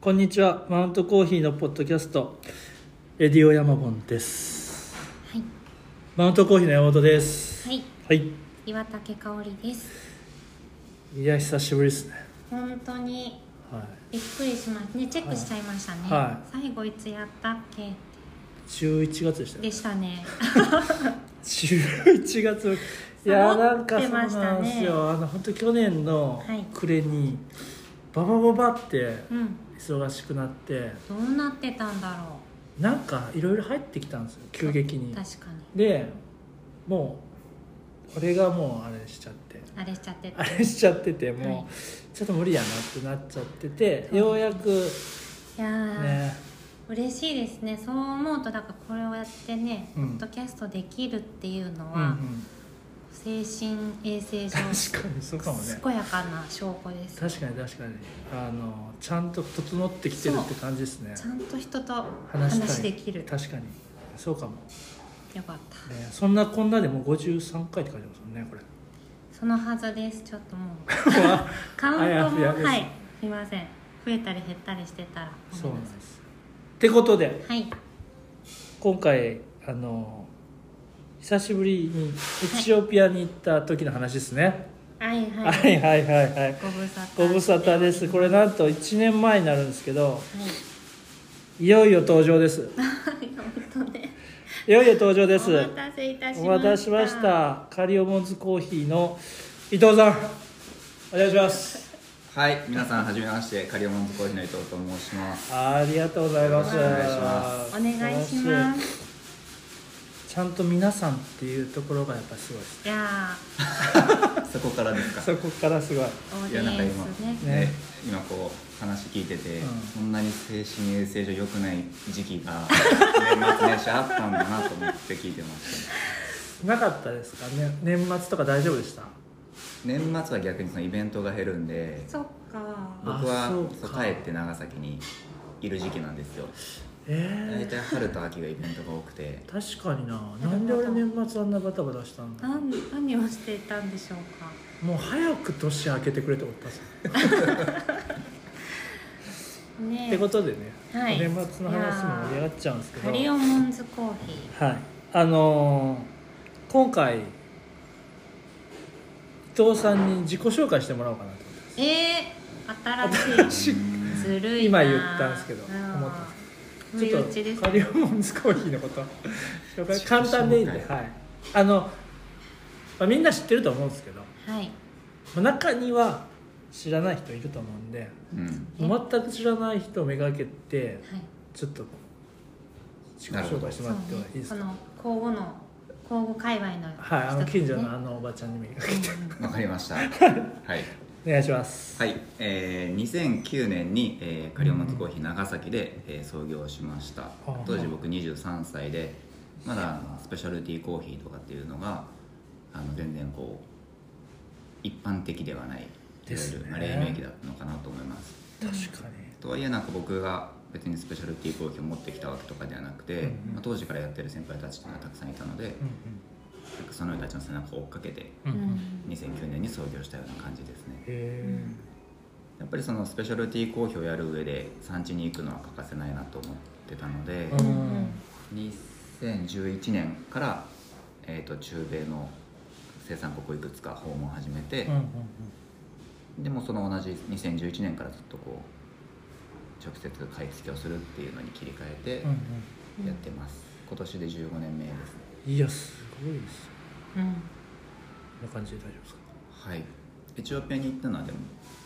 こんにちは。マウントコーヒーのポッドキャストレディオヤマボンです。はい、マウントコーヒーの山本です。はい、はい。岩竹香織です。いや久しぶりですね。本当にはい。びっくりしましたね、チェックしちゃいましたね。は最後いつやったっけ？11月でしたでしたね。11 月。いやなんかそうなんですよ。あの本当去年のはい。暮れにババババってうん、忙しくなって。どうなってたんだろなんかいろいろ入ってきたんですよう。急激に。確かに。でもう俺がもうあれしちゃって。あれしちゃって。てあれしちゃっててもう、はいちょっと無理やなってなっちゃってて。ようやくいやー、ね。嬉しいですね。そう思うとだからこれをやってね、うん。ポッドキャストできるっていうのは、うんうん精神衛生上確かにそうかもね。健やかな証拠です。確かに確かに。あのちゃんと整ってきてるって感じですね。ちゃんと人と話できる。確かに。そうかも、よかった。ね、そんなこんなでもう53回って書いてますもんねこれ。そのはずです。ちょっともう。カウントもはい。すいません。増えたり減ったりしてたら。そうなんですってことでい。はい今回あの久しぶりにエチオピアに行った時の話ですね、はいは、はいいはいはいはい。ご無沙汰。です。これなんと1年前になるんですけどはい。いよいよ登場です。本当ね。いよいよ登場です。お待たせいたしました。お待たせしました。カリオモンズコーヒーの伊藤さんお願いします。はい、皆さんはじめまして、カリオモンズコーヒーの伊藤と申します。ありがとうございます。お願いします。お願いしますちゃんと皆さんっていうところがやっぱすごい。いや そこからですか？そこからすごい。いやなんか今スねね。ね、今こう話聞いてて、うん。こんなに精神衛生上良くない時期が 年末年始あったんだなと思って聞いてました。なかったですか？ね年末とか大丈夫でした？年末は逆にそのイベントが減るんで、そっか僕はあそうか。そう帰って長崎にいる時期なんですよ。え大体春と秋がイベントが多くて、ー、確かにな。なんで俺年末あんなバタバタしたんだなん何をしていたんでしょうか？もう早く年明けてくれって思ったんですよねってことでね、はい。年末の話も盛り上がっちゃうんですけど。カリオモンズコーヒはい。あのー今回伊藤さんに自己紹介してもらおうかなと思ってーえー、新しい。ずるいな今言ったんですけどうん思ったん不意ちょっとカリオモンズコーヒーのこと。紹介簡単でいいんで、はい、あの、まあ、みんな知ってると思うんですけど、はい。まあ中には知らない人いると思うんでうん、全く知らない人をめがけてはい。ちょっと自己紹介してもらってもいいですか？その交互の交互界隈の人はい。あの近所のあのおばちゃんにめがけて。わかりました。はい。お願いします。はい、えー、2009年に、えー、カリオモンズコーヒー長崎で、えー創業しました。あ当時僕23歳でまだあのスペシャルティーコーヒーとかっていうのがあの全然こう一般的ではないいわゆる、まあ黎明期だったのかなと思います。確かに。とはいえなんか僕が別にスペシャルティーコーヒーを持ってきたわけとかではなくて、うんうん。まあ、当時からやってる先輩たちっていうのがたくさんいたので、うなんかその人たちの背中を追っかけてんうん。うんうん2009年に創業したような感じですね。へやっぱりそのスペシャルティーコーヒーをやる上で産地に行くのは欠かせないなと思ってたのでえうん。2011年から、えー、と中米の生産国をいくつか訪問を始めてうんうんでもその同じ2011年からずっとこう直接買い付けをするっていうのに切り替えてうんうん。やってます。今年で15年目ですうんいやすごいですうん。こんな感じで大丈夫ですか？はい。エチオピアに行ったのはでも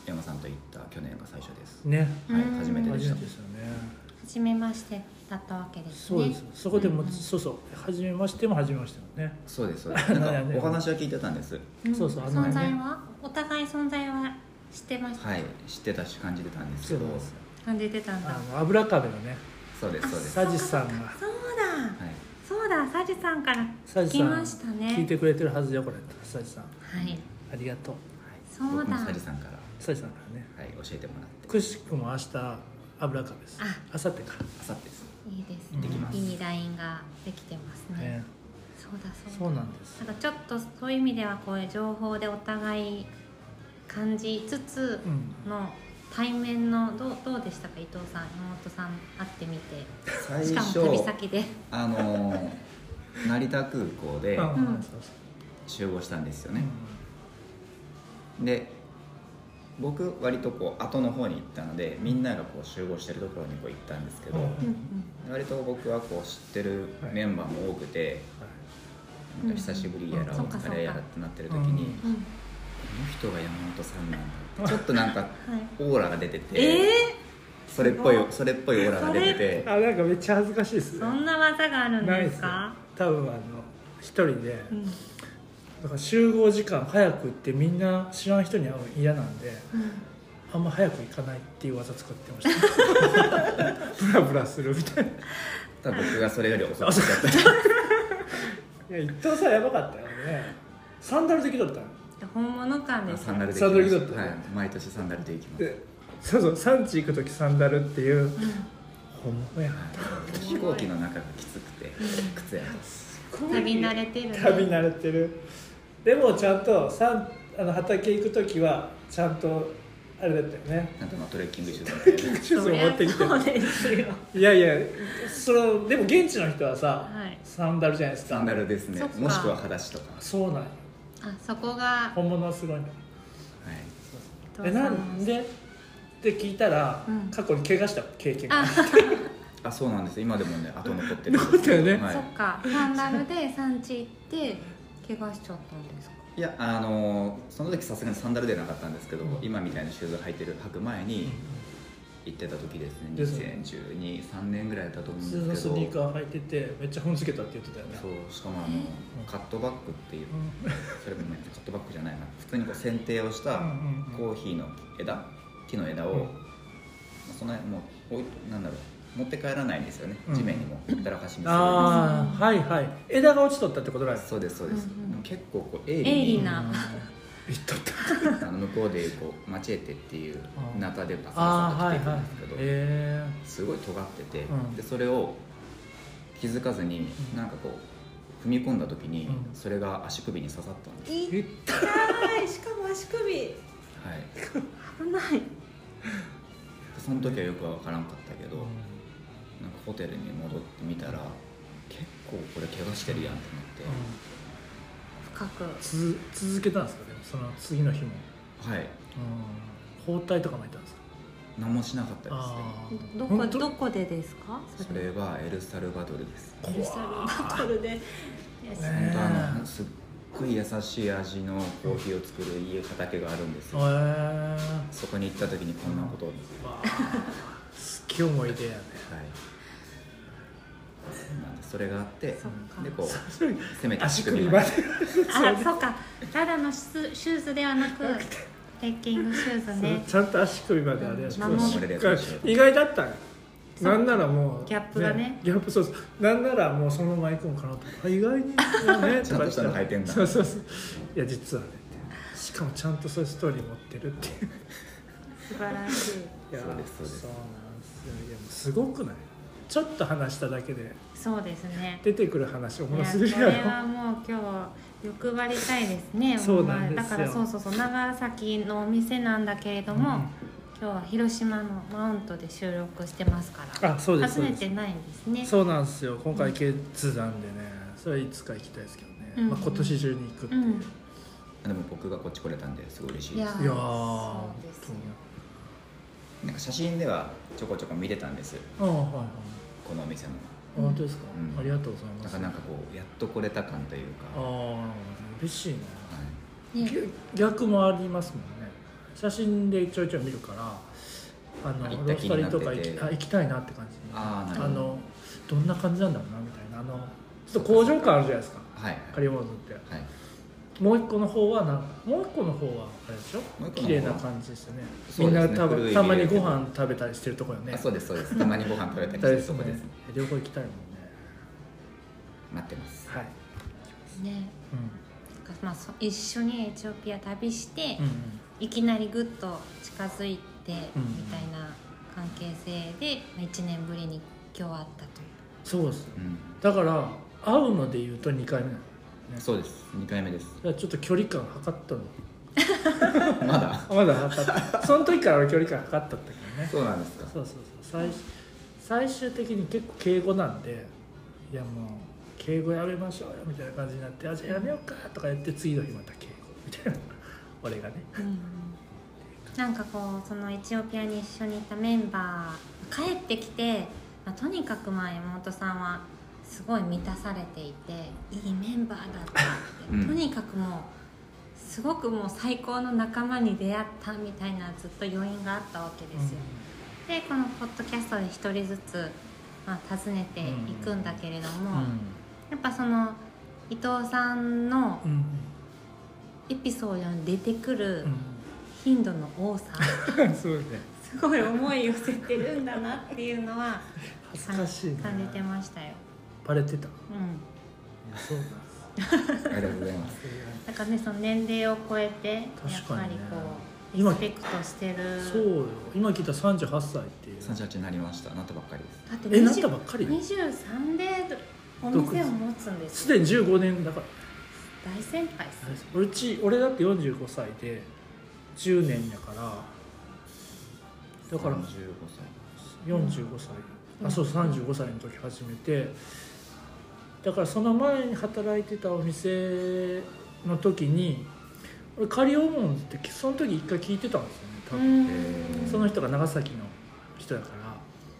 山さんと行った去年が最初です。ね。はいうん。初めてでした。初めてですよね。初めましてだったわけですね。そうですそこでも、うんうんそうそう。初めましても初めましてもね。そうですそうです。なんかお話は聞いてたんです。うん。そうそうあのね。存在は？お互い存在は知ってました、はい知ってたし感じてたんですけど。そうなんですよ。感じてたんだ。あの油壁のね。そうですそうです。サジさんがだサジさんから聞きましたね。聞いてくれてるはずよこれ。サジさん。はい。ありがとう。そうだ。サジさんから、サジさんからね。はい、教えてもらって。くしくも明日油壁です。あ。あさってか。あさってです。いいですできます。いいラインができてますね。ねそうだそうだ。そうなんです。なんかちょっとそういう意味ではこういう情報でお互い感じつつうん。の対面のどうどうでしたか？伊藤さん山本さん会ってみて。最しかも旅先で。あのー 成田空港で集合したんですよね、で僕割とこう後の方に行ったのでみんながこう集合してるところにこう行ったんですけど、うん。うんうん。割と僕はこう知ってるメンバーも多くて、い。なんか久しぶりやらうん。お疲れやらってなってる時に、うん。こうん。の人が山本さんなんだ ちょっとなんかはい。オーラが出てて、えそれっぽいそれっぽいオーラが出てて。あなんかめっちゃ恥ずかしいですー、ね。そんな技があるんですよですか多分あの一人で。うん。だから集合時間早く行ってみんな知らん人に会うの嫌なんでうん。あんま早く行かないっていう技作ってました。ブラブラするみたいな。多分僕がそれより遅かった。いや伊藤さんやばかったよね。サンダルできとったの本物感ですサンダルでサンダル行き着とった？はい、毎年サンダルで行きます。でそうそう産地行く時サンダルっていう？うん。本物や。な飛行機の中がきつくて靴や旅慣れてるね。旅慣れてる。でもちゃんとさんあの畑行く時はちゃんとあれだったよね。なんとまあトレッキングシューズを持ってきて そうですよ。いやいやそのでも現地の人はさ、はい。サンダルじゃないですか。サンダルですね。もしくは裸足とか。そうなんよあそこが本物はすごいのはい。えなんで？って聞いたら、うん。過去に怪我した経験が。あ。あそうなんです。今でもね後残ってる残ってるね。はい。そっか。サンダルで産地行って怪我しちゃったんですか？いやあのーその時さすがにサンダルではなかったんですけど、うん。今みたいなシューズ履いてる履く前に行ってた時ですね。ですね。2012年ぐらいだったと思うんですけど。スニーカー履いててめっちゃ踏んづけたって言ってたよね。そうしかもあのカットバッグっていう。それもねカットバッグじゃないな。普通にこう剪定をしたうんうんうん。コーヒーの枝？木の枝を、うん。まあそのもう置いなんだろう持って帰らないんですよね、うん。地面にもほったらかしにするんですああはいはい。枝が落ちとったってことだよそうですそうです、うん。うん結構こう鋭利な言っとった。あの向こうでこうマチエテっていううん。ナタでパサあパサと着ていくあはいはいんですけど、えすごい尖ってて、うん。でそれを気づかずにうん。なんかこう踏み込んだ時にうん。それが足首に刺さったんです、ー、痛い。しかも足首。はい、で危ない。その時はよくわからんかったけど、なんかホテルに戻ってみたら結構これ怪我してるやんってなって、深く。つ続けたんですかでもその次の日も、はい。うん、包帯とか巻いたんですか？何もしなかったですね。どこどこでですか？それはエルサルバドルです。エルサルバトルで。本当あのすっごい優しい味のコーヒーを作る家畑があるんですへよえそこに行った時にこんなことを、すっげえ思い出やね。なんでそれがあってでこう せめて足首まで。あそうか。ただのシュシューズではなくトレッキングシューズね。ちゃんと足首まであれやし守れるやつ意外だった。なんならもうギャップがね。ギャップそうそう。なんならもうそのまま行くんかなと。あ意外にね ちゃんとしたの履いてんだ。そうそうそう。いや実はね。しかもちゃんとそういうストーリー持ってるっていう。素晴らしい。いやそうですそうです。そうなんですよ。いやもうすごくない？ちょっと話しただけでそうですね。出てくる話おもろいやすぎるやこれはろもう今日欲張りたいですね。そうなんですよ。だからそうそうそう長崎のお店なんだけれども、うん今日は広島のマウントで収録してますから。あそうですそう訪ねてないんですね。そうなんですよ。今回決断でね。それはいつか行きたいですけどね、うんまあ、今年中に行くっていう、うん。でも僕がこっち来れたんですごい嬉しいです。いやーそうですよ。なんか写真ではちょこちょこ見てたんです。ああはいはいこのお店の。あ本当ですか、うん。ありがとうございます。だからなんかこうやっと来れた感というか、はああ嬉しいな、い、ね。ぎ逆もありますもんね。写真でちょいちょい見るからあのロスタリーとか行きあ行きたいなって感じあーなるほど。のどんな感じなんだろうなみたいな。あのちょっと工場感あるじゃないですか。はい。カリモーズって。はいもう一個の方はなんかもう一個の方はあれでしょ？綺麗な感じでしたね。そうですね。みんな多たまにご飯食べたりしてるとこよね。あそうですそうです。たまにご飯食べたりしてる とこです。両方行きたいもんね。待ってます。はい、ね。うまあ、そ一緒にエチオピア旅して、んうん。いきなりぐっと近づいて、うんみたいな関係性でまあ1年ぶりに今日会ったと。いうそうですうん。だから会うので言うと2回目なのね。そうです。2回目です。だからちょっと距離感測ったの？まだ？まだ測った。その時から俺距離感測ったんだけどね。そうなんですか。そうそうそう。最最終的に結構敬語なんでいやもう敬語やめましょうよみたいな感じになってあじゃあやめようかとか言って次の日また敬語みたいな。俺がね。うんなんかこうそのエチオピアに一緒にいたメンバー帰ってきて、まあ、とにかくまあ山本さんはすごい満たされていていいメンバーだったって、うん。とにかくもうすごくもう最高の仲間に出会ったみたいなずっと余韻があったわけですよ、でこのポッドキャストで一人ずつ、まあ、訪ねていくんだけれども、やっぱその伊藤さんのうん。うんエピソードに出てくるうん。頻度の多さ、う んそうね。すごい思い寄せてるんだなっていうのは恥ずかしいね感じてましたよ、バレてた。いうん、やそうなんです。ありがとうございます。だからねその年齢を超えてやっぱ確かにね。りこう今リスペクトしてる。そうよ。今聞いた38歳っていう。38になりました。なったばっかりです。だってえなっ20たばっかり？23でお店を持つんですすでに15年だから。大先輩っす俺ち俺だって45歳で10年やから。だから35 45歳、あそう35歳の時始めてだからその前に働いてたお店の時に俺カリオモンってその時一回聞いてたんですよね多う分、その人が長崎の人やから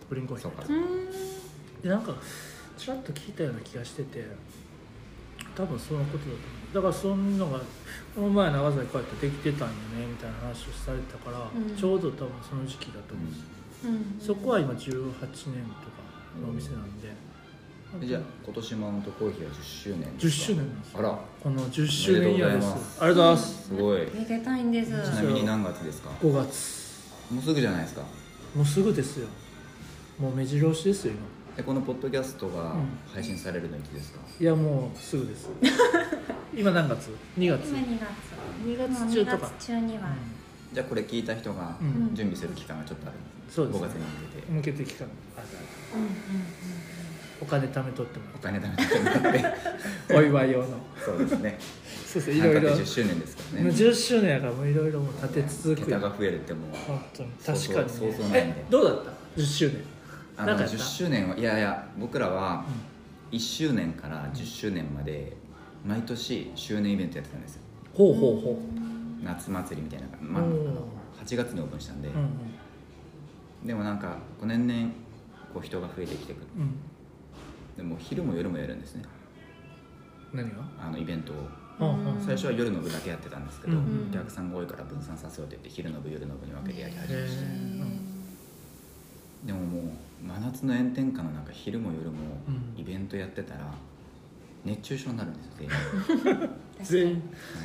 ブリンコーヒーでなんかちらっと聞いたような気がしてて多分そのことだと思う。だからそんなのがこの前長崎こうやってできてたんよねみたいな話をされてたから、うん。ちょうど多分その時期だと思うんですよ、うん。そこは今18年とかのお店なんで、えじゃあ今年マウントコーヒーは10周年10ですか？周年なんです。よあら。この10周年イヤーです。おめでとうございます。ありがとうございます。すごい。めでたいんです。ちなみに何月ですか？5月。もうすぐじゃないですか？もうすぐですよ。もう目白押しですよでこのポッドキャストがうん。配信されるのいつですか、今いやもうすぐです。今何月 ?2 月。今2月。2月もう2中とか。月中には、じゃあこれ聞いた人がうん。準備する期間がちょっとある。んです、そうです5月に向けて。向けて期間。あるうんうんうんお金貯めとってもお金貯めてもらって。お祝い用の。そうですね。そうそういろいろ。半角10周年ですからね。10周年やからもういろいろ立て続くよ桁が増えるってもう。本当に確かに、ね、そうそうないんで。えどうだった？10周年。あのなんかやった？10周年はいやいや僕らは1周年から10周年まで毎年周年イベントやってたんですよ。ほうほうほ夏祭りみたいな、まあ、あうんの8月にオープンしたんで、ううん。でもなんかこう年々こう人が増えてきてく。るうんでも昼も夜もやるんですね。何が？あのイベントを。最初は夜の部だけやってたんですけど、うん。お客さんが多いから分散させようって言って昼の部夜の部に分けてやり始へめました、え。でももう真夏の炎天下の中昼も夜もうん。イベントやってたら熱中症になるんですよ全員。全員。はい。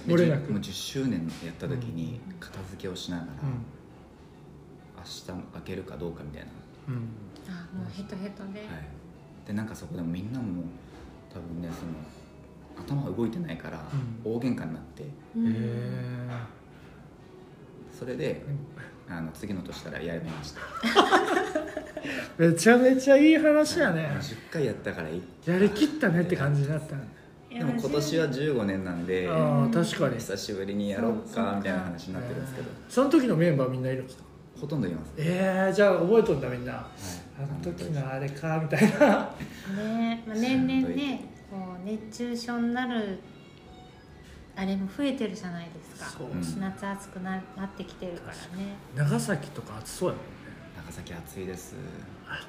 漏れなく。でもう10周年やった時に片付けをしながら、う明日開けるかどうかみたいな、んうん。あもうヘトヘトで、はい、でなんかそこでもみんなも多分ねその頭動いてないからう大喧嘩になって、うん。へえそれであの次の年からやめました。めちゃめちゃいい話やね。10回やったからいい。やりきったねって感じになったねでも今年は15年なんでああ確かに。久しぶりにやろうかみたいな話になってるんですけど。その時のメンバーみんないるんですか？ほとんどいます。えー、じゃあ覚えとんだみんなあの時のあれかみたいな。ねまあ、年々ねこう熱中症になるあれも増えてるじゃないですか。夏暑くななってきてるからね。長崎とか暑そうやもんね。長崎暑いです。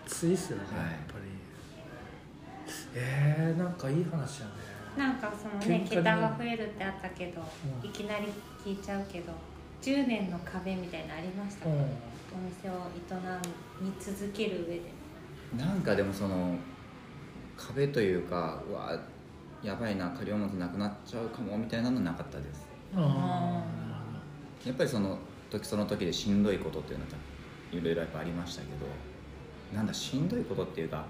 暑いっすよね、はい。やっぱり。えー、なんかいい話やね。なんかそのね桁が増えるってあったけど、うん。いきなり聞いちゃうけど10年の壁みたいなのありましたか、うお店を営み続ける上で。なんかでもその壁というかうわやばいな仮物なくなっちゃうかもみたいなのなかったです。やっぱりその時その時でしんどいことっていうのはいろいろやっぱありましたけどなんだしんどいことっていうか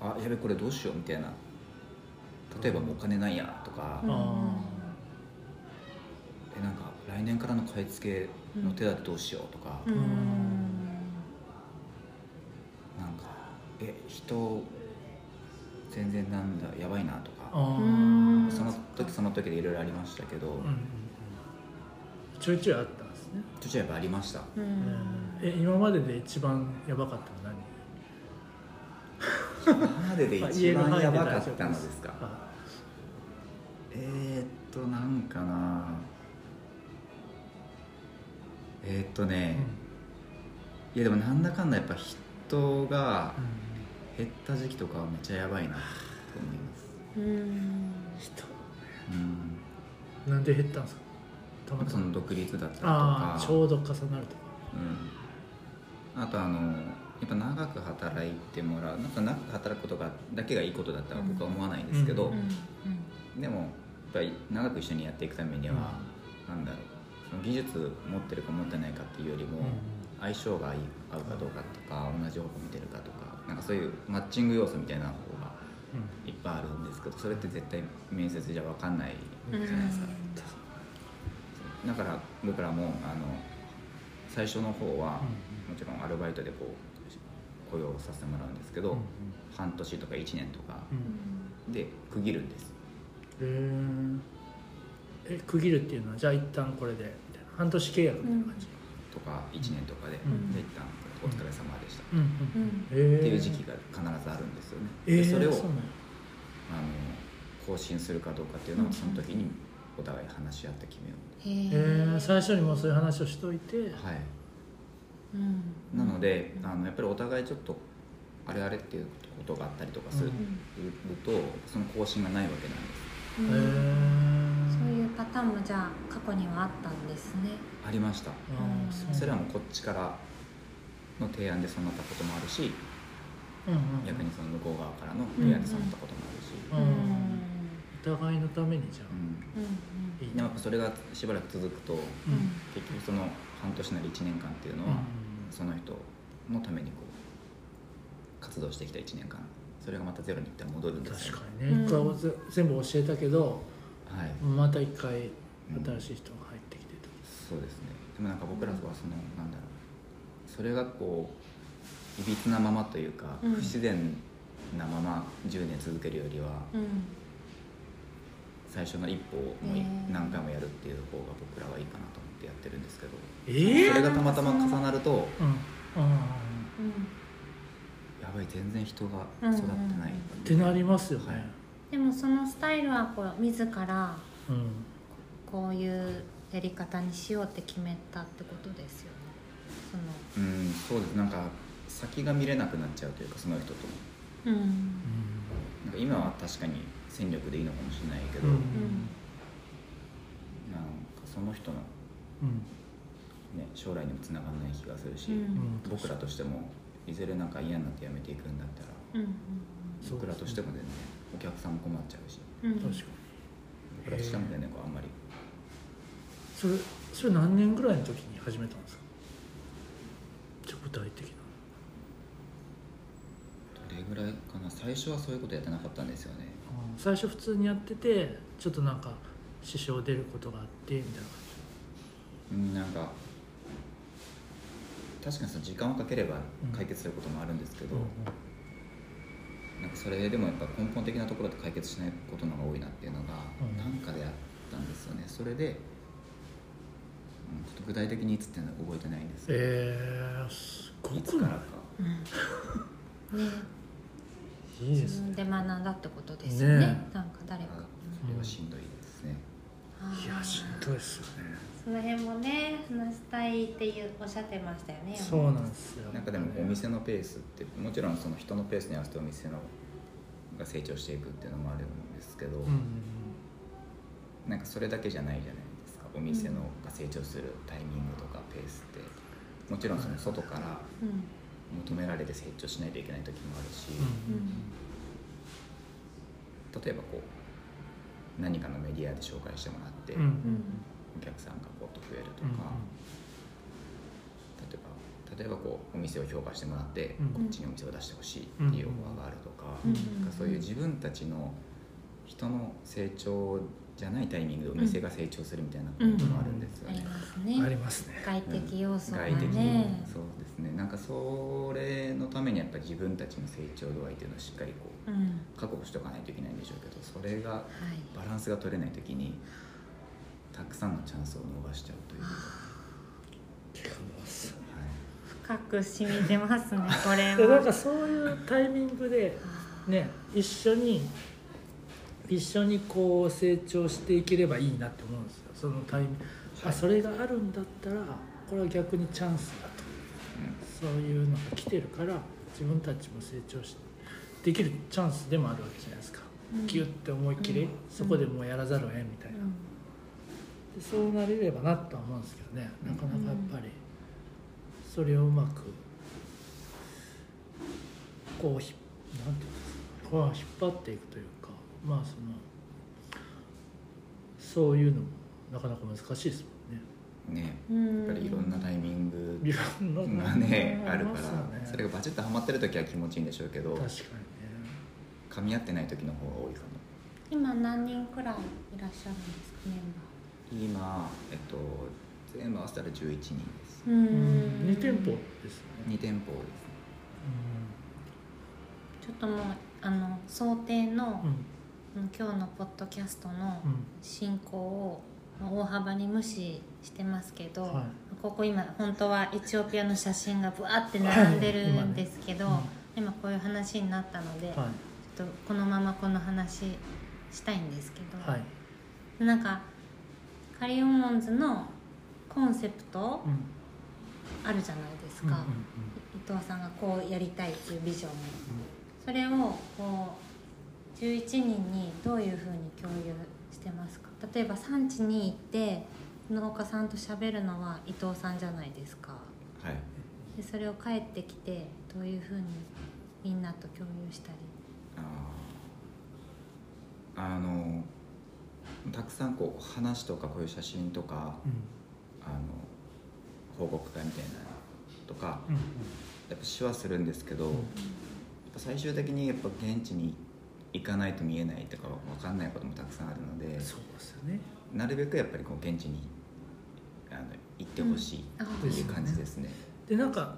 あやべこれどうしようみたいな。例えばもうお金ないやとか、えなんか来年からの買い付けの手立てどうしようとか、うん。なんかえ人全然なんだやばいなとか、その時その時でいろいろありましたけど、うんちょいちょいあったんですね、途中やっぱありました。うん。え今までで一番やばかったのは今までで何一番やばかったのですか？あ。えー、っとなんかなえー、っとね、いやでもなんだかんだやっぱ人がうん。減った時期とかはめっちゃやばいなと思います。うん。人。うん。なんで減ったんですか？たまたま。その独立だったりとか。ちょうど重なるとか。うん、あとあのやっぱ長く働いてもらうなんか長く働くことがだけがいいことだったら僕は思わないんですけど、うん。うん。でもやっぱり長く一緒にやっていくためには、なんだろう技術持ってるか持ってないかっていうよりも、相性が合うかどうかとか、同じ方向見てるかとかなんかそういうマッチング要素みたいな方がいっぱいあるんですけどそれって絶対面接じゃ分かんないじゃないですか、だから僕らもあの最初の方は、もちろんアルバイトでこう雇用させてもらうんですけど、うん。半年とか1年とかうん。で区切るんです区切るっていうのはじゃあ一旦これでみたいな。半年契約みたいな感じ、とか1年とかで、うん。で一旦お疲れ様でした、うんうんっていう時期が必ずあるんですよね、えーでそれをそうなんや。あの更新するかどうかっていうのうん。はその時にお互い話し合って決めよへえー、え最初にもうそういう話をしといて、うはい。うん。なのであのやっぱりお互いちょっとあれあれっていうことがあったりとかする,、とその更新がないわけなんです。うん。へーそういうパターンもじゃあ過去にはあったんですね。ありました。それはもうこっちからの提案でそうなったこともあるしうんうん。逆にその向こう側からの提案でそうなったこともあるし、ううん。ん。お互いのためにじゃあ、うん。うん。いいでもやっぱそれがしばらく続くとうん結局その半年なり1年間っていうのは、その人のためにこう活動してきた1年間。それがまたゼロに一旦戻るんですよ。確かにね。全部教えたけどはい。また一回新しい人が入ってきてと、そうですね。でもなんか僕らはそのなんだろう。それがこういびつなままというか、うん。不自然なまま10年続けるよりはうん。最初の一歩をもう何回もやるっていう方が僕らはいいかなと思ってやってるんですけど。ええそれがたまたま重なるとうん。うん。やばい全然人が育ってない、ってなりますよね、はいでもそのスタイルはこう自らうん。こういうやり方にしようって決めたってことですよね。そうんそうです。なんか先が見れなくなっちゃうというかその人とうん。なんか今は確かに戦力でいいのかもしれないけど、うん。なんかその人の、うん。ね、将来にもつながらない気がするし、うん。うん。僕らとしてもいずれなんか嫌になってやめていくんだったら僕らとしても全然お客さんも困っちゃうし。うん。確かに僕らとしても全然こうあんまり。それそれ何年ぐらいの時に始めたんですか？じゃあ具体的な。どれぐらいかな？最初はそういうことやってなかったんですよね。うん最初普通にやっててちょっとなんか支障出ることがあってみたいな感うんなんか確かにその時間をかければ解決することもあるんですけじど、なんかそれでもやっぱ根本的なところで解決しないことの方が多いなっていうのがうん。なんかであったんですよね。それで、うん、ちょっと具体的にいつっていうのは覚えてないんです。けど、えー、すごい？つからか？うん。ねいいですね。自分で学んだってことですよね。ねなんか誰か。あそれはしんどいですね、いやしんどいですよね。その辺もね話したいっていうおっしゃってましたよねそうなんですよ。なんかでもお店のペースってもちろんその人のペースに合わせてお店のが成長していくっていうのもあるんですけど、うんなんかそれだけじゃないじゃないですかお店のが成長するタイミングとかペースって。もちろんその外からうん。求められて成長しないといけない時もあるし、うん。例えばこう何かのメディアで紹介してもらって、うん。お客さんがこうと増えるとうんか、例えば例えばこうお店を評価してもらって、うん。こっちにお店を出してほしいっていうオファーがあるとか,、うん。なんかそういう自分たちの人の成長じゃないタイミングでお店が成長するみたいなこともあるんですよありね。ありねますね。外的要素が外的ね。そうですね。なんかそれのためにやっぱり自分たちの成長度合いっていうのをしっかりこううん。確保しておかないといけないんでしょうけどそれがはいバランスが取れない時にたくさんのチャンスを逃しちゃうという。か、深く染みてますねこれで なんはかそういうタイミングでね一緒に一緒にこう成長していければいいなって思うんですよ。そのタイミング、あそれがあるんだったらこれは逆にチャンスだと。そういうのが来てるから自分たちも成長しできるチャンスでもあるわけじゃないですか、うん。ギュッて思いっきり、うん。そこでもうやらざるを得んみたいな、でそうなれればなとは思うんですけどね。なかなかやっぱりそれをうまくこうひなんていうんですか。こう引っ張っていくというかまあそのそういうのもなかなか難しいですもんね。ね。うん。やっぱりいろんなタイミングがねあるから。それがバチッとはまってる時は気持ちいいんでしょうけど確かにね。噛み合ってない時の方が多いかも。今何人くらいいらっしゃるんですかメンバ今えっと全部合わせたら11人です。ーううん。2店舗ですね。2店舗ですね。ちょっともうあの想定の、今日のポッドキャストのうん。進行をまあ大幅に無視してますけど、はい。ここ今本当はエチオピアの写真がぶわって並んでるんですけど、今ね今こういう話になったので、はい。ちょっとこのままこの話したいんですけど、はい。なんかカリオモンズのコンセプトうん。あるじゃないですうんうんか、伊藤さんがこうやりたいっていうビジョン。それをこう11人にどういうふうに共有してますか？例えば産地に行って農家さんと喋るのは伊藤さんじゃないですか。はい。でそれを帰ってきてどういうふうにみんなと共有したり？あのたくさんこう話とかこういう写真とかうん。あの報告会みたいなのとかうんやっぱしはするんですけど、やっぱ最終的にやっぱ現地に行かないと見えないとか分かんないこともたくさんあるのでそうですよね。なるべくやっぱりこう現地にあの行ってほしいあっていう感じですね。でなんか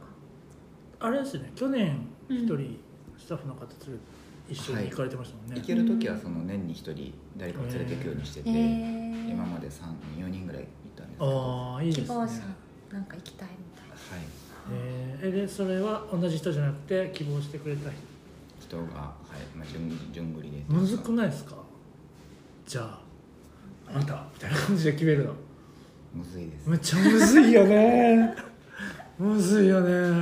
あれですよね去年うん。一人スタッフの方と一緒に行かれてましたもんね、行ける時はその年に一人誰かを連れていくようにしてて、へー今まで34人ぐらい行ったんですけど、はああいいですね。希望者なんか行きたいみたい。い、えー、えでそれは同じ人じゃなくて希望してくれた人人が、はいまあ、順順繰りで。むずくないですか？じゃああなたみたいな感じで決めるの。むずいです。めっちゃむずいよね。むずいよね。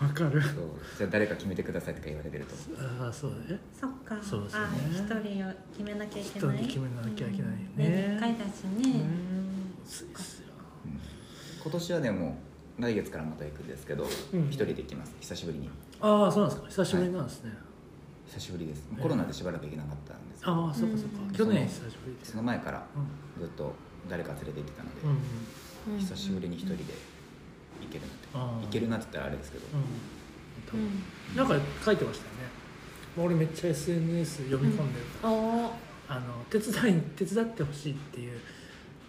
わかる。そう。じゃあ誰か決めてくださいとか言われてると。ああそうだね。そっか。そうですね。あ一人を決めなきゃいけない。一人決めなきゃいけないよね。うん。ね一回だしうね、今年はでも来月からまた行くんですけど一、うん。人で行きます。久しぶりにああそうなんですか。久しぶりなんですね、久しぶりです。えーコロナでしばらく行けなかったんです。けどああそうかそうか、うん。去年久しぶりで。すその前からうずっと誰か連れて行ってたので、んうんうん。久しぶりに一人で行けるなって、ああ行けるなって言ったらあれですけど、うんなんか書いてましたよね。俺めっちゃ SNS 読み込んでるから、おー。あの手伝い手伝ってほしいっていう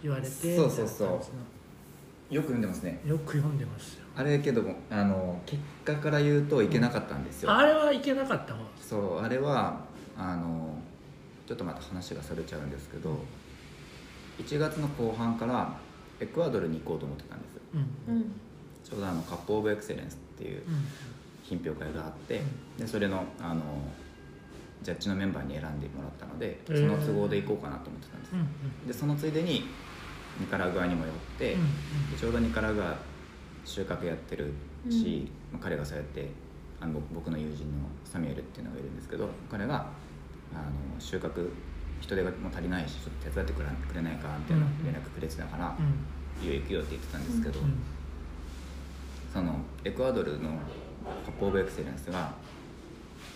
言われてそうそうそう。よく読んでますね。のよく読んでます。よあれけどもあの結果から言うと行けなかったんですよ、あれはいけなかったそうあれはあのちょっとまた話がそれちゃうんですけど1月の後半からエクアドルに行こうと思ってたんですうん。うん。ちょうどあのカップ・オブ・エクセレンスっていううん。品評会があってでそれのあのジャッジのメンバーに選んでもらったのでその都合で行こうかなと思ってたんです、でそのついでにニカラグアにも寄って、うん。でちょうどニカラグア収穫やってるし、まあ彼がそうやってあの僕僕の友人のサミュエルっていうのがいるんですけど彼があの収穫人手がもう足りないしちょっと手伝ってくれないかみたいなうん連絡くれてたからう「ん。いいよ行くよ」って言ってたんですけど、うんそのエクアドルのカップ・オブ・エクセレンスがなんか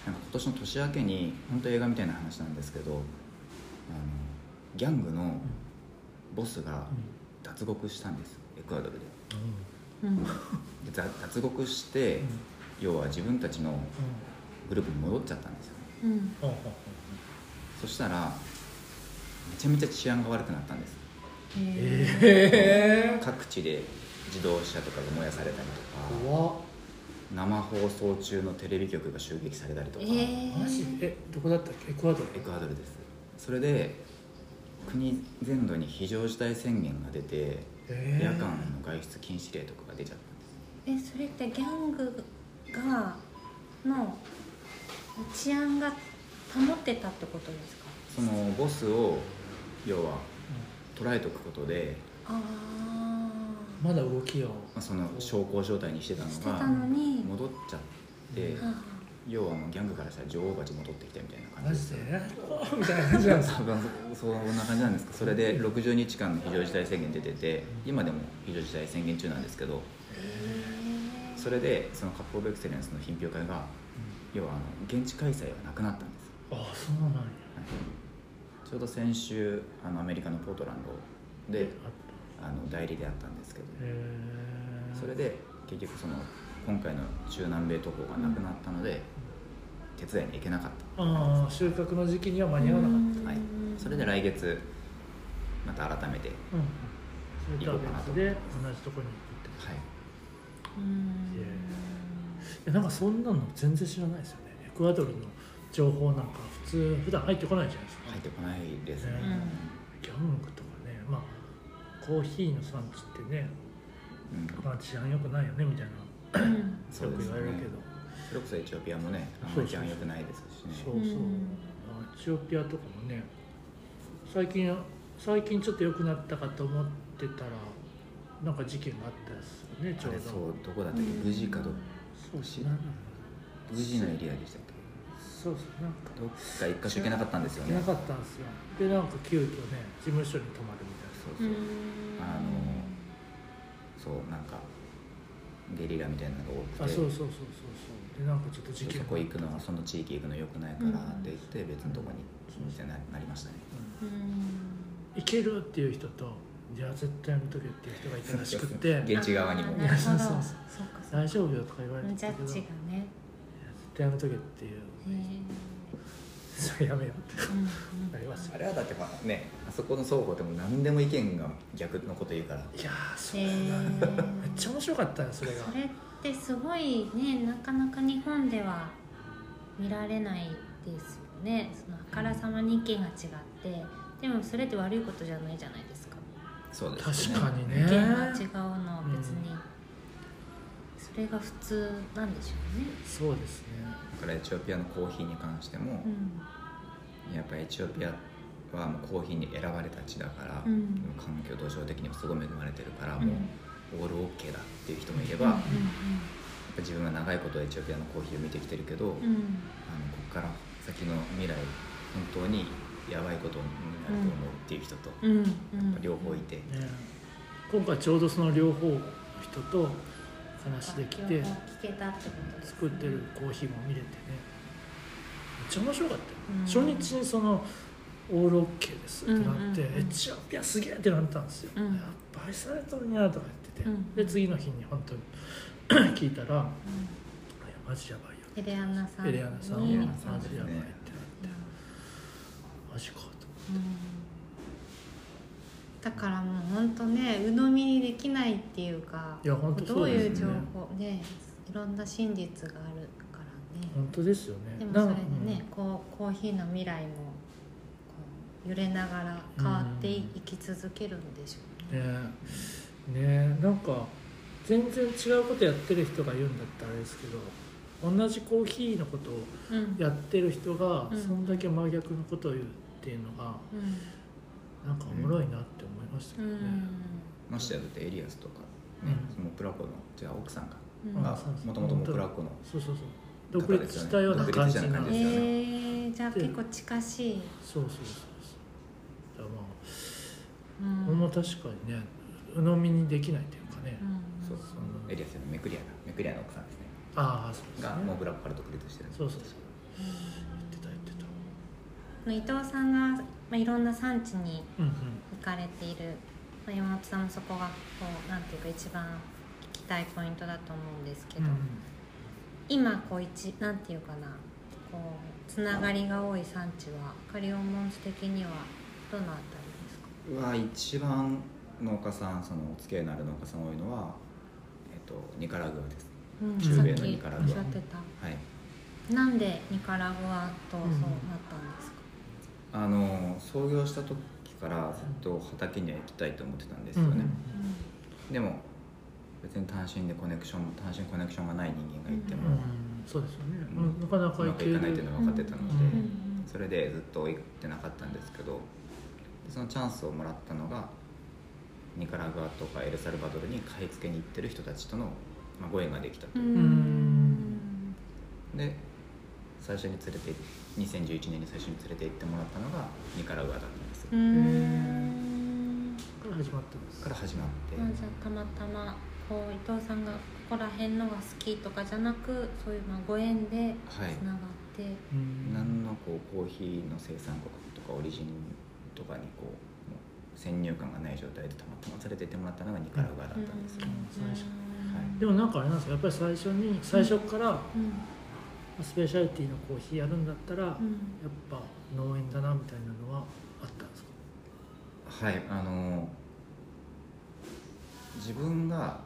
今年の年明けに本当映画みたいな話なんですけどあのギャングのボスが脱獄したんですエクアドルで脱獄して、うん。要は自分たちのうん。グループに戻っちゃったんですようん。ほうほうほそしたらめちゃめちゃ治安が悪くなったんです。へええ各地で自動車とかが燃やされたりとか生放送中のテレビ局が襲撃されたりとか、えー。マジ？えどこだったっけ？エクアドル？エクアドルです。それで国全土に非常事態宣言が出てえー。夜間の外出禁止令とかが出ちゃったんですえそれってギャングがの治安が保ってたってことですか？そのボスを要は捉えておくことで、あまだ動きをまあ、その小康状態にしてたのがたのに。戻っちゃっては要はもうギャングからしたら女王蜂戻ってきたみたいな。感マジでみたいな感じなんですかそんな感じなんですか。それで60日間の非常事態宣言出てて今でも非常事態宣言中なんですけどそれでそのカップ・オブ・エクセレンスの品評会が要はあの現地開催はなくなったんです、ああそうなんや。はい。ちょうど先週あのアメリカのポートランドであの代理であったんですけどそれで結局その今回の中南米渡航がなくなったので、手伝いに行けなかっああ収穫の時期には間に合わなかった。た、はい、それで来月また改めて、うん。そういったわけで同じところに行くってはい、うん。なんかそんなの全然知らないですよね。エクアドルの情報なんか普通普段入ってこないじゃないですか、入ってこないですね、ね。ギャングとかねまあコーヒーの産地ってね、うん。まあ、治安良くないよねみたいな。うよく言われるけどそれこそエチオピアもねあんまり治安良くないですしね。そうそう、あエチオピアとかもね最近最近ちょっと良くなったかと思ってたらなんか事件があったですよねちょうど。そうどこだったっけ？無事かどそうですね。無事のエリアでしたっけ？そうそうなんか。どっか一箇所行けなかったんですよね。いなかったんですよ。でなんか急遽ね事務所に泊まるみたいな。そうそう。あのそうなんかゲリラみたいなのが多くて。あそうそうそうそうそうでなんかちょっと事件そこ行くのはその地域行くのよくないからって言って別のとこにってななりましたね。うん。行けるっていう人といや絶対やめとけっていう人がいたらしくって。現地側にも。大丈夫よとか言われて。ジャッたけどいやジがね絶対やめとけっていう。へそれやめようってえうんなりますあれはだってまあねあそこの双方でも何でも意見が逆のこと言うから。いやーそへれえ。めっちゃ面白かったよそれが。それってすごいねなかなか日本では見られないですよね。そのあからさまに意見が違ってでもそれって悪いことじゃないじゃないですか。そうですね。確かにね。意見が違うのは別に、それが普通なんでしょうね。そうですね。だからエチオピアのコーヒーに関しても、うん。やっぱりエチオピアはもうコーヒーに選ばれた地だから、うん。環境土壌的にもすごい恵まれてるから、うん。もうオールオッケーだっていう人もいれば、うんやっぱ自分は長いことエチオピアのコーヒーを見てきてるけど、あのここから先の未来本当にやばいことになると思うっていう人と、うんうん。やっぱ両方いて、ね。今回ちょうどその両方の人と話できて聞けたってことですね。作ってるコーヒーも見れてね。めっちゃ面白かったよ、うん。初日にそのオールオッケーですってなって、うんうんうんエチオピアすげえってなったんですよ、うん。やっぱ愛されとるにゃとか言ってて、うんで次の日に本当に 聞いたら「いやマジやばいよ」エレアナさん。エレアナさんにマジやばいってなって。うん。マジかとだからもう本当ね鵜呑みにできないっていうかいや本当どそううですね。いう情報ねいろんな真実があるからね。本当ですよね。でもそれでなんねこうコーヒーの未来も揺れながら変わっていき続けるんでしょうね。ねねなんか全然違うことやってる人が言うんだったらあれですけど同じコーヒーのことをうん。やってる人がうん。そんだけ真逆のことを言うっていうのがなんかおもろいなって思いましたけどね、うん。ましてやだってエリアスとか、ねうん。そのプラコのじゃあ奥さんがうん。があそうそう。もともともプラコの。そうそうそう独立したような感じな独立したような感じですよね。えー、じゃあ結構近しい。そうそうそうそう。だからまあ、うん。俺も確かにね鵜呑みにできないというかね、うん。そう。そうエリアスのメクリアだメクリアの奥さんですね。ああそうですね。がもうプラコから独立してる。そうそうそう。言ってた言ってた伊藤さんが、まあ、いろんな産地にうんうん行かれている、まあ、山本さんもそこがこうなんていうか一番聞きたいポイントだと思うんですけど、うん今こう一なんていうかなこうつながりが多い産地はカリオモンス的にはどのあたりですか？は一番農家さんそのお付き合いのある農家さん多いのは、えっと、ニカラグアです。うん中米のニカラグア。おっしゃってた。はい。なんでニカラグアとそうなったんですか、あの創業した時かからずっと畑には行きたいと思ってたんですうん。よね、でも別に単身でコネクション単身コネクションがない人間がいてうん。もそうですよね、うん。うんなかなかうまくいかないっていうのは分かってたので、うん。それでずっと行ってなかったんですけどそのチャンスをもらったのがニカラグアとかエルサルバドルに買い付けに行ってる人たちとの、まあ、ご縁ができたと、ん。で最初に連れて2011年に最初に連れて行ってもらったのがニカラグアだったんですから始まったんですか？ら始まって、まあじゃあたまたまこう伊藤さんがここら辺のが好きとかじゃなくそういうまあご縁ではい。つながって、うん。何のこうコーヒーの生産国とかオリジンとかにこう先入観がない状態でたまたま連れて行ってもらったのがニカラグアだったんですよ、最初はい。でもなんかあれなんですかやっぱり最初に最初からうん。スペシャリティのコーヒーやるんだったら、やっうんぱ農園だなみたいなのはあったんですか？はいあの自分が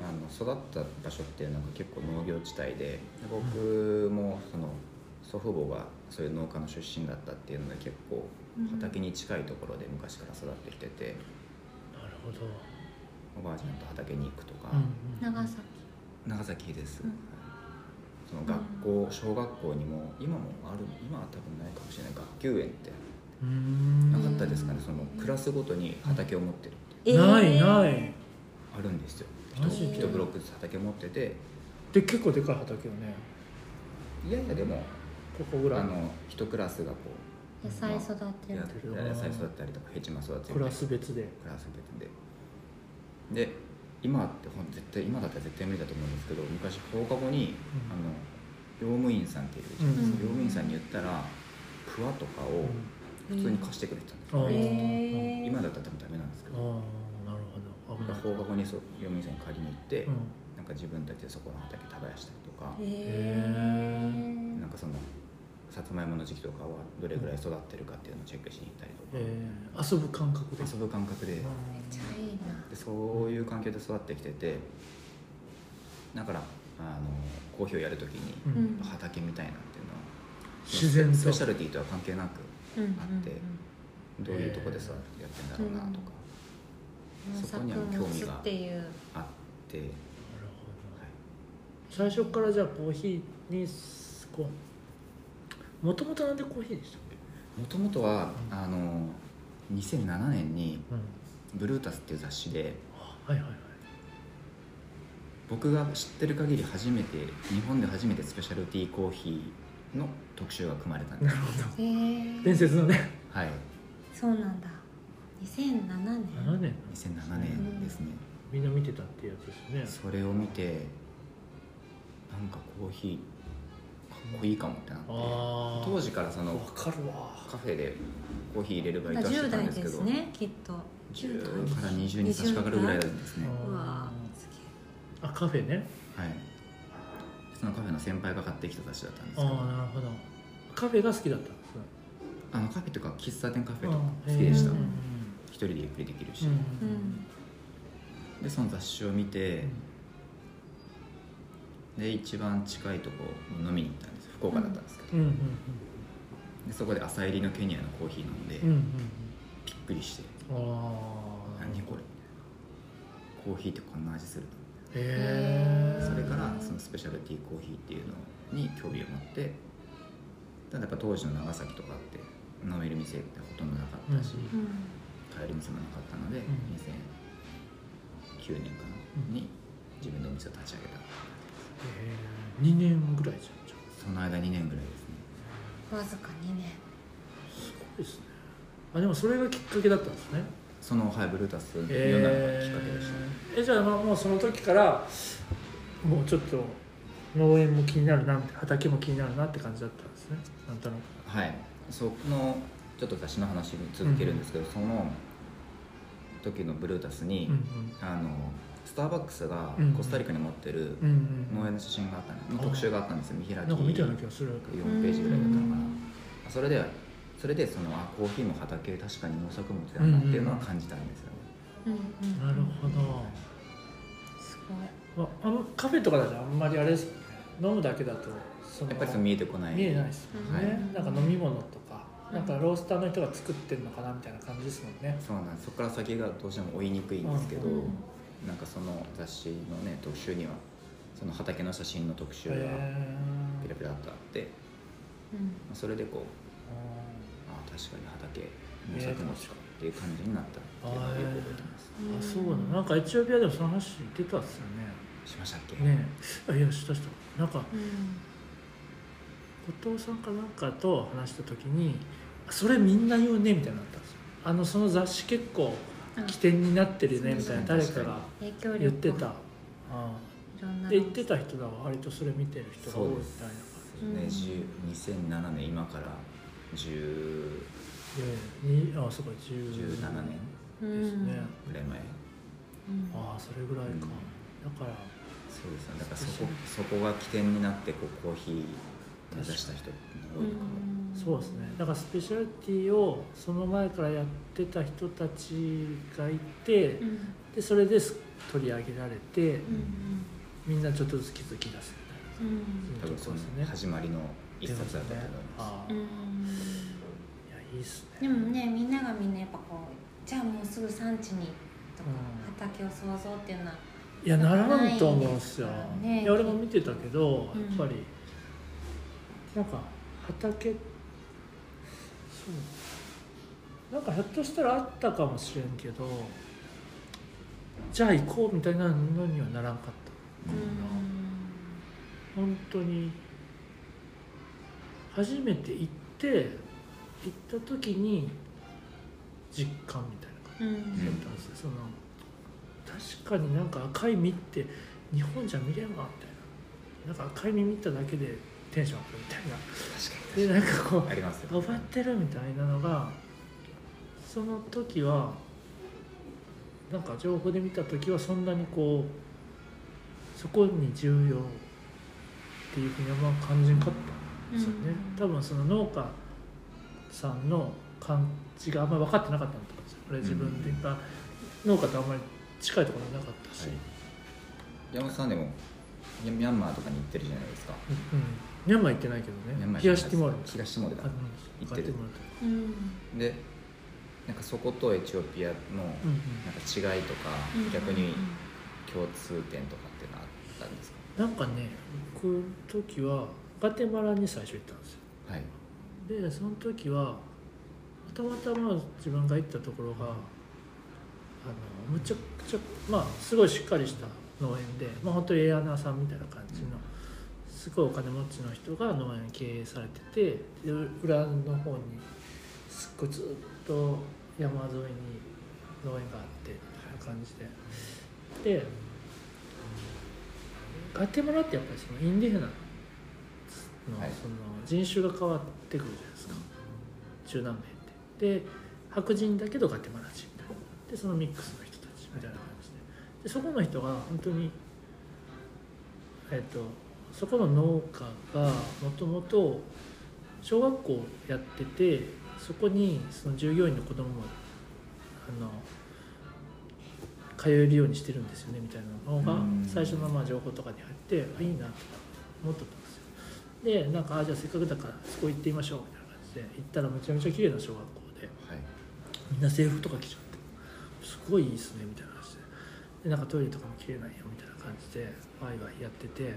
あの育った場所っていうのが結構農業地帯で僕もその祖父母がそういう農家の出身だったっていうので結構畑に近いところで昔から育ってきてて。なるほど、おばあちゃんと畑に行くとか、長崎。長崎です、うん。その学校小学校にも今もある今は多分ないかもしれない学級園って。うん。なかったですかね。そのクラスごとに畑を持ってるってえー。ないない。あるんですよ。一ブロックずつ畑持ってて。で結構でかい畑よね。いやいやでもここぐらい。あの一クラスがこう野菜育てる。野菜育てたりとかヘチマ育てたりクラス別で。クラス別で。で今ってほん絶対今だったら絶対無理だと思うんですけど昔放課後に、うん。あの用務員さんっているじゃないですか、うん。用務員さんに言ったらクワとかを普通に貸してくれてたんですよ、うんへー。今だったら多分ダメなんですけど、なるほど。危ない。放課後にそう用務員さんに借りに行って、うん。なんか自分たちでそこの畑耕したりとか、へなんかそのさつまいもの時期とかはどれぐらい育ってるかっていうのをチェックしに行ったりとか、えー遊ぶ感覚で。遊ぶ感覚で,、めっちゃいいな。でそういう環境で育ってきててだからあのコーヒーをやるときに、うん。うん畑みたいなっていうのは自然と。スペシャルティとは関係なくうんうんあってどういうとこで育ってやってんだろうなとか農そこには興味がっていう。あって、最初からじゃあコーヒーにこうもともとなんでコーヒーでしたっもともとはあの2007年にけ、うん、「ブルータス」っていう雑誌であはいはいはい。僕が知ってる限り初めて日本で初めてスペシャルティーコーヒーの特集が組まれたんです。なるほど。へえ伝説のね。はい。そうなんだ。2007年。7年。2007年ですね、みんな見てたっていうやつですよね。それを見てなんかコーヒーかっこいいかもってなって。ああ当時からそのわかるわ。カフェでコーヒー入れるバイまあ10トはしてたん代ですけど。ですねきっと。10から20に差し掛かるぐらいなんですね。あカフェね。はい。そのカフェの先輩が買ってきた雑誌だったんですああけどなるほど。カフェが好きだったんですねあのカフェとか喫茶店カフェとかあ好きでした。一人でゆっくりできるし、でその雑誌を見てで一番近いとこに飲みに行った福岡だったんですけど、うんうんでそこで朝入りのケニアのコーヒー飲んで、うんうんうん。びっくりして。うんあ「あ何これ。コーヒーってこんな味するの?へえ」それからそのスペシャルティーコーヒーっていうのに興味を持ってただやっぱ当時の長崎とかって飲める店ってほとんどなかったし、うんうん。買える店もなかったので、ん。2009年かな、に自分でお店を立ち上げた。2年ぐらいじゃん。じゃその間2年ぐらいですね。わずか2年。あすごいですね。あでもそれがきっかけだったんですね。そのはいブルータス読んだのがきっかけでした、えー。えじゃあまあもうその時からもうちょっと農園も気になるな畑も気になるなって感じだったんですね。なんとなく。はい。そのちょっと雑誌の話に続けるんですけど、その時のブルータスに、うん。あのスターバックスがうん。コスタリカに持ってるうんうん。うん農園の写真があったの、の特集があったんですよ。見開きなんか見たような気がする。4ページぐらいだったのかな。それでそれでそのあコーヒーも畑確かに農作物だなっていうのは感じたんですよね、うんうん。なるほど。すごい。まあ、あのカフェとかだとあんまりあれ飲むだけだとそのやっぱりその見えてこない。見えないですよね、はい。なんか飲み物とかなんかロースターの人が作ってるのかなみたいな感じですもんね。そうなんです。そこから先がどうしても追いにくいんですけど、うんなんかその雑誌のね特集にはその畑の写真の特集がへピラピラっとあって、うん。まあそれでこうーああ確かに畑農作物かっていう感じになったっていうのをよく覚えてます、あそうだなんかエチオピアでもその話出たっすよね。しましたっけ、ね。えあいやしたした。なんかうん。後藤さんかなんかと話した時にそれみんな言うねみたいになったんですよ。あのその雑誌結構うん起点になってるねみたいな誰かが影響力。言ってた。あいろんで言ってた人らは割とそれ見てる人が多いみたいな感ね、10 2007年今から10じでにあそうか10 17年。うん。ですね、ぐらい前。うん。ああそれぐらいか、だからそうですね。だからそこそこが起点になってこうコーヒー目指した人が多いのかも、そうですね。だからスペシャリティをその前からやってた人たちがいて、うん。でそれです取り上げられて、うんみんなちょっとずつ気づき出すみうん。多分そうですね。始まりの一冊だったと思います、ああ、いうん。やいいっすね。でもねみんながみんなやっぱこうじゃあもうすぐ産地にとかうん畑を想像っていうのはいやならんと思うんですよ、ね。いや俺も見てたけど、うん。やっぱりなんか畑そうなんかひょっとしたらあったかもしれんけどじゃあ行こうみたいなのにはならんかった。うん。本当に。初めて行って行った時に実感みたいな感うん。じだったんですよ、その確かになんか赤い実って日本じゃ見れんわみたいな。なんか赤い実見ただけでテンション上がるみたいな。でなんかこうにありますよ、あ終わってるみたいなのがその時はなんか情報で見た時はそんなにこうそこに重要っていうふうにはまあ感じんかったんですよね、うん。多分その農家さんの感じがあんまり分かってなかったんだと思うんですよ。俺自分でやっぱ農家とあんまり近いところになかったし、はい。山本さんでもミャンマーとかに行ってるじゃないですか。うんうんミャンマー行ってないけどね東ティモール東ティモールだ。行ってる。でなんかそことエチオピアのうんうん。なんか違いとか、うん逆に共通点とかっていうのはあったんですか？なんかね僕の時はガテマラに最初行ったんですよ。はい。でその時はたまたま自分が行ったところがあのむちゃくちゃまあすごいしっかりした農園で、まあ、本当にエアナーさんみたいな感じのすごいお金持ちの人が農園経営されててで裏の方にすっごいずっと山沿いに農園があってみたいな感じで。でガテマラってやっぱりそのインディフェナのはい。その人種が変わってくるじゃないですか。中南米って。で白人だけどガテマラ人みたいな。でそのミックスの人たちみたいな感じで。でそこの人が本当にえっ、とそこの農家がもともと小学校やっててそこにその従業員の子供もあの通えるようにしてるんですよねみたいなのがうん。最初のまあ情報とかに入ってあいいなとか思ってたんですよ。でなんかあじゃあせっかくだからそこ行ってみましょうみたいな感じで行ったらめちゃめちゃ綺麗な小学校ではい。みんな制服とか着ちゃってすごいいいっすねみたいな話で。でなんかトイレとかも綺麗なんよみたいな感じでワイワイやってて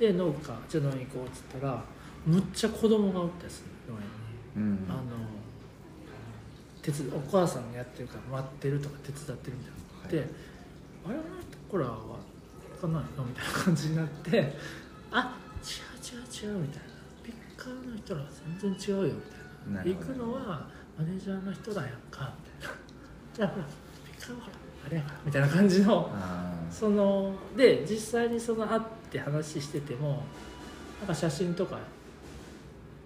で農家じゃあ農園行こうっつったらむっちゃ子供がおったやつ農園に。うん。あの手伝お母さんがやってるから待ってるとか手伝ってるみたいなはい。あれあの子らは行かないのみたいな感じになって あ違う違う違うみたいな。ピッカーの人らは全然違うよみたいな。行くのはマネージャーの人だやんかみたいな。じゃあほらピッカーはほらあれみたいな感じのあそので実際にその会って話しててもなんか写真とか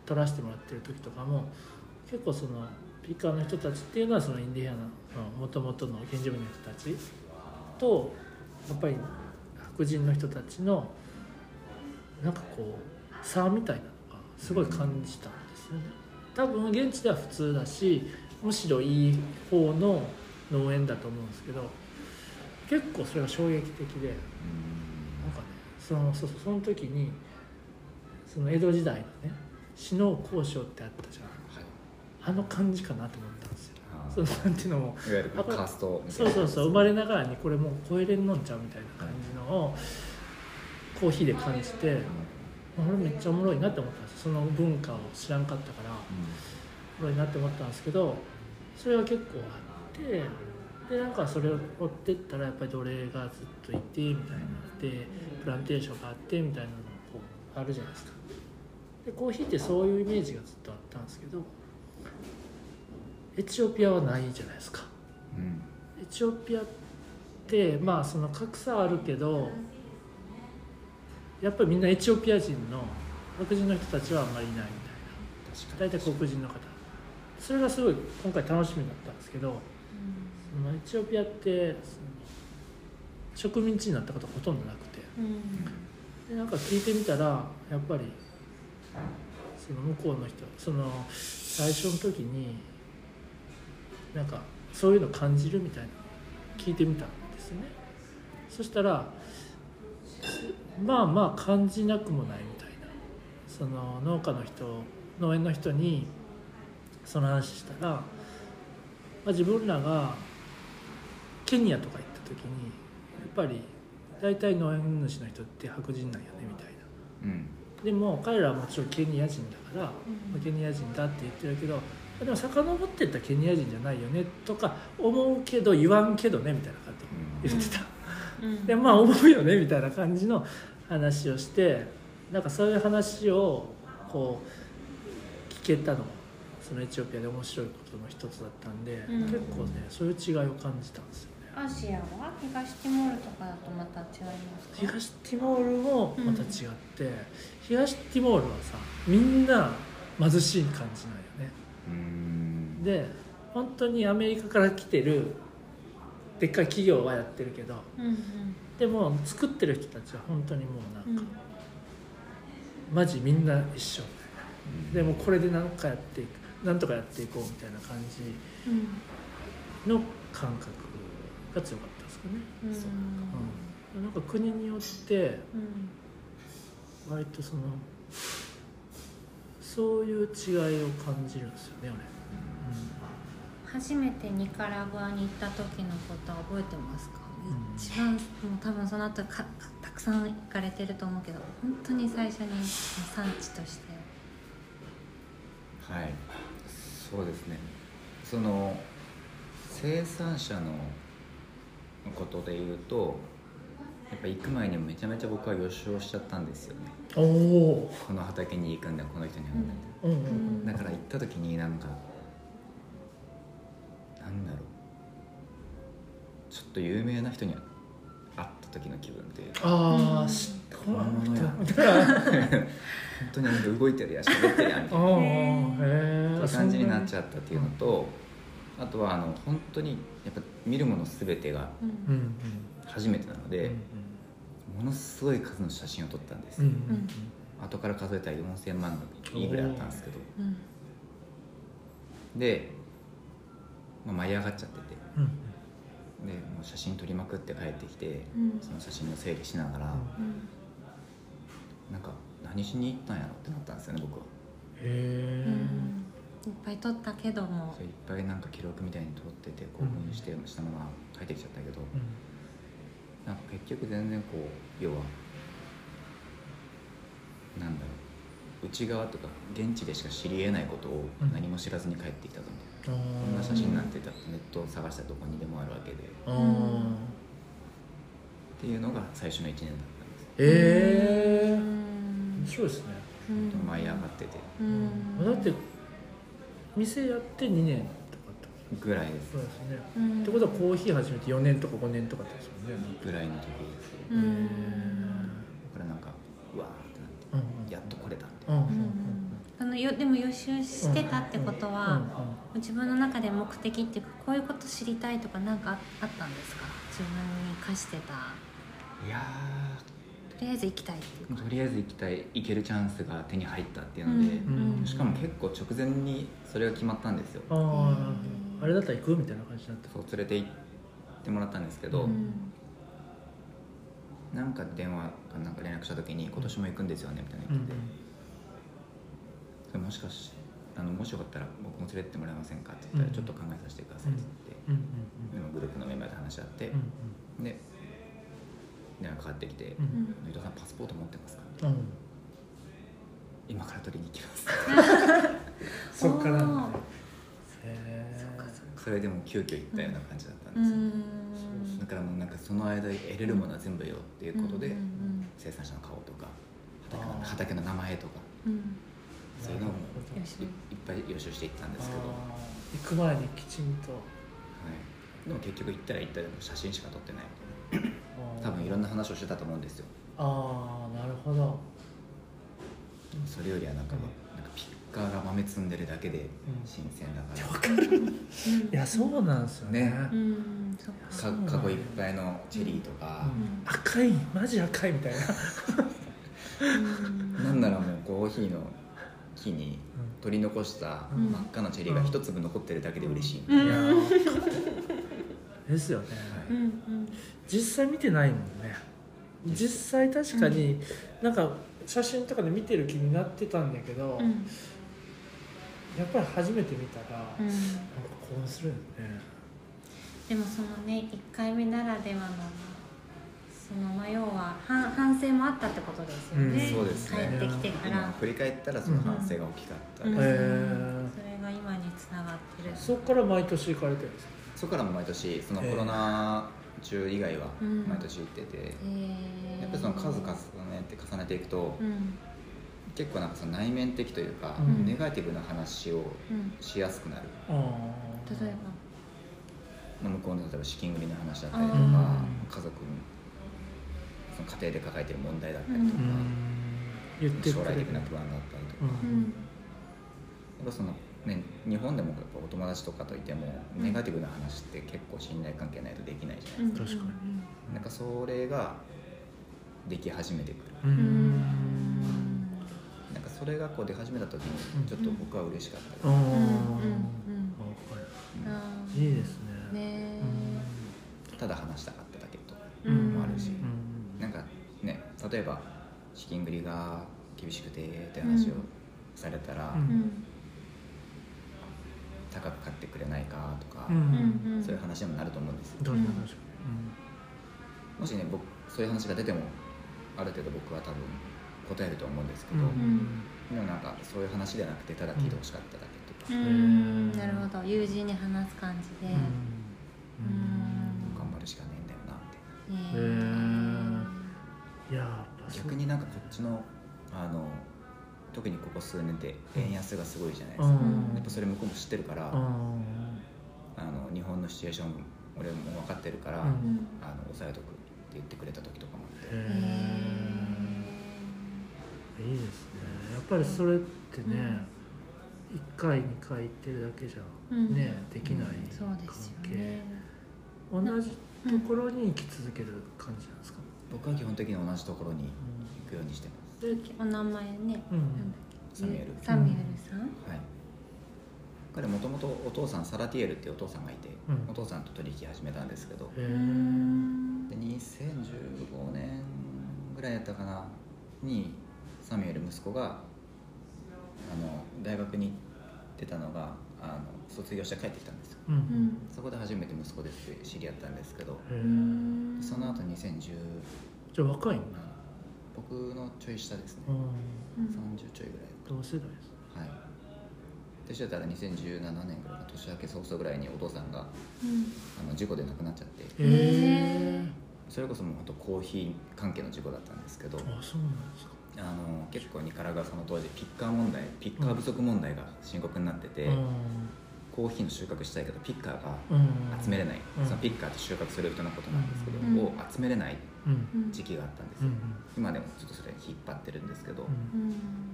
撮らせてもらってる時とかも結構そのピッカーの人たちっていうのはそのインディアナのもともとの原住民の人たちとやっぱり白人の人たちのなんかこう差みたいなのがすごい感じたんですよね。多分現地では普通だしむしろいい方の農園だと思うんですけど結構それが衝撃的でなんかねそのそうそうその時にその江戸時代のね死の交渉ってあったじゃん。はい。あの感じかなと思ったんですよ。あそのなんていうのもいわゆるカーストみたそいうなそうそう生まれながらにこれもう超えれんのんちゃうみたいな感じのをコーヒーで感じてあこれめっちゃおもろいなって思ったんですよ。その文化を知らんかったからおもろいなって思ったんですけどそれが結構あってでなんかそれを追ってったらやっぱり奴隷がずっといてみたいなでプランテーションがあってみたいなのがこうあるじゃないですか。でコーヒーってそういうイメージがずっとあったんですけどエチオピアはないじゃないですか。うん。エチオピアってまあその格差はあるけどやっぱりみんなエチオピア人の白人の人たちはあんまりいないみたいな。確かに。大体黒人の方。それがすごい今回楽しみだったんですけどそのエチオピアって植民地になったことがほとんどなくて。うん。でなんか聞いてみたらやっぱりその向こうの人その最初の時になんかそういうの感じるみたいな聞いてみたんですね。そしたらまあまあ感じなくもないみたいな。その農家の人農園の人にその話したら、まあ、自分らがケニアとか行った時にやっぱり大体農園主の人って白人なんやねみたいな。うん。でも彼らはもちろんケニア人だから、まあケニア人だって言ってるけどでも遡ってったらケニア人じゃないよねとか思うけど言わんけどねみたいな感じで言ってた、うん。でまあ思うよねみたいな感じの話をしてなんかそういう話をこう聞けたのがそのエチオピアで面白いことの一つだったんで、うん。結構ねそういう違いを感じたんですよ。ねアジアは東ティモールとかだとまた違いますか？東ティモールもまた違って、東ティモールはさみんな貧しい感じなんよね。うん。で本当にアメリカから来てるでっかい企業はやってるけどうんうん。でも作ってる人たちは本当にもうなんか、うん。マジみんな一緒。みうん。たいなでもこれで何かやっていくなんとかやっていこうみたいな感じうん。の感覚が強かったですかね、うん。なんか国によってうん。割とそのそういう違いを感じるんですよね初めてニカラグアに行った時のことは覚えてますか、うん。一番もう多分その後かかたくさん行かれてると思うけど本当に最初に産地として。はい。そうですね。その生産者のことで言うとやっぱ行く前にめちゃめちゃ僕は予習をしちゃったんですよね。この畑に行くんだこの人に会うんだうんうんうん。だから行った時になんかなんだろう。ちょっと有名な人に会った時の気分っていうかああ知ってこの本物やみたいな本当になんか動いてるや喋ってるやんみたいな。そういう感じになっちゃったっていうのと、あとはあの本当にやっぱ見るもの全てが初めてなので、うん。ものすごい数の写真を撮ったんです、うん。うん後から数えたら4000万のいいぐらいあったんですけど。うん。で、まあ、舞い上がっちゃってて。うん。でもう写真撮りまくって帰ってきて、うん。その写真の整理しながら、うん。なんか何しに行ったんやろってなったんですよね僕は。へえうんいっぱい撮ったけども。いっぱいなんか記録みたいに撮ってて興奮してしたまま帰ってきちゃったけど、なんか結局全然こう要はなんだろう。内側とか現地でしか知りえないことをうん。何も知らずに帰ってきたぞみたいこんな写真なんてネットを探したらどこにでもあるわけで。っていうのが最初の1年だったんです。ええうん。面白いですね。舞い上がってて。うん。だって店やって2年とかってぐらいですそうですね。うん。ってことはコーヒー始めて4年とか5年とかってですよね。ぐらいの時ですうん。これなんかうわーってなってうんやっとこれだってう。ん。うんうんあのよでも予習してたってことは、うん自分の中で目的っていうかこういうこと知りたいとか何かああったんですか？自分に課してた。いやとりあえず行きたいっていとりあえず行きたい行けるチャンスが手に入ったっていうので、うん。うん。しかも結構直前にそれが決まったんですよ。あああれだったら行くみたいな感じになった。そう連れて行ってもらったんですけど、うん。なんか電話かなんか連絡した時に「今年も行くんですよね」みたいなうん言ってて、それもしかしあのもしよかったら僕も連れてってもらえませんか?」って言ったら、うん。ちょっと考えさせてください」ってうん言って、でもグループのメンバーで話し合って、うん。で電話かかってきてうん「伊藤さんパスポート持ってますか?」今から取りに行きます そっから。なんそれでも急遽行ったような感じだったんうですよ、ん。だからもうなんかその間得れるものは全部よっていうことで、うんうん生産者の顔とか畑の名前とか。そういうのをなるほどよし。いいっぱい予習していったんですけど、行く前にきちんと。い、でも結局行ったら行ったでも写真しか撮ってない多分いろんなな話をしてたと思うんですよ。ああなるほど。それよりはなんか,、なんかピッカーが豆摘んでるだけで新鮮だから、わかる。いやそうなんですよね。ね。うんか。かかごいっぱいのチェリーとか、うん。赤いマジ赤いみたいな。うん。なんならもうコーヒーの木にうん。取り残したうん。真っ赤なチェリーが一粒残ってるだけで嬉しい、うん。いですよね、うんうん。実際見てないもんね。実際確かになんか写真とかで見てる気になってたんだけど、うん。やっぱり初めて見たら、うん。なんか興奮するよね。でもそのね1回目ならではのそのまあ要は反反省もあったってことですよね、うんそうですね。帰ってきてから。今振り返ったらその反省が大きかった、うん。へー。それが今につながってる。そっから毎年行かれてるんですか？そこからも毎年そのコロナ中以外はうん。毎年行ってて、やっぱりその数重ねて重ねていくと、うん。結構なんかその内面的というか、うん。ネガティブな話をうん。しやすくなる、あ例えば？まあ向こうの例えば資金繰りの話だったりとか、うん。家族その家庭で抱えている問題だったりとか、将来的な不安だったりとか、ううんん。やっぱそのね日本でもやっぱお友達とかといても、うん。ネガティブな話って結構信頼関係ないとできないじゃないですか、確かなんかそれができ始めてくる。なんかそれがこう出始めた時うん。にちょっと僕は嬉しかったうん。です、いいですね。ねただ話したかっただけともあるし、うん。なんかね例えば資金繰りが厳しくてって話をされたら、うんうん高く買ってくれないかとか、うん。うんうん。そういう話にもなると思うんですよ。どんな話もしね僕そういう話が出てもある程度僕は多分答えると思うんですけど、うん。でもなんかそういう話じゃなくてただ聞いてほしかっただけとか、うん。なるほど。友人に話す感じで。うん。うん。頑張るしかねえんだよなみたいな。へいややっぱそう。逆になんかこっちのあの特にここ数年で円安がすごいじゃないでうすか、ん。やっぱそれ向こうも知ってるから、うん。あの日本のシチュエーション俺も分かってるから、うん。うんあの抑えとくって言ってくれた時とかもあって、へへえいいですね。やっぱりそれってね一回二回行ってるだけじゃうん。ねできないーそうですよ関係。ね同じところに生き続ける感じなんですか？僕は基本的に同じところに行くようにしてます、でお名前ね、うんなんだっけ？サミュエル。サミュエルさん、はい。彼もともとお父さんサラティエルっていうお父さんがいて、うん。お父さんと取引始めたんですけど。で2015年ぐらいやったかなにサミュエル息子があの大学に行ってたのがあの卒業して帰ってきたんですよ。ううん。んそこで初めて息子ですって知り合ったんですけど。その後2010じゃあ若いんだ僕のちょい下ですね。うん。うん30ちょいぐらい。同世代ですはい。でしてたら2017年ぐらいか年明け早々ぐらいにお父さんがうん。あの事故で亡くなっちゃって。へえそれこそもう本当コーヒー関係の事故だったんですけどあそうなんですか。あの結構ニカラがその当時ピッカー問題ピッカー不足問題が深刻になってて、コーヒーの収穫したいけどピッカーがうん。集めれない、うん。そのピッカーって収穫する人のことなんですけど、うん。を集めれないうんうん時期があったんですよ、うん今でもちょっとそれ引っ張ってるんですけど、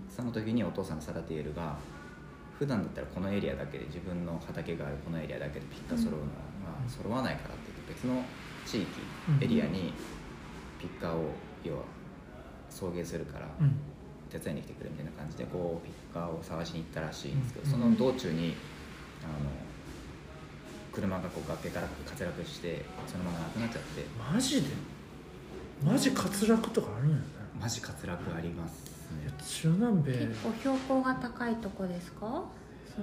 その時にお父さんのサラティエルが普段だったらこのエリアだけで自分の畑があるこのエリアだけでピッカー揃うのがうん。揃わないからって言って別の地域、うんエリアにピッカーを要は送迎するからうん。手伝いに来てくれみたいな感じでこうピッカーを探しに行ったらしいんですけど、うんその道中にあの車がこう崖から滑落してそのままなくなっちゃって。マジで？マジ滑落とかあるんやね。マジ滑落ありますい中南米結構標高が高いとこですか？そ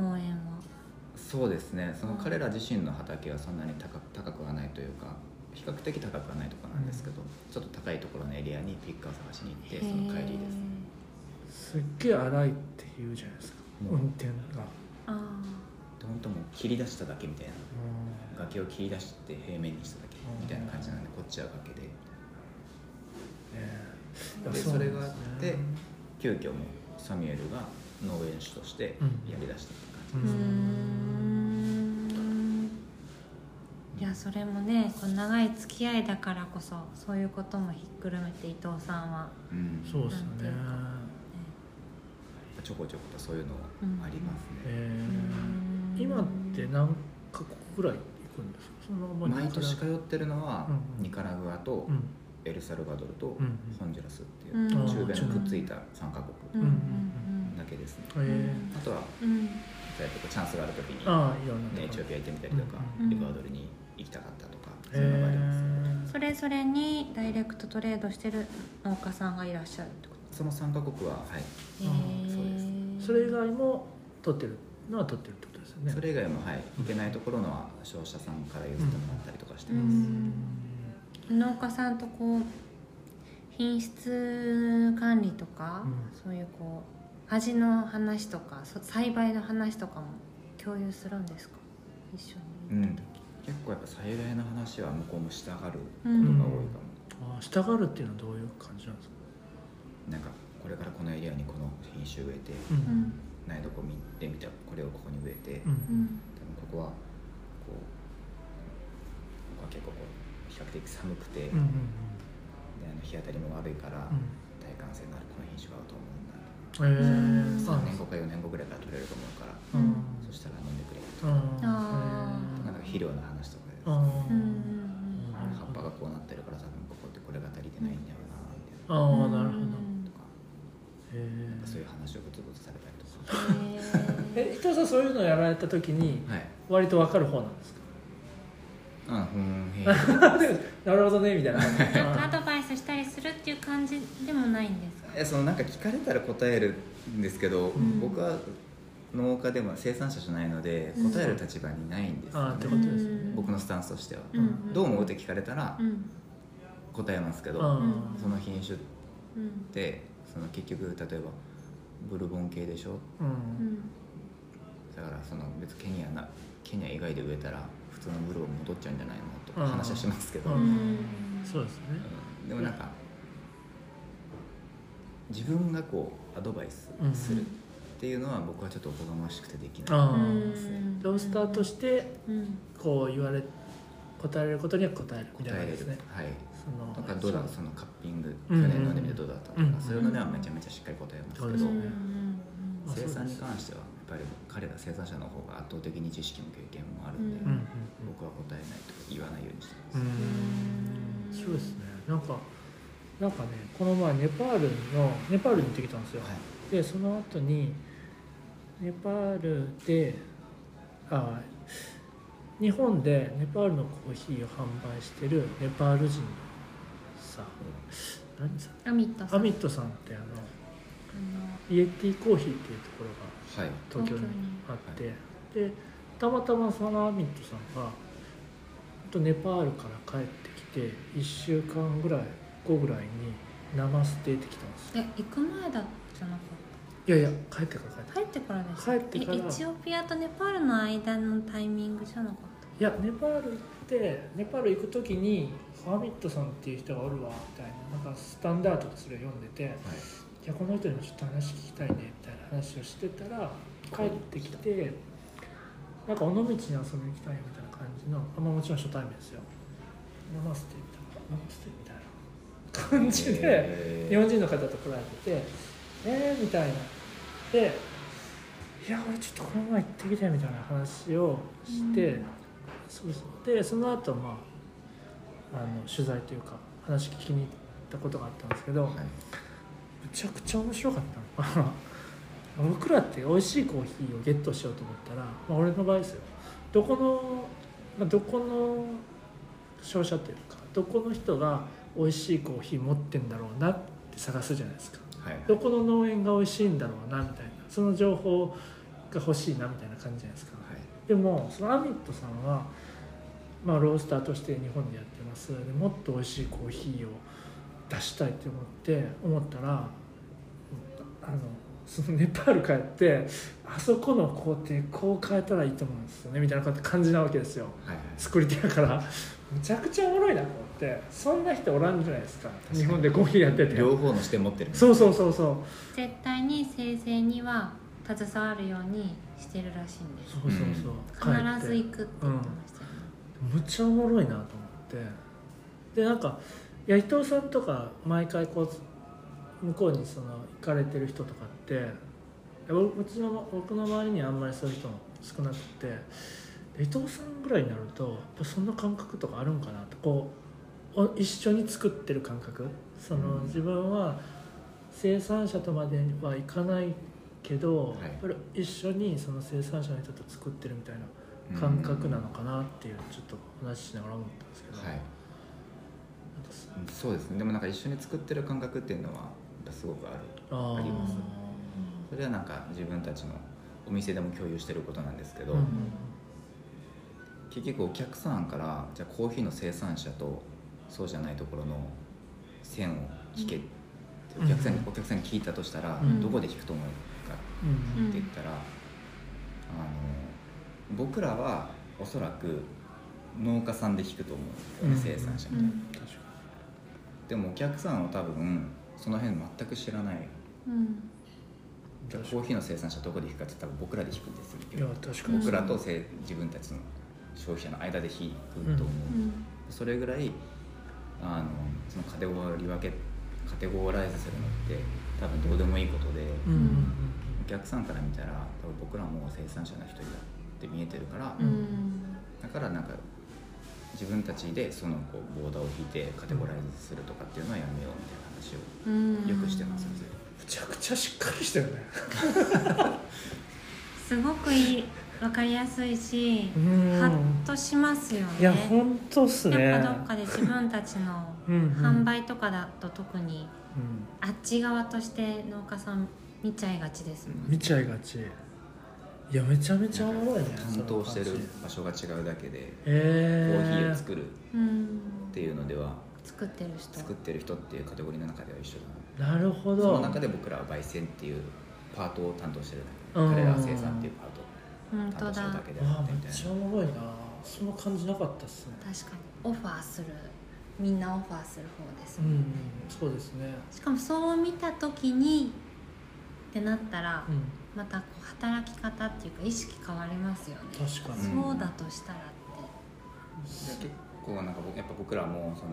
の農園は。そうですね。その彼ら自身の畑はそんなに高高くはないというか比較的高くはないところなんですけど、ちょっと高いところのエリアにピックを探しに行ってその帰りです。すっげえ荒いって言うじゃないですか。う。ん運転が。あで本当もう切り出しただけみたいな。う崖を切り出して平面にしただけみたいな感じなんでこっちは崖でそれがあって急遽もうサミュエルが農園主としてやりだしたって感じーうーん。いやそれもねこう長い付き合いだからこそそういうこともひっくるめて伊藤さんは、うん。そうですよね。ちょこちょことそういうのありますね、えうー今って何カ国ぐらい行くんですか？その毎年通ってるのはうんニカラグアとうんエルサルバドルとうんホンジュラスっていううん。中米のくっついた3カ国うんうんだけですね。えあとはうん。チャンスがある時にエチオピア行ってみたりとかうんエクアドルに行きたかったとかえそういうのがありますそれぞれにダイレクトトレードしてる農家さんがいらっしゃるってこその3カ国ははい。そうです。それ以外も取ってるのは取ってるってことですよね。それ以外もはい。行けないところのは商社さんから譲ってもらったりとかしてうます。ん農家さんとこう品質管理とか、うん。そういうこう味の話とかそ栽培の話とかも共有するんですか？一緒にうん。結構やっぱ栽培の話は向こうもしたがることが多いかうんも、ああ従うっていうのはどういう感じなんですか？なんかこれからこのエリアにこの品種植えてううん。ん苗床見てみたらこれをここに植えて、うん。うん。多分ここはこうここは結構こう比較的寒くて、うんうんであの日当たりも悪いから、うん。耐寒性のあるこの品種が合うと思うんだえー、3年後か4年後ぐらいから取れると思うから、うん。そしたら飲んでくれとうん。あー。なんか肥料の話とかで、あーうん。葉っぱがこうなってるから多分ここってこれが足りてないんだよなみたいなああなるほど。うんとか。へなんかそういう話をブツブツされたりとか。伊藤さんそういうのやられた時にはい。割と分かる方なんですか？あふーん なるほどねみたいなーアドバイスしたりするっていう感じでもないんですか？えそのなんか聞かれたら答えるんですけど、ん。僕は農家でも生産者じゃないのでうん。答える立場にないんですよね。あーってことですね。僕のスタンスとしては、うんどう思うって聞かれたらうん。答えますけど、うん。その品種っうんてその結局例えばブルボン系でしょ？うん。うん。だからその別にケニアなケニア以外で植えたら普通のブルボン戻っちゃうんじゃないの？とかうん。話はしますけど、そうですね。うん。でもなんか自分がこうアドバイスするっていうのは僕はちょっとおこがましくてできない、ああ。うん。ロースターとしてうん。こう言われ答えられることには答えるみたい答えれる、なですね。はい。そのなんかどうだそのカッピング去うん年飲んでみてどうだったとか、うん。そういうのではめちゃめちゃしっかり答えますけど、生産に関してはやっぱり彼ら生産者の方が圧倒的に知識も経験もあるんで、は答えないとか言わないようにしてうます、ん。そうですね。なんかなんかねこの前ネパールのネパールに行ってきたんですよ、はい。でその後にネパールであ日本でネパールのコーヒーを販売してるネパール人のさ何さアミットさん。アミットさんってあのあのイエティコーヒーっていうところがはい。東京にあって。でたまたまそのアミットさんがとネパールから帰ってきて1週間ぐらい後ぐらいにナステってきたんです。よえ行く前だじゃなかっいやいや帰ってから帰ってた。帰ってからです帰ってから。えエチオピアとネパールの間のタイミングじゃなかっいやネパール行ってネパール行く時にハーミットさんっていう人がおるわみたいななんかスタンダードでそれを読んでてはい。いやこの人にもちょっと話聞きたいねみたいな話をしてたら帰ってきてなんか尾道に遊びに行きたいみたいな。感じの、あまあ、もちろん初対面ですよ「ナマステ」みたいな「ナマステ」みたいな感じで日本人の方と来られてて「えー?」みたいな。で「いや俺ちょっとこの前行ってきて」みたいな話をして、うん。そうそう。でその後まああの取材というか話聞きに行ったことがあったんですけど、はい。めちゃくちゃ面白かったの。が 僕らって美味しいコーヒーをゲットしようと思ったら、まあ、俺の場合ですよ。どこの、まあ、どこの商社というかどこの人が美味しいコーヒー持ってんだろうなって探すじゃないですか。はいどこの農園が美味しいんだろうなみたいなその情報欲しいなみたいな感じじゃないですか。はい。でもそのアミットさんは、まあ、ロースターとして日本でやってます。でもっと美味しいコーヒーを出したいって思って思ったらあのそのネパール帰ってあそこの工程こう変えたらいいと思うんですよねみたいな感じなわけですよ。はいはい。作り手やから。むちゃくちゃおもろいなと思って。そんな人おらんじゃないですか。に。日本でコーヒーやってて。両方の視点持ってるそうそうそうそう。絶対に生成には携わるようにしてるらしいんで。すそうそうそう、必ず行くって言ってましたよね、むっちゃおもろいなと思って。でなんかいや伊藤さんとか毎回こう向こうにその行かれてる人とかっていや僕うちの僕の周りにはあんまりそういう人も少なくてで伊藤さんぐらいになるとやっぱそんな感覚とかあるんかなとこうお一緒に作ってる感覚。その、うん。自分は生産者とまではいかないけど、はい。やっぱり一緒にその生産者の人と作ってるみたいな感覚なのかなっていうちょっと話ししながら思ったんですけど、はい。そうですね。でもなんか一緒に作ってる感覚っていうのはすごくある。ありますそれはなんか自分たちのお店でも共有してることなんですけど、うん結局お客さんからじゃあコーヒーの生産者とそうじゃないところの線を引けってお客さんに,、うんお客さんに聞いたとしたら、うん。どこで引くと思うかうんって言ったら、あの僕らはおそらく農家さんで引くと思うんですよね、生産者みたいな、でもお客さんは多分その辺全く知らないうんコーヒーの生産者どこで引くかって多分僕らで引くんですよ。にいや確かに。僕らとせ自分たちの消費者の間で引くと思う、うん。それぐらいあのそのカテゴリー分けカテゴライズするのって多分どうでもいいことで、お客さんから見たら多分僕らも生産者の一人だって見えてるから、うん。だからなんか自分たちでそのこうボーダーを引いてカテゴライズするとかっていうのはやめようみたいな話をうん。よくしてますよ、むちゃくちゃしっかりしてるね。すごくいい分かりやすいしうん。ハッとしますよね。いや本当っすね。やっぱどっかで自分たちのうんうん。販売とかだと特にうん。あっち側として農家さん見ちゃいがちですもん見ちゃいがち。いやめちゃめちゃおもろいね担当してる場所が違うだけでコえーヒーーを作るうん。っていうのでは作ってる人。作ってる人っていうカテゴリーの中では一緒だなるほど。その中で僕らは焙煎っていうパートを担当してるだけうん。彼らは生産っていうパート本当を担当してるだだけであめっってみたいなちゃおもろいな。その感じなかったっすね。確かに。オファーする。みんなオファーする方ですうんもんね、そうですね。しかもそう見た時にってなったら、うん。またこう働き方っていうか意識変わりますよね。確かに。うんそうだとしたらって。で結構なんか僕やっぱ僕らもその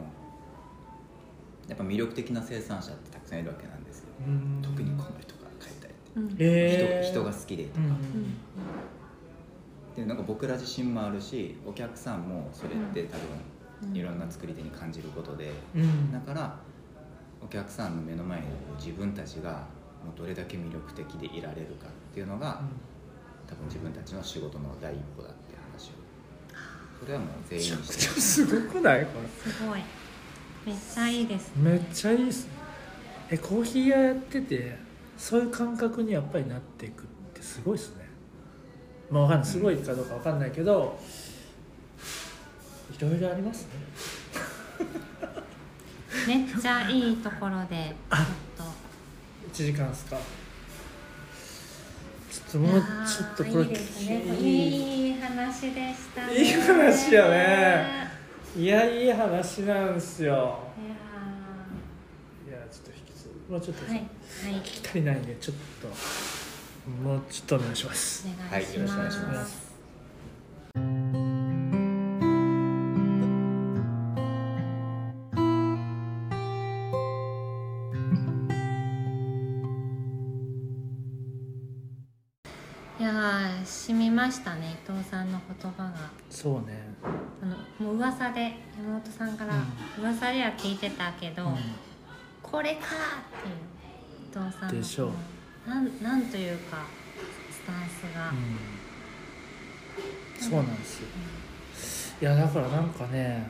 やっぱ魅力的な生産者ってたくさんいるわけなんですよ。うん。特にこの人が買いたいって。うん。えー。人人が好きでとか、うん。うんうんでなんか僕ら自身もあるしお客さんもそれって多うん。分いろんな作り手に感じることで、うん。だからお客さんの目の前に自分たちがもうどれだけ魅力的でいられるかっていうのが、多分自分たちの仕事の第一歩だって話を。それはもう全員して。すごくない？こすごい。めっちゃいいですれめっちゃいいっすねえコーヒー屋やっててそういう感覚にやっぱりなっていくってすごいっすね。まあわかんない。すごいかどうかわかんないけどいろいろありますね。めっちゃいいところでちょっと。1時間ですか。ちょっともうちょっとこれいいいですねいい話でしたね。いい話やね。いやいい話なんですよいやいやちょっと引き継ぐもうちょっと、ーはいはい。聞き足りないんでちょっともうちょっとお願いします。お願いしはいよろしくお願いしまます。いやー染みましたね伊藤さんの言葉が。そうね。あのもう噂で山本さんから噂では聞いてたけど、うんこれかっていう伊藤さんのでしょう。なんなんというかスタンスが、うん、そうなんですよ。いやだからなんかね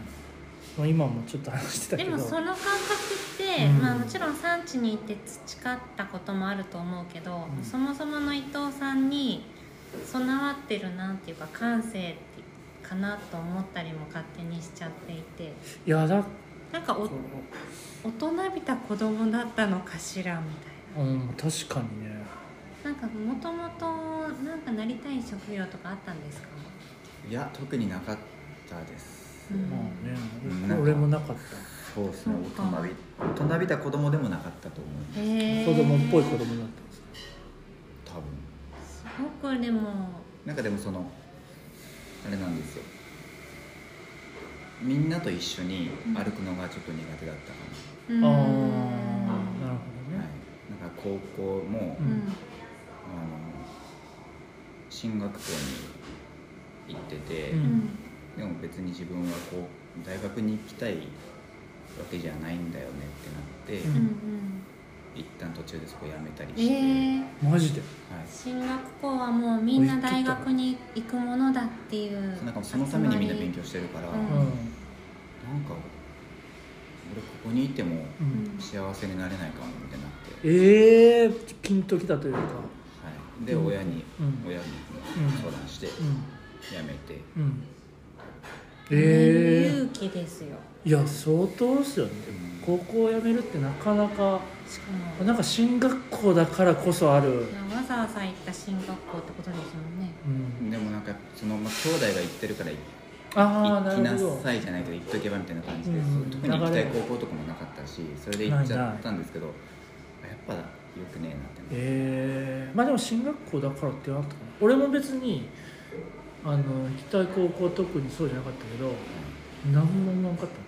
今もちょっと話してたけど。でもその感覚って、うん。まあ、もちろん産地に行って培ったこともあると思うけど、うん。そもそもの伊藤さんに備わってるなっていうか感性かなと思ったりも勝手にしちゃっていて。いやだなんかお大人びた子供だったのかしらみたいな。うん確かにね。なんかもともとなんかなりたい職業とかあったんですか？いや特になかったです、うん。まあうんね俺もなかった。そうですね大人び大人びた子供でもなかったと思う。へえ。子供っぽい子供だったんです多分。すごくでも。なんかでもそのあれなんですよ。みんなと一緒に歩くのがちょっと苦手だったかうーんああなるほどな、ね。はい、なんか高校も、ううん。ん。あの進学校に行ってて、ううん。ん。でも別に自分はこう大学に行きたいわけじゃないんだよねってなって、ううん。うん。一旦途中でそこ辞めたりえして、えマジで？はい、進学校はもうみんな大学に行くものだっていうなんかそのためにみんな勉強してるから、うん。うん。なんか俺ここにいてもうん。幸せになれないかもみたいになって、ええピンときたというか。はい、でうん。親に、うん。親にうん相談して辞うん。めて、うん。えええ勇気ですよ。いや相当ですよね。高校を辞めるってなかなかしかも。なんか進学校だからこそある、わざわざ行った進学校ってことですもんね。うん、でもなんかその、まあ、兄弟が行ってるからああ行きなさいじゃないけど行っとけばみたいな感じで、うん特に行きたい高校とかもなかったしそれで行っちゃったんですけどやっぱよくねえなってなってええまあでも進学校だからってなったかな。俺も別にあの行きたい高校特にそうじゃなかったけど何も思わんかった。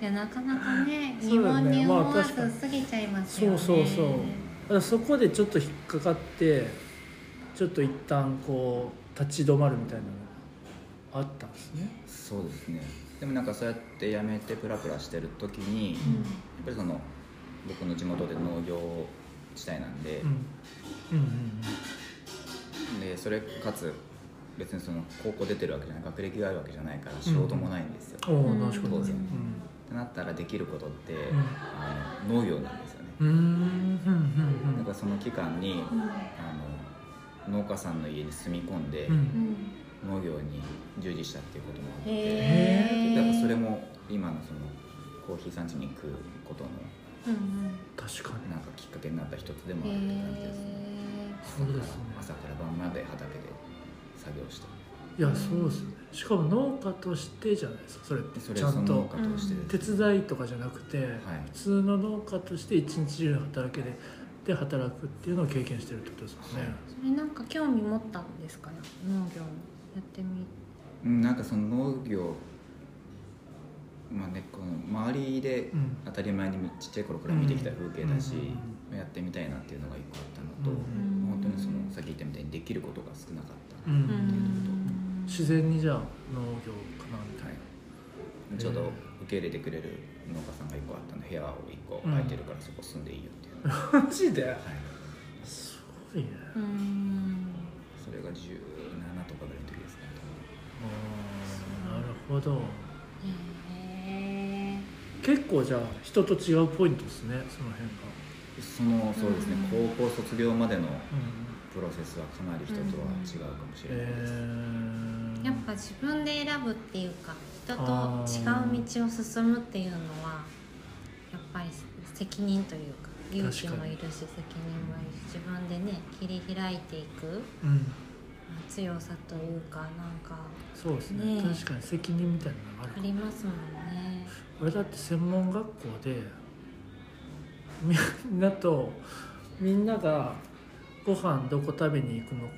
いやなかなかねそう疑問だよね。に思わず過ぎちゃいますよね。そうそうそう。だからそこでちょっと引っかかってちょっと一旦こう立ち止まるみたいなのがあったんですね。そうですね。でもなんかそうやって辞めてプラプラしてる時に、やっぱりその僕の地元で農業地帯なんでう、ん。うんでそれかつ別にその高校出てるわけじゃない学歴があるわけじゃないから仕事もないんですよ、うん。当然うん。ってなったらできることって、ん。あの農業なんですよね、うーん。うん。うん。だからその期間に、うん。あの農家さんの家に住み込んで、うんうん。うん農業に従事したっていうこともあって、へえだからそれも今のそのコーヒー産地に行くことのうんうん確かに。なんかきっかけになった一つでもあへるって感じですね。そうですね。朝から晩まで畑で作業して。いやそうですね。しかも農家としてじゃないですかそれって。それちゃんと。その農家としてです手伝いとかじゃなくて、はい。普通の農家として一日中働けでで働くっていうのを経験してるってことですもんね、それなんか興味持ったんですか？ね農業やってみうんなんかその農業まあねこの周りでうん。当たり前にちっちゃい頃から見てきた風景だし、うん。やってみたいなっていうのが一個あったのと、うん。本当にそのさっき言ったみたいにできることが少なかった、うんうーん自然にじゃあ農業かなみたいはい、ちょうど受け入れてくれる農家さんが1個あったので部屋を1個空いてるからそこ住んでいいよっていう、な、マジで？はい、すごいね。うーん。それが17なるほど。へえ結構じゃあ人と違うポイントですねその辺が、そのそうですね、うん。高校卒業までのうん。プロセスはかなり人とは違うかもしれないです、えー、やっぱ自分で選ぶっていうか人とあ違ーう道を進むっていうのはやっぱり責任というか勇気もいるし責任もいるし自分でね切り開いていくうん。強さというかなんかそうですね。ねえ。確かに責任みたいなのがああるりますもんね。俺だって専門学校でみんなとみんながご飯どこ食べに行くの行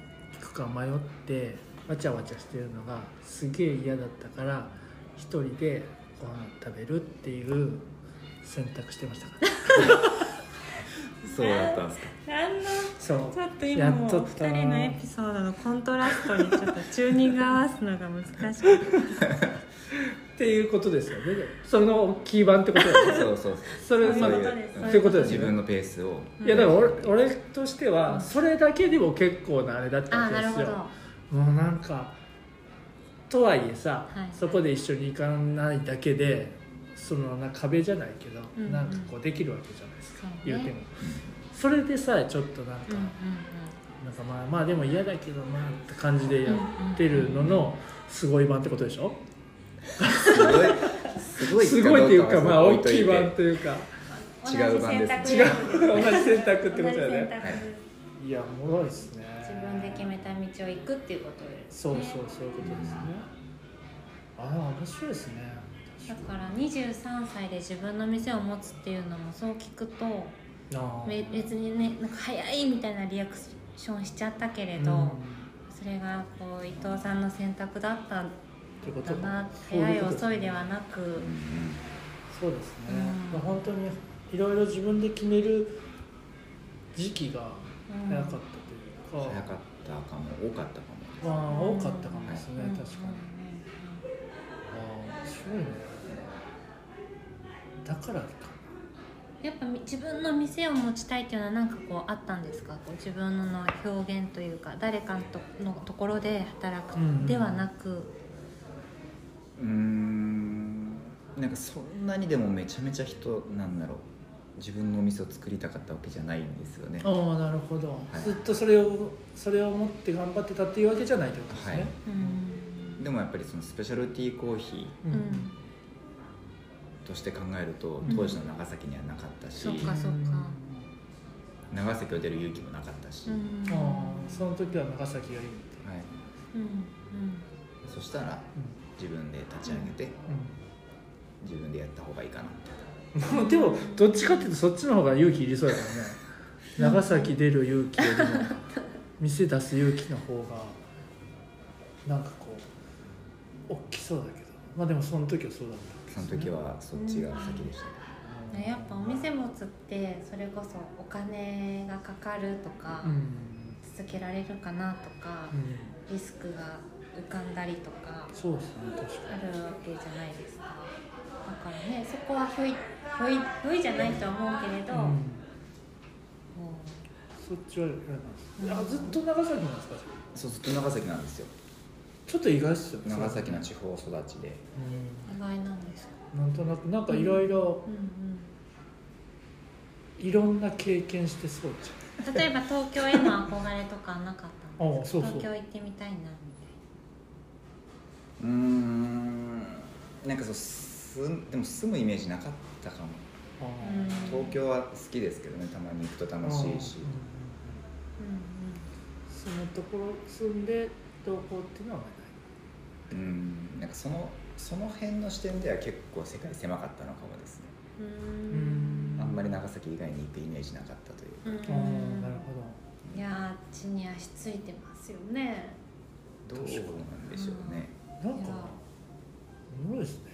くか迷ってわちゃわちゃしてるのがすげえ嫌だったから一人でご飯食べるっていう選択してましたから そうだったんですか。そう。ちょっとや今もうっとった。2人のエピソードのコントラストにちょっとチューニング合わすのが難しくて。っていうことですよね。そのキー版ってことだよね。そうそうそれそういうまあことです。そういうことですよね。自分のペースを。いやだから俺俺としてはそれだけでも結構なあれだったあわけですよ。もうなんかとはいえさ、はい。そこで一緒に行かないだけでそのな壁じゃないけど、うん。うんなんかこうできるわけじゃないですか、ね。言うても。それでさえちょっとなんかうんうんなんかまあまあでも嫌だけどまあって感じでやってるののすごい版ってことでしょ？すごいすごいすごいっていうかまあ大きい版版というか。違う版です違う。同じ選択ってことだよね。同じ選択。ですいやおもろいですね。自分で決めた道を行くっていうことです、ね、そうそうそういうことですね。ああ面白いですねだから23歳で自分の店を持つっていうのもそう聞くと別にねなんか早いみたいなリアクションしちゃったけれど、うん。それがこう伊藤さんの選択だったんってことか。だなそうう早い遅いではなく、うんそうですね、うん。本当にいろいろ自分で決める時期がうん。早かったというか、早かったかも多かったかもまあ多かったかもですね、うん。確かに、ああすごいねだからかやっぱみ自分の店を持ちたいっていうのは何かこうあったんですか？こう自分の表現というか誰かのとのところで働くうんではなく、うーん。なんかそんなにでもめちゃめちゃ人なんだろう。自分のお店を作りたかったわけじゃないんですよね。ああなるほど、はい。ずっとそれをそれを持って頑張ってたっていうわけじゃないってことですね、はい。うん。でもやっぱりそのスペシャルティーコーヒー。うんうんとして考えるとうん。当時の長崎にはなかったし、そっかそっか。長崎を出る勇気もなかったし、うん。ああその時は長崎がいいって、はい、うんそしたら自分で立ち上げてう自分でやった方がいいかなって。ん でもどっちかっていうとそっちの方が勇気いりそうだよね。長崎出る勇気よりも店出す勇気の方がなんかこう大きそうだけど。まあでもその時はそうだったその時はそっちが先でした、うん、やっぱお店持つってそれこそお金がかかるとか、うん、続けられるかなとかう、ん、リスクが浮かんだりとかそうですね確あかるわけじゃないですか。だからねそこはひょいひょいひょいじゃないとは思うけれど、に、う、う。んそっちは嫌なんです、うん。あずっと長崎なんですか？そうずっと長崎なんですよちょっと意外っすよね。長崎の地方育ちで。う意外なんですか？んなんとなくなんかいろいろうん。いろんな経験してそうじうん。例えば東京への憧れとかなかったんですか？ああそうそう。東京行ってみたいなみうーん。なんかそうすでも住むイメージなかったかも。東京は好きですけどねたまに行くと楽しいし。うんうんうんそのところ住んでどうこうっていうのはないうん。なんかそのその辺の視点では結構世界狭かったのかもですね。ううん。あんまり長崎以外に行くイメージなかったといううん。ああなるほいやーあっちに足ついてますよね。どうなんでしょうね。どなんかおもろいですね。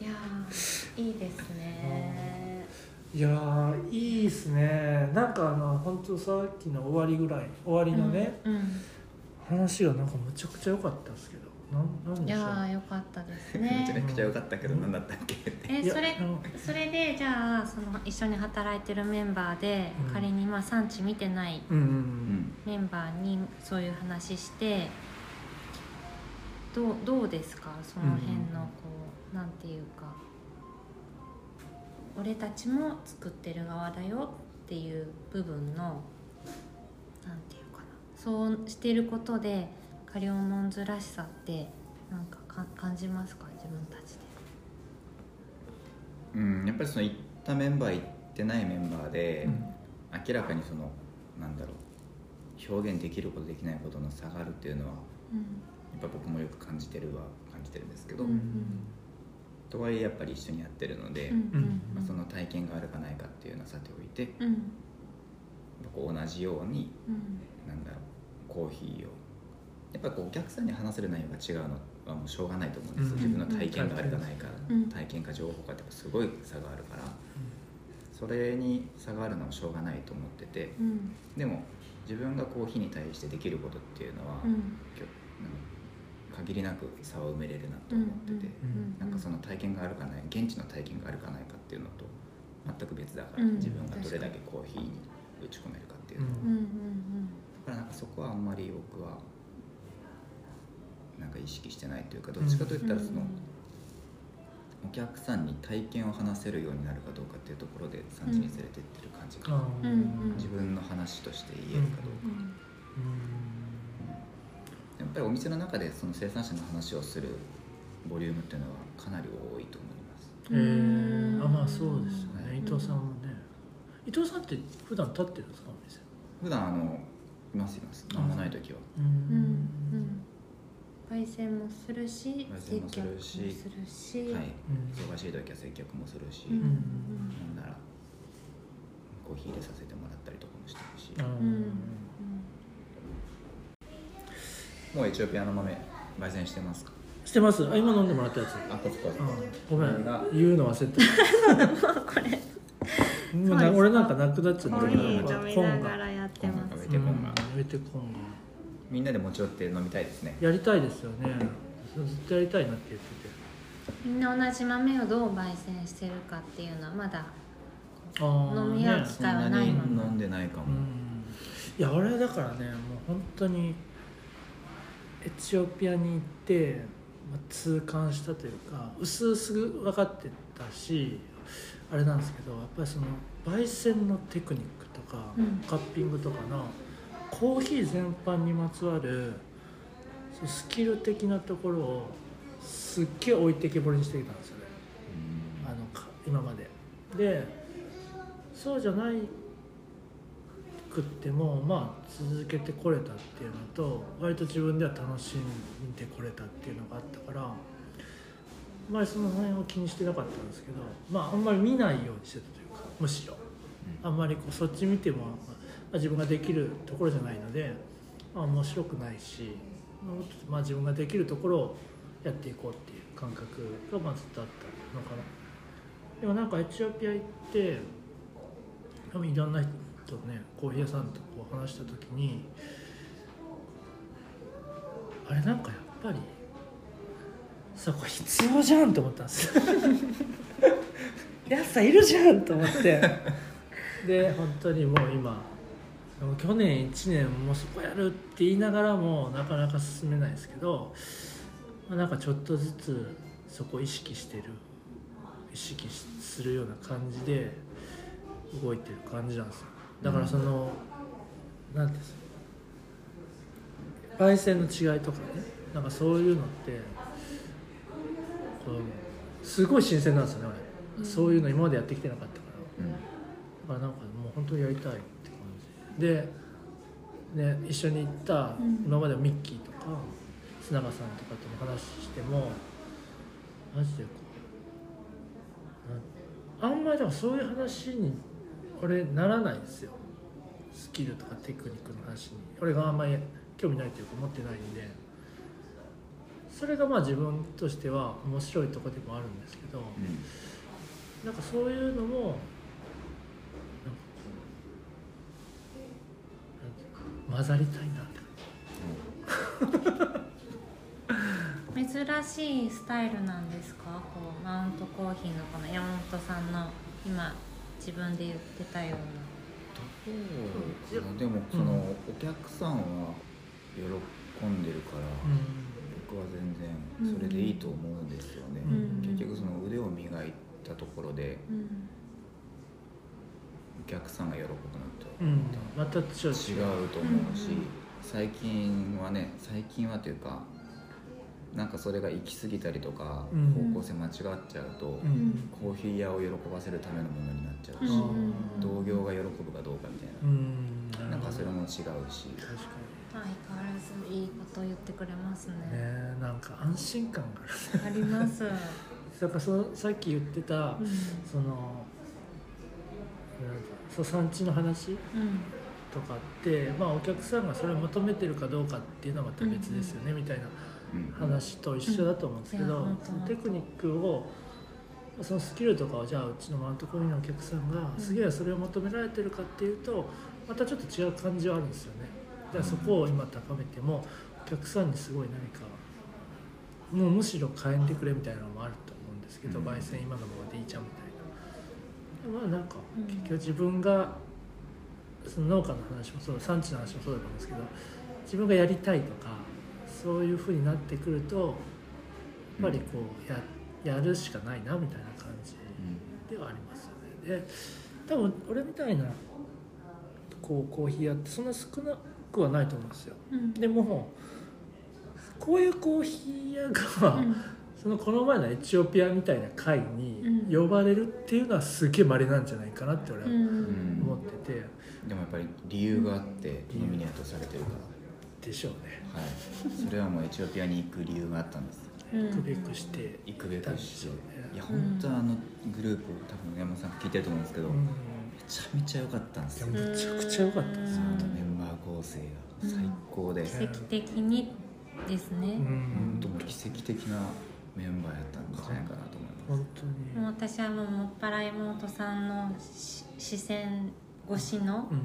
いやー。いいですね。いやーいいですね。なんかあの本当さっきの終わりぐらい終わりのね、うん、うん話がなんかむちゃくちゃ良かったですけど。なんなんいやでしょう？ーよかったです めちゃねめちゃ良かったけど何だったっけって。いやえそれそれでじゃあその一緒に働いてるメンバーで、うん。仮にまあ産地見てないうんうんううんん。メンバーにそういう話してどうどうですか？その辺のこう、なんていうか。俺たちも作ってる側だよっていう部分のそうしてることでカリオモンズらしさってなんかか感じますか？自分たちで。うん、やっぱりその行ったメンバー行ってないメンバーで、明らかにそのなんだろう表現できることできないことの差があるっていうのはうん。やっぱ僕もよく感じてるは感じてるんですけど、うんとはいえやっぱり一緒にやってるので、うんうんまあ、その体験があるかないかっていうのはさておいてうん。同じようにうん。なんだろうコーヒーを。やっぱこうお客さんに話せる内容が違うのはもうしょうがないと思うんですよ、うん自分の体験があるかないか、うん。体験か情報かってすごい差があるから。それに差があるのはしょうがないと思ってて。うん。でも自分がコーヒーに対してできることっていうのは、限りなく差を埋めれるなと思ってて、うん。なんかその体験があるかない現地の体験があるかないかっていうのと全く別だから、うん。自分がどれだけコーヒーに打ち込めるかっていうのは、うんうんうんだからなんかそこはあんまり僕はなんか意識してないというかどっちかといったらその、お客さんに体験を話せるようになるかどうかっていうところで産地に連れてってる感じが、自分の話として言えるかどうか、やっぱりお店の中でその生産者の話をするボリュームっていうのはかなり多いと思います。えー、あまあそうですよね。うん。伊藤さんもね。伊藤さんって普段立ってるんですかお店？普段あのいますいます何もない時は。ううんん。焙煎もするし焙煎もするし。接客もするし、はい。うん。忙しい時は接客もするし、なん。ならコーヒー入れさせてもらったりとかもしてるし、もうエチオピアの豆焙煎してますか？してます。あ今飲んでもらったやつ。あこそこごめん。が？言うの忘れてた。これもうな俺なんかなくなっちゃったコーヒー本飲みながらやってます。てこんがてこん。がみんなで持ち寄って飲みたいですね。やりたいですよね。ずっとやりたいなって言ってて。みんな同じ豆をどう焙煎してるかっていうのはまだ飲み合うね機会はないもんそんなに飲んでないかも、うん。いや俺だからねもう本当にエチオピアに行って、まあ、痛感したというか薄々分かってたしあれなんですけどやっぱりその焙煎のテクニックとか、うん。カッピングとかのコーヒー全般にまつわるスキル的なところをすっげえ置いてけぼりにしてきたんですよね。あのか今まで。でそうじゃないくってもまあ続けてこれたっていうのと割と自分では楽しんでこれたっていうのがあったからまりその辺を気にしてなかったんですけどまああんまり見ないようにしてたというかむしろ。あんまりこうそっち見ても、まあ、自分ができるところじゃないので、まあ、面白くないし、まあ自分ができるところをやっていこうっていう感覚がまあずっとあったのかな。でもなんかエチオピア行って多分いろんな人とねコーヒー屋さんとこう話した時にあれなんかやっぱりさこ必要じゃんと思ったんです。よ やつさいるじゃんと思って。で本当にもう今去年1年もうそこやるって言いながらもなかなか進めないですけど、まあ、なんかちょっとずつそこ意識してる意識するような感じで動いてる感じなんですよ。だからその、なんていうんですか焙煎の違いとかねなんかそういうのってすごい新鮮なんですよね俺、そういうの今までやってきてなかったから。うん。だからなんかもう本当にやりたいって感じ。で、ね、一緒に行ったうん。今まではミッキーとか砂川さんとかとも話してもマジでこうあんまりでもそういう話に俺ならないんですよ。スキルとかテクニックの話に。俺があんまり興味ないというか持ってないんでそれがまあ自分としては面白いところでもあるんですけど、なんかそういうのもなんかこうなんていうか混ざりたいなって 珍しいスタイルなんですか？こうマウントコーヒーのこの山本さんの今自分で言ってたよううんでもその、お客さんは喜んでるから、僕は全然それでいいと思うんですよね、うん。結局その腕を磨いたところでな、うん。お客さんが喜ぶのと。うん、また違う違うと思うし、うん。最近はね最近はというかなんかそれが行き過ぎたりとか、うん。方向性間違っちゃうと、うん。コーヒー屋を喜ばせるためのものになっちゃうし、うん。同業が喜ぶかどうかみたいうん。な、なんかそれも違うし、確か相変わらずいいこと言ってくれますね。にねなんか安心感がある。あります、だからそのさっき言ってた、うん。その産地の話うん。とかって、まあ、お客さんがそれを求めてるかどうかっていうのはまた別ですよね、みたいなうん話と一緒だと思うんですけど、うん。テクニックをそのスキルとかをじゃあうちのマウントコーヒーのお客さんがうん。すげえそれを求められてるかっていうとまたちょっと違う感じはあるんですよね。だからそこを今高めてもお客さんにすごい何かもうむしろ変えてくれみたいなのもあると思うんですけど、うん。焙煎今のままでいいじゃんみたいな。まあなんかうん。結局自分がその農家の話もそう産地の話もそうだと思うんですけど自分がやりたいとかそういうふうになってくるとやっぱりこうややるしかないなみたいな感じうん。ではありますよね。で多分俺みたいなこうコーヒー屋ってそんな少なくはないと思うんですよ。うん。でもこういうコーヒー屋が、うん。そのこの前のエチオピアみたいな会に呼ばれるっていうのはすげえ稀なんじゃないかなって俺はうん。思ってて、でもやっぱり理由があってノミネートされてるから。でしょうね。はい、それはもうエチオピアに行く理由があったんです。うん。行くべくして。行くべくして。いやうん本当あのグループ多分山本さん聞いてると思うんですけど、うん。めちゃめちゃ良かったんですよ。めちゃくちゃ良かったですあとメンバー構成が最高で、奇跡的にですね、うん。本当もう奇跡的なメンバーやったんじゃないかなと思います。本当に。もう私はもうもっぱら妹さんのし視線越しのうん。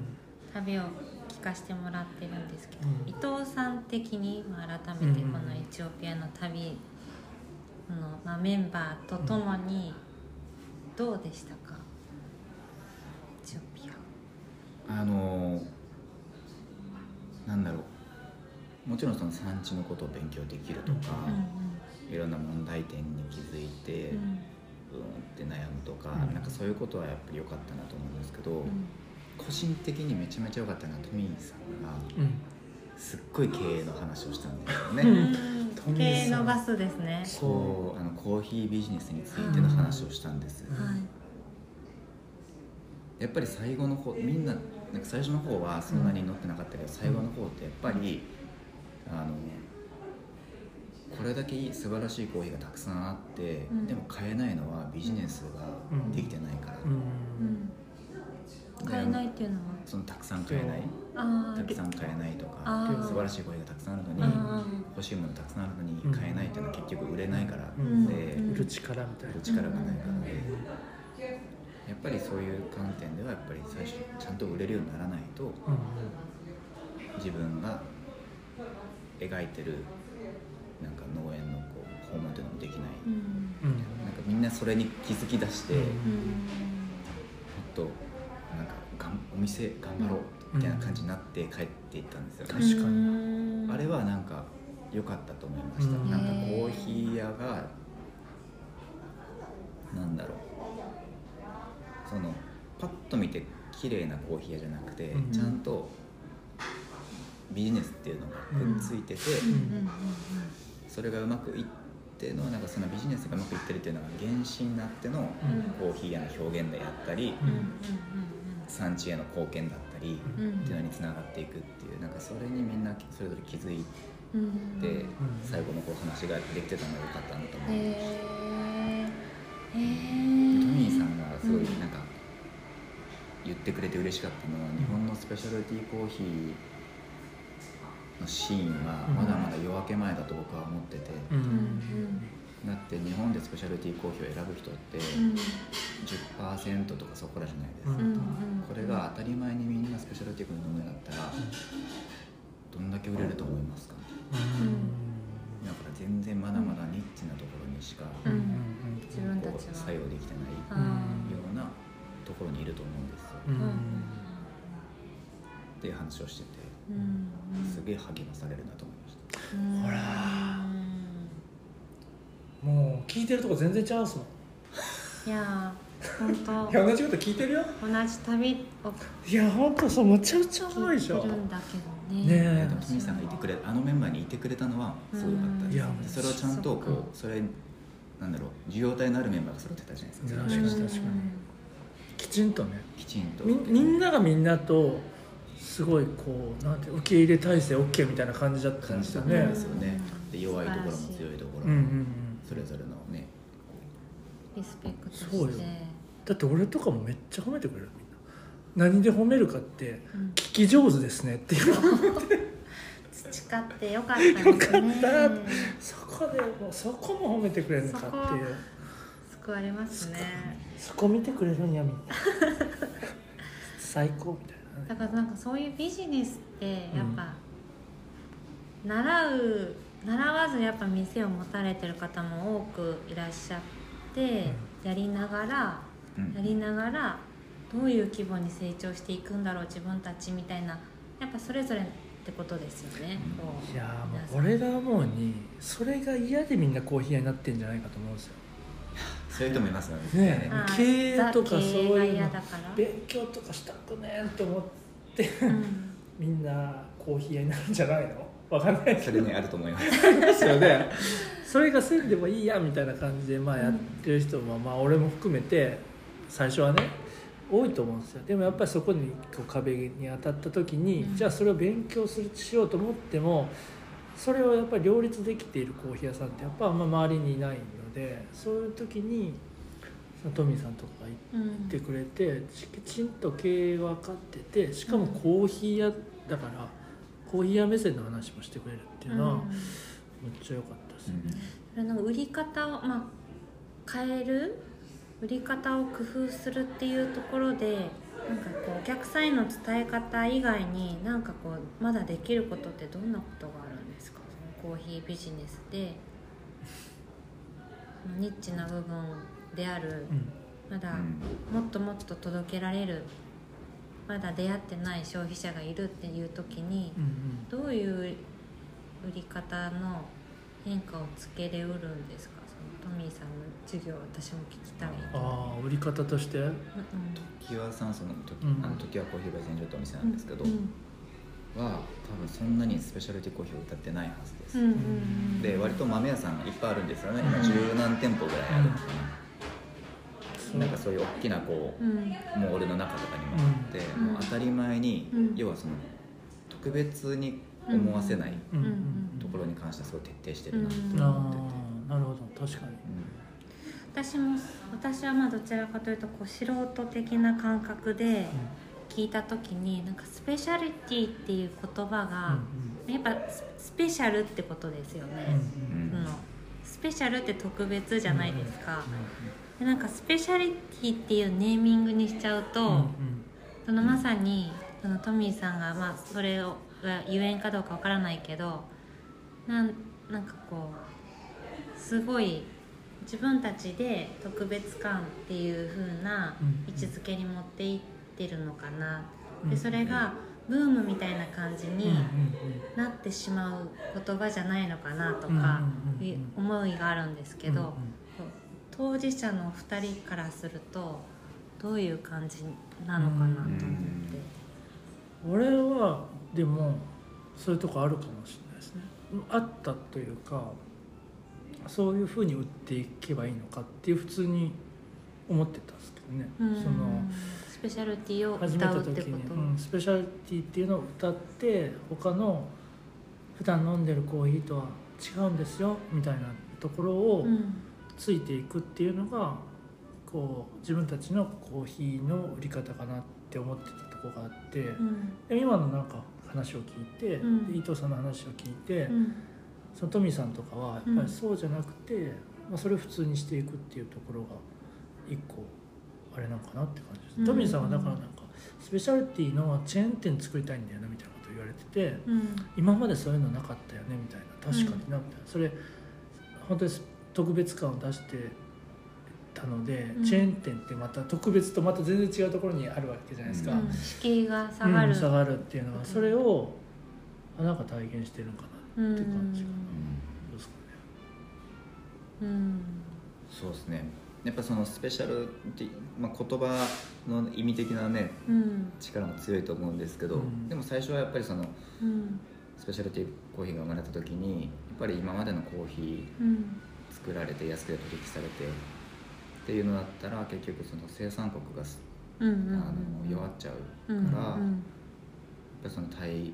旅を聞かせてもらってるんですけど、うん。伊藤さん的に、まあ、改めてこのエチオピアの旅の、まあ、メンバーとともにどうでしたか？エチオピア。あのなんだろう。もちろんその産地のことを勉強できるとか、いろんな問題点に気づいて、うん。うんって悩むとか、うん。なんかそういうことはやっぱり良かったなと思うんですけど、うん。個人的にめちゃめちゃ良かったのはトミーさんがうん。すっごい経営の話をしたんですよね。うん。うんうん。経営のバスですね。こうあのコーヒービジネスについての話をしたんです、はい。やっぱり最後の方みんななんか最初の方はそんなに乗ってなかったけど、最後の方ってやっぱりあのこれだけいい素晴らしいコーヒーがたくさんあって、うん。でも買えないのはビジネスができてないから、うん。うん買えないっていうのは？そのたくさん買えない。あたくさん買えないとか素晴らしいコーヒーがたくさんあるのにあ欲しいものたくさんあるのに買えないっていうのは結局売れないからうん。で、うん。売る力みたいな。売る力がないからで、やっぱりそういう観点ではやっぱり最初ちゃんと売れるようにならないとうん自分が描いてるなんか農園のこう訪問っていうのもできない、うん。なんかみんなそれに気づき出して、うん。もっうんとなんかがんお店頑張ろうみたいな感じになって帰っていったんですよ。ね、確かに。うん。あれはなんか良かったと思いました、うん。なんかコーヒー屋がなんだろうそのパッと見て綺麗なコーヒー屋じゃなくて、うんちゃんとビジネスっていうのがくっついてて、それがうまくいってのなんかそのビジネスがうまくいってるっていうのが原資になってのコーヒー屋の表現であったり、産地への貢献だったり、っていうのにつながっていくっていうなんかそれにみんなそれぞれ気づいて、最後のこう話ができてたのが良かったなと思います。へえへえでトミーさんがすごいなんか言ってくれて嬉しかったのは日本のスペシャルティーコーヒーのシーンはまだまだ夜明け前だと僕は思ってて、うんうんだって日本でスペシャルティーコーヒーを選ぶ人ってうん10%とかそこらじゃないですか、うんこれが当たり前にみんなスペシャルティーコーヒー飲むようになったらどんだけ売れると思いますか。だから全然まだまだニッチなところにしかうこん自分たうちは。作用できてないあようなところにいると思うんですよ、っていう話をしててうん。すげえ励まされるなと思いました。うん。ほら。もう聞いてるとこ全然ちゃうっすもん。いやー本当。いや同じこと聞いてるよ。同じ旅を。いや本当そうむちゃくちゃうまいでしょ。聞いてるんだけどね。ねえ。でもトさんがいてくれあのメンバーにいてくれたのはすごかったです。いやでそれをちゃんとこうそれなんだろう受容体のあるメンバーが揃ってたじゃないですか。確かに確かにきちんとね。きちんと。みみんながみんなとすごいこうなんて受け入れ体制 OK みたいな感じだったん感ですよね。ですよね。で弱いところも強いところも。うんうんうん。それぞれのねリスペクトして。そうよだって俺とかもめっちゃ褒めてくれるみんな。何で褒めるかってうん。聞き上手ですねっていう培ってよかった。ですねよかったそこでもうそこも褒めてくれるのかっていう。救われますね。そこ見てくれるんやみんな。最高みたいなね。だからなんかそういうビジネスってやっぱ、習う習わずやっぱ店を持たれてる方も多くいらっしゃって、やりながらうん。やりながらどういう規模に成長していくんだろう自分たちみたいな。やっぱそれぞれってことですよね、いやーもう俺が思うにそれが嫌でみんなコーヒー屋になってんじゃないかと思うんですよ。そういう人もいますよね。ね経営とかそういうの嫌だから勉強とかしたくねえと思ってうん。みんなコーヒー屋になるんじゃないの？わかんないけど。それねあると思います。ですよね。それがせんでもいいやみたいな感じでまあやってる人もまあ俺も含めて最初はね多いと思うんですよ。でもやっぱりそこにこう壁に当たった時に、うん。じゃあそれを勉強するしようと思ってもそれをやっぱり両立できているコーヒー屋さんってやっぱあんま周りにいないのでそういう時にそのトミーさんとかがうん行ってくれてきちんと経営が分かっててしかもコーヒー屋だからコーヒー屋目線の話もしてくれるっていうのは、うん。めっちゃ良かったですね、それの売り方を、まあ、変える売り方を工夫するっていうところでなんかこうお客さんへの伝え方以外になんかこうまだできることってどんなことがあるんですか？そのコーヒービジネスでそのニッチな部分であるうん。まだうん。もっともっと届けられるまだ出会ってない消費者がいるっていう時にうんどういう売り方の変化をつけれうるんですか？トミーさんの授業私も聞きたいああ売り方として？うん常盤さんその時、うん。あの時はコーヒー焙煎所ってお店なうんんですけど、うんは多分そんなにスペシャルティコーヒーを歌ってないはずです、うんうんで割と豆屋さんいっぱいあるんですよね。今うん。十何店舗ぐらいあるのかな、なんかそういう大きなこううん。モールの中とかにもあって、うん。もう当たり前に、うん。要はその特別に思わせないうん。うんうんところに関してはすごい徹底してるなって思ってて、あなるほど。確かに私も私はまあどちらかというとこう素人的な感覚で聞いた時になんかスペシャリティっていう言葉が、やっぱススペシャルってことですよね、うんそのスペシャルって特別じゃないですか、でなんかスペシャリティっていうネーミングにしちゃうと、そのまさにそのトミーさんが、まあ、それをが言えんかどうかわからないけどなんなんかこうすごい自分たちで特別感っていう風な位置づけに持っていってるのかな、でそれがブームみたいな感じになってしまう言葉じゃないのかなとか思いがあるんですけど、当事者の2人からするとどういう感じなのかなと思って。俺はでもそういうとこあるかもしれないですね。あったというかそういうふうに売っていけばいいのかっていう普通に思ってたんですけどね、うん。そのスペシャルティを始めた時に、うんスペシャリティっていうのを歌って他の普段飲んでるコーヒーとは違うんですよみたいなところをうん。ついていくっていうのがこう自分たちのコーヒーの売り方かなって思ってたとこがあって、うん。で今のなんか話を聞いて、うん。で伊藤さんの話を聞いて、うんそのトミーさんとかはやっぱりそうじゃなくて、まあ、それを普通にしていくっていうところが一個あれなのかなって感じです、うん。トミーさんはだからなんかスペシャリティのチェーン店作りたいんだよなみたいなこと言われててうん。今までそういうのなかったよねみたいな。確かになみたいな、それ本当に特別感を出してたので、うん。チェーン店ってまた特別とまた全然違うところにあるわけじゃないですか、うん。敷居が下がる、うん下がるっていうのはそれをあなんか体現してるのかなって感じかな、どうですかねうん。そうですねやっぱそのスペシャルティ、まあ、言葉の意味的なねうん。力も強いと思うん。ですけど、うん。でも最初はやっぱりそのうん。スペシャルティコーヒーが生まれた時にやっぱり今までのコーヒー作られて安くで取引されてっていうのだったら結局その生産国が、あの弱っちゃうから、やっぱその対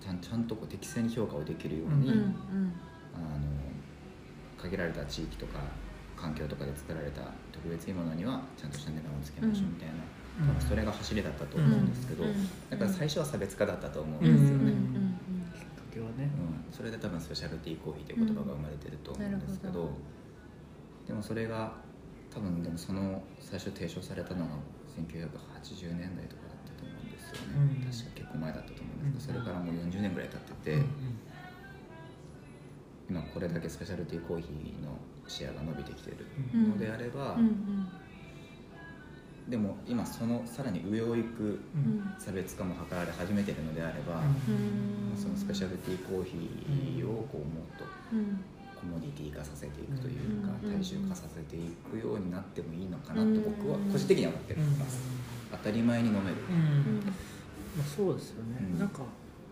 ちゃんちゃんとこう適正に評価をできるように、うんうんあの限られた地域とか環境とかで作られた特別いいものにはちゃんとした値段をつけましょうみたいな、うん。多分それが走りだったと思うんですけど、うん。うんだから最初は差別化だったと思うんうんですよね、きっかけはね、うん。それで多分スペシャルティーコーヒーという言葉が生まれてると思うんですけど,、でもそれが多分でもその最初提唱されたのが1980年代とか確か結構前だったと思うんですけど、それからもう40年ぐらい経ってて、うん。今これだけスペシャルティーコーヒーのシェアが伸びてきてるうん。のであれば、でも今そのさらに上を行く差別化も図られ始めてるのであれば、うん。そのスペシャルティーコーヒーをこうもっとうん。コモディティ化させていくというか、うん大衆化させていくようになってもいいのかなと僕は個人的には思ってます、当たり前に飲める、うんまあ、そうですよね、うん。なんか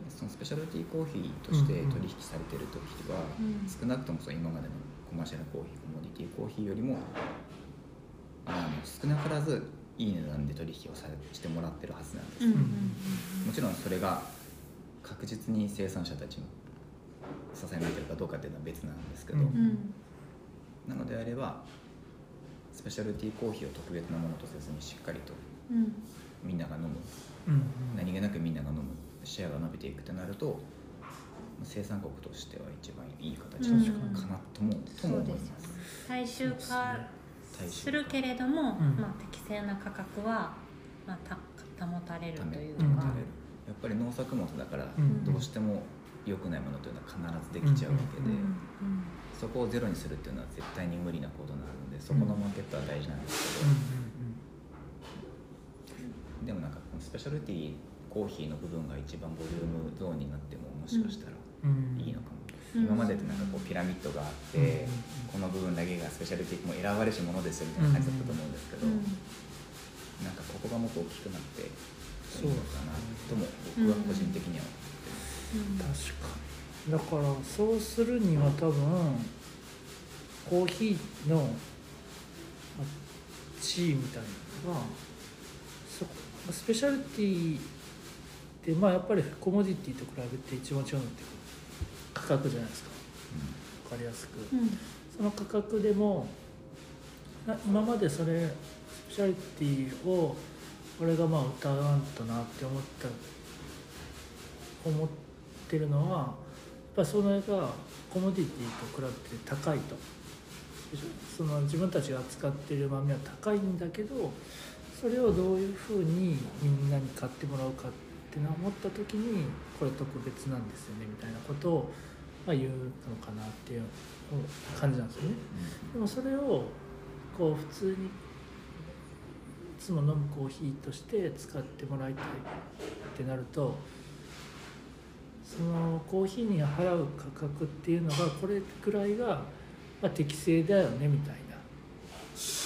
そのスペシャルティーコーヒーとして取引されてる時は、うん。少なくともその今までのコマーシャルコーヒーコモディティコーヒーよりもあの少なからずいい値段で取引をされしてもらってるはずなんです、うんうんもちろんそれが確実に生産者たちの支えになってるかどうかっていうのは別なんですけど、うんうん。なのであればスペシャルティーコーヒーを特別なものとせずにしっかりとうん。みんなが飲むうん何気なくみんなが飲むシェアが伸びていくとなると生産国としては一番いい形うんかなとも,、とも思います大衆化するけれども、うん。まあ、適正な価格は、まあ、た保たれるといううん。か、やっぱり農作物だからうんどうしても良くないものというのは必ずできちゃうわけで、うんそこをゼロにするっていうのは絶対に無理なことなのでそこのマーケットは大事なんですけうど、ん。でもなんかスペシャルティーコーヒーの部分が一番ボリュームゾーンになってももしかしたらいいのかも、うん今までってなんかこうピラミッドがあって、うん。この部分だけがスペシャルティーもう選ばれし者ですよみたいな感じだったと思うんですけど、うん。なんかここがもっと大きくなっていいのかなともう。ん僕は個人的には。思ってます。うん確かに。だからそうするには多分コーヒーのまあ地位みたいなのがスペシャルティーってまあやっぱりコモディティと比べて一番違うのって価格じゃないですか。分かりやすく。うん。その価格でもな今までそれスペシャリティを俺がまあ歌わんとなって思った思ってるのはやっぱりそれがコモディティと比べて高いと。その自分たちが扱っている豆は高いんだけどそれをどういうふうにみんなに買ってもらうかってのを思った時にこれ特別なんですよねみたいなことをまあ言うのかなっていう感じなんですよね。でもそれをこう普通にいつも飲むコーヒーとして使ってもらいたいってなるとそのコーヒーに払う価格っていうのがこれくらいが、まあ、適正だよねみたいな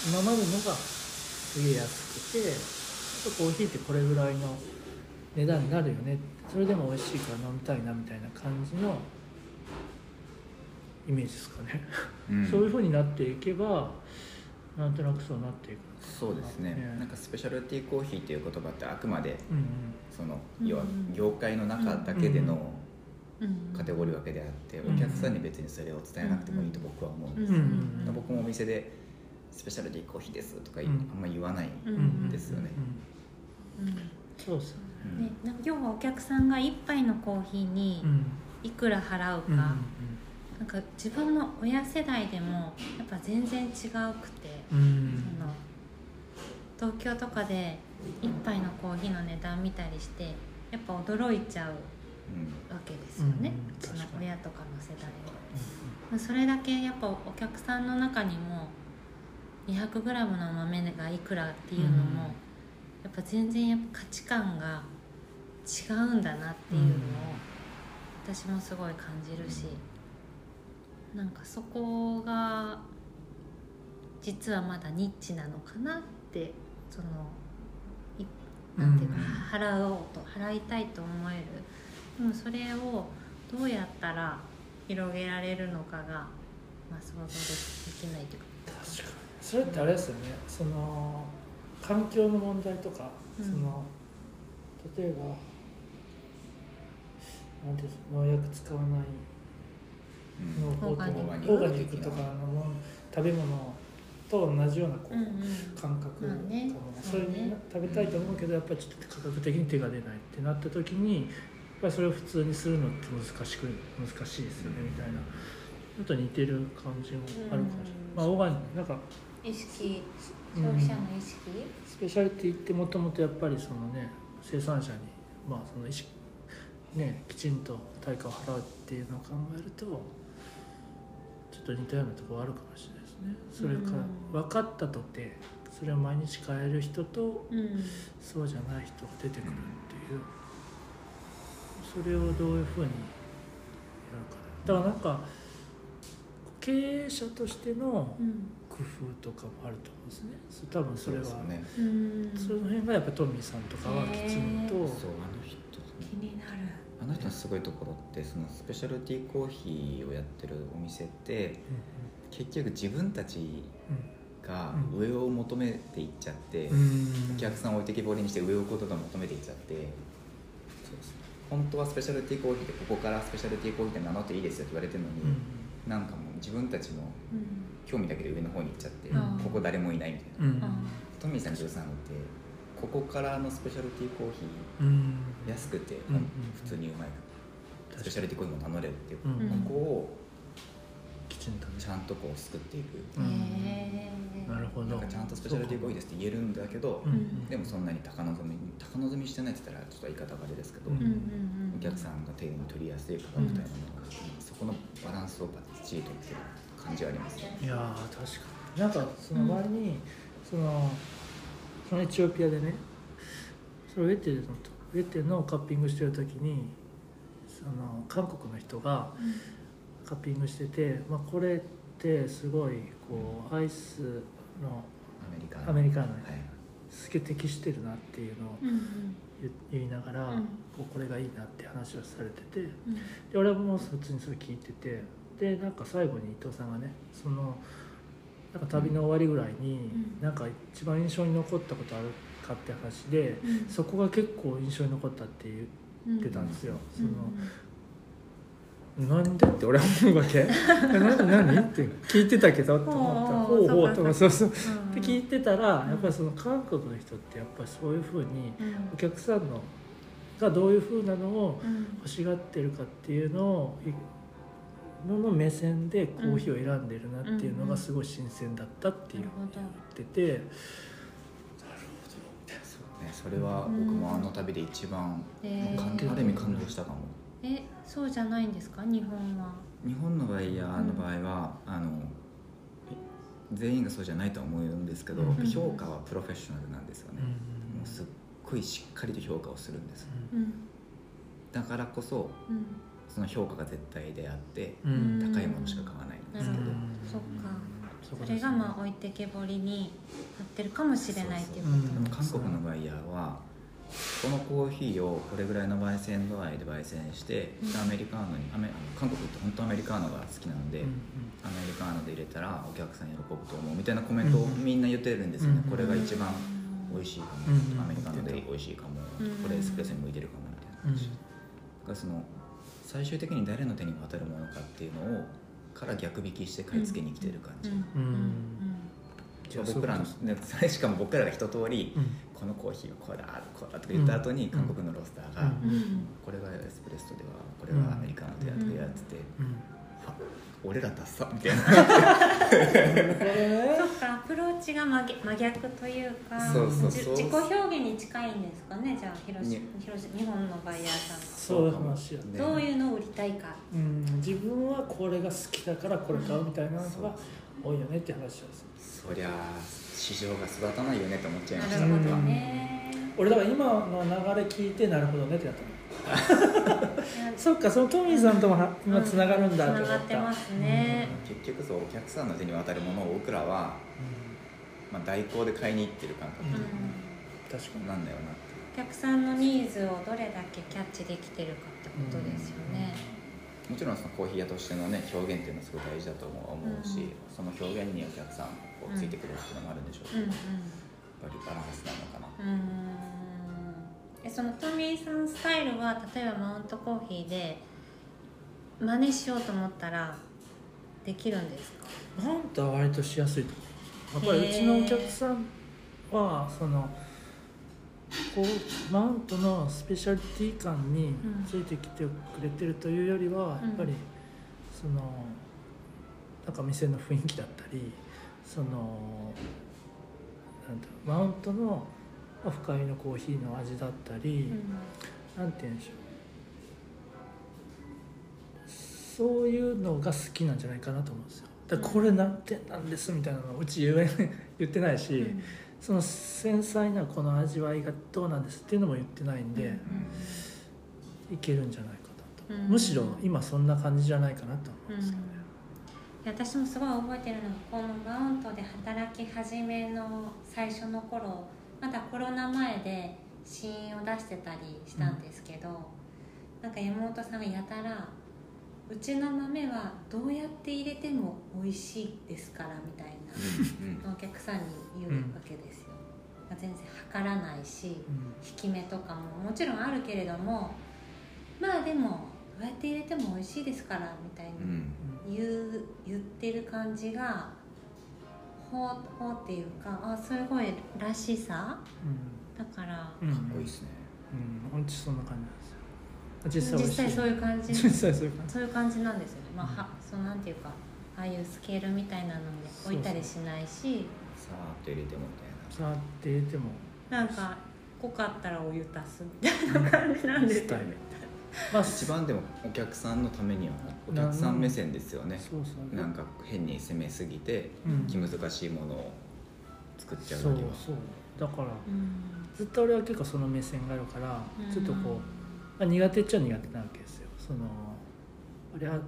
今までのがすげえ安くてコーヒーってこれぐらいの値段になるよね。それでも美味しいから飲みたいなみたいな感じのイメージですかね。うん。そういうふうになっていけばなんとなくそうなっていくのかな。そうですね、なんかスペシャルティーコーヒーっていう言葉ってあくまでうんそのうん要は業界の中だけでのうんカテゴリー分けであって、うんお客さんに別にそれを伝えなくてもいいと僕は思うんです、うんうん。僕もお店で「スペシャルティーコーヒーです」とか、うん。あんま言わない、うんうんですよねうん。そうですよね。ね、なんか要はお客さんが一杯のコーヒーにうん。いくら払うか、うんなんか自分の親世代でもやっぱ全然違うくて、うん。その東京とかで一杯のコーヒーの値段見たりしてやっぱ驚いちゃううん。わけですよね、うん。うちの確かに。親とかの世代は。それだけやっぱお客さんの中にも 200g の豆がいくらっていうのも、うん。やっぱ全然やっぱ価値観が違うんだなっていうのを私もすごい感じるし、なんかそこが実はまだニッチなのかなってそのいなんていうか、うん。払おうと払いたいと思える。でもそれをどうやったら広げられるのかが、まあ、想像できないというか。確かにそれってあれですよね。その環境の問題とか、うん。その例えばなんていうんですか農薬使わないうん。農法とかオーガニック。とかの食べ物と同じようなこう、うんうん。感覚かね。それに食べたいと思うけどやっぱりちょっと価格的に手が出ないってなった時にやっぱりそれを普通にするのって難しく難しいですよねみたいな。ちょっと似てる感じもあるかもしれない、うん。まあオーガニックなんか意識うん消費者の意識、スペシャリティってもともとやっぱりそのね生産者にまあその意識ねきちんと対価を払うっていうのを考えるとちょっと似たようなところあるかもしれないですね。それからうん。分かったとてそれを毎日変える人とうん。そうじゃない人が出てくるっていう。それをどういうふうにやるか。だからなんか経営者としてのうん工夫とかもあると思うんですね。そ多分それは。そうですよね。うん。その辺がやっぱトミーさんとかはきちんと。そうあの人気になるあの人のすごいところってそのスペシャルティーコーヒーをやってるお店って結局自分たちがうん。上を求めていっちゃって、お客さんを置いてきぼりにして上をことを求めていっちゃって本当はスペシャルティーコーヒーでここからスペシャルティーコーヒーって名乗っていいですよって言われてるのに、うん。なんかもう自分たちのうん興味だけで上の方に行っちゃって、うん。ここ誰もいないみたいな、うん。あトミーさん13のってここからのスペシャルティーコーヒうん。ー安くて、普通にうまいスペシャルティーコーヒーも名乗れるっていう、ここをきちんとねちゃんとこう救っていく、なるほど。なんかちゃんとスペシャルティーコーヒーですって言えるんだけど、うん。でもそんなに高望み高望みしてないって言ったらちょっと言い方があれですけど、お客さんが手に取りやすい価格帯のものが、そこのバランスをバッチリとってる感じはあります。ね。いやー確かに。なんかその前に、そのそのエチオピアでねそのウェテのウェテのカッピングしてる時にその韓国の人がカッピングしてて、まあ、これってすごいこうアイスのアメリカアメリカのはい。すげえ適してるなっていうのをうんうん。言言いながら、うん。こうこれがいいなって話をされてて。うん。で俺はもう普通にそれ聞いててでなんか最後に伊藤さんがねそのなんか旅の終わりぐらいに、ん。なんか一番印象に残ったことあるかって話で、うん。そこが結構印象に残ったって言ってたんですよ、そのなんでって俺は思うわけ？え何何って聞いてたけどって思った。らほうほうとかそうそう。っうん。て聞いてたらやっぱりその韓国の人ってやっぱりそういうふうにうん。お客さんのがどういうふうなのをうん。欲しがってるかっていうのをいのの目線でコーヒーを選んでるなっていうのがすごい新鮮だったっていうなるほど言ってて。そうね、それは僕もあの旅で一番、へー感ある意味感動したかも。えそうじゃないんですか？日本は。日本のバイヤーの場合は、あの全員がそうじゃないとは思うんですけど、うん。評価はプロフェッショナルなんですよね、うん。もうすっごいしっかりと評価をするんです。うん。だからこそうんその評価が絶対であって、うん。高いものしか買わないんですけど、そっか。それがまあ置いてけぼりになってるかもしれないっていうこと。でも韓国のバイヤーはこのコーヒーをこれぐらいの焙煎度合いで焙煎して、うん。アメリカーノにアメ韓国って本当アメリカーノが好きなんで、うん。アメリカーノで入れたらお客さん喜ぶと思うみたいなコメントをみんな言ってるんですよね、うん。これが一番美味しいかも、うん。アメリカーノで美味しいかも、うん。これエスプレッソに向いてるかもみたいなうん。話、だからその最終的に誰の手に渡るものかっていうのをから逆引きして買い付けに来てる感じ、うん。うん。そう僕らのねそれ しかも僕らが一通り、うん。このコーヒーはこうだこうだとか言った後に、うん。韓国のロースターが、これがエスプレッソではこれがアメリカのでやってやってて、うん。あ俺らダッサみたいな。そっかアプローチが真逆真逆というかそうそうそう。じ自己表現に近いんですかねじゃあ広しね。広し日本のバイヤーさんそういう話やね。がどういうのを売りたいか。うん自分はこれが好きだからこれ買うみたいなのが多いよねって話ですそりゃ市場が育たないよ。ねと思っちゃいましたなるほどね俺だから今の流れ聞いてなるほどねってなったの そっかそのトミーさんともは今つながるんだつなって思った。がってますね。結局そうお客さんの手に渡るものを僕らは、まあ、代行で買いに行ってる感覚うん確かに。なんだよなお客さんのニーズをどれだけキャッチできてるかってことですよね。もちろんそのコーヒー屋としてのね表現っていうのはすごい大事だと思うし、うん。その表現にお客さんこうついてくるっていうのもあるんでしょうけど、うんうん。やっぱりバランスなのかな。うーんえそのトミーさんスタイルは例えばマウントコーヒーで真似しようと思ったらできるんですか？マウントは割としやすいやっぱりうちのお客さんはそのこうマウントのスペシャリティ感についてきてくれてるというよりは、やっぱりそのなんか店の雰囲気だったりそのなんマウントのまあ深みのコーヒーの味だったり、なんて言うんでしょう。そういうのが好きなんじゃないかなと思うんですよ。だからこれ何点なんですみたいなのをうち言え言ってないし、うん。その繊細なこの味わいがどうなんですっていうのも言ってないんで、いけるんじゃないかなと、うん。むしろ今そんな感じじゃないかなと思うんですけどね、いで私もすごい覚えてるのがこのマウントで働き始めの最初の頃まだコロナ前で試飲を出してたりしたんですけど、なんか山本さんがやたら「うちの豆はどうやって入れても美味しいですから」みたいうんなお客さんに言うわけですよ、全然測らないしうん。引き目とかももちろんあるけれどもまあでもどうやって入れても美味しいですからみたいうんうん。に言う言ってる感じがほうほうっていうかあすごいらしさ？だから。うん。うんかっこいいですね。うん。本当そんな感じなんですよ。実際そういう感じ。実際そういう感じ。そういう感じなんですよね。まあはそうなんていうかああいうスケールみたいなので置いたりしないし。さーっと入れてもみたいな。触って入れても。なんか濃かったらお湯足すみたいな感じなんですよ。ねスタイルまあ一番でもお客さんのためにはお客さん目線ですよね。そうそう。なんか変に攻めすぎてうん。気難しいものを作っちゃうそうよりは。そうだからうん。ずっと俺は結構その目線があるからうん。ちょっとこう、まあ、苦手っちゃ苦手なわけですよ。そのあれは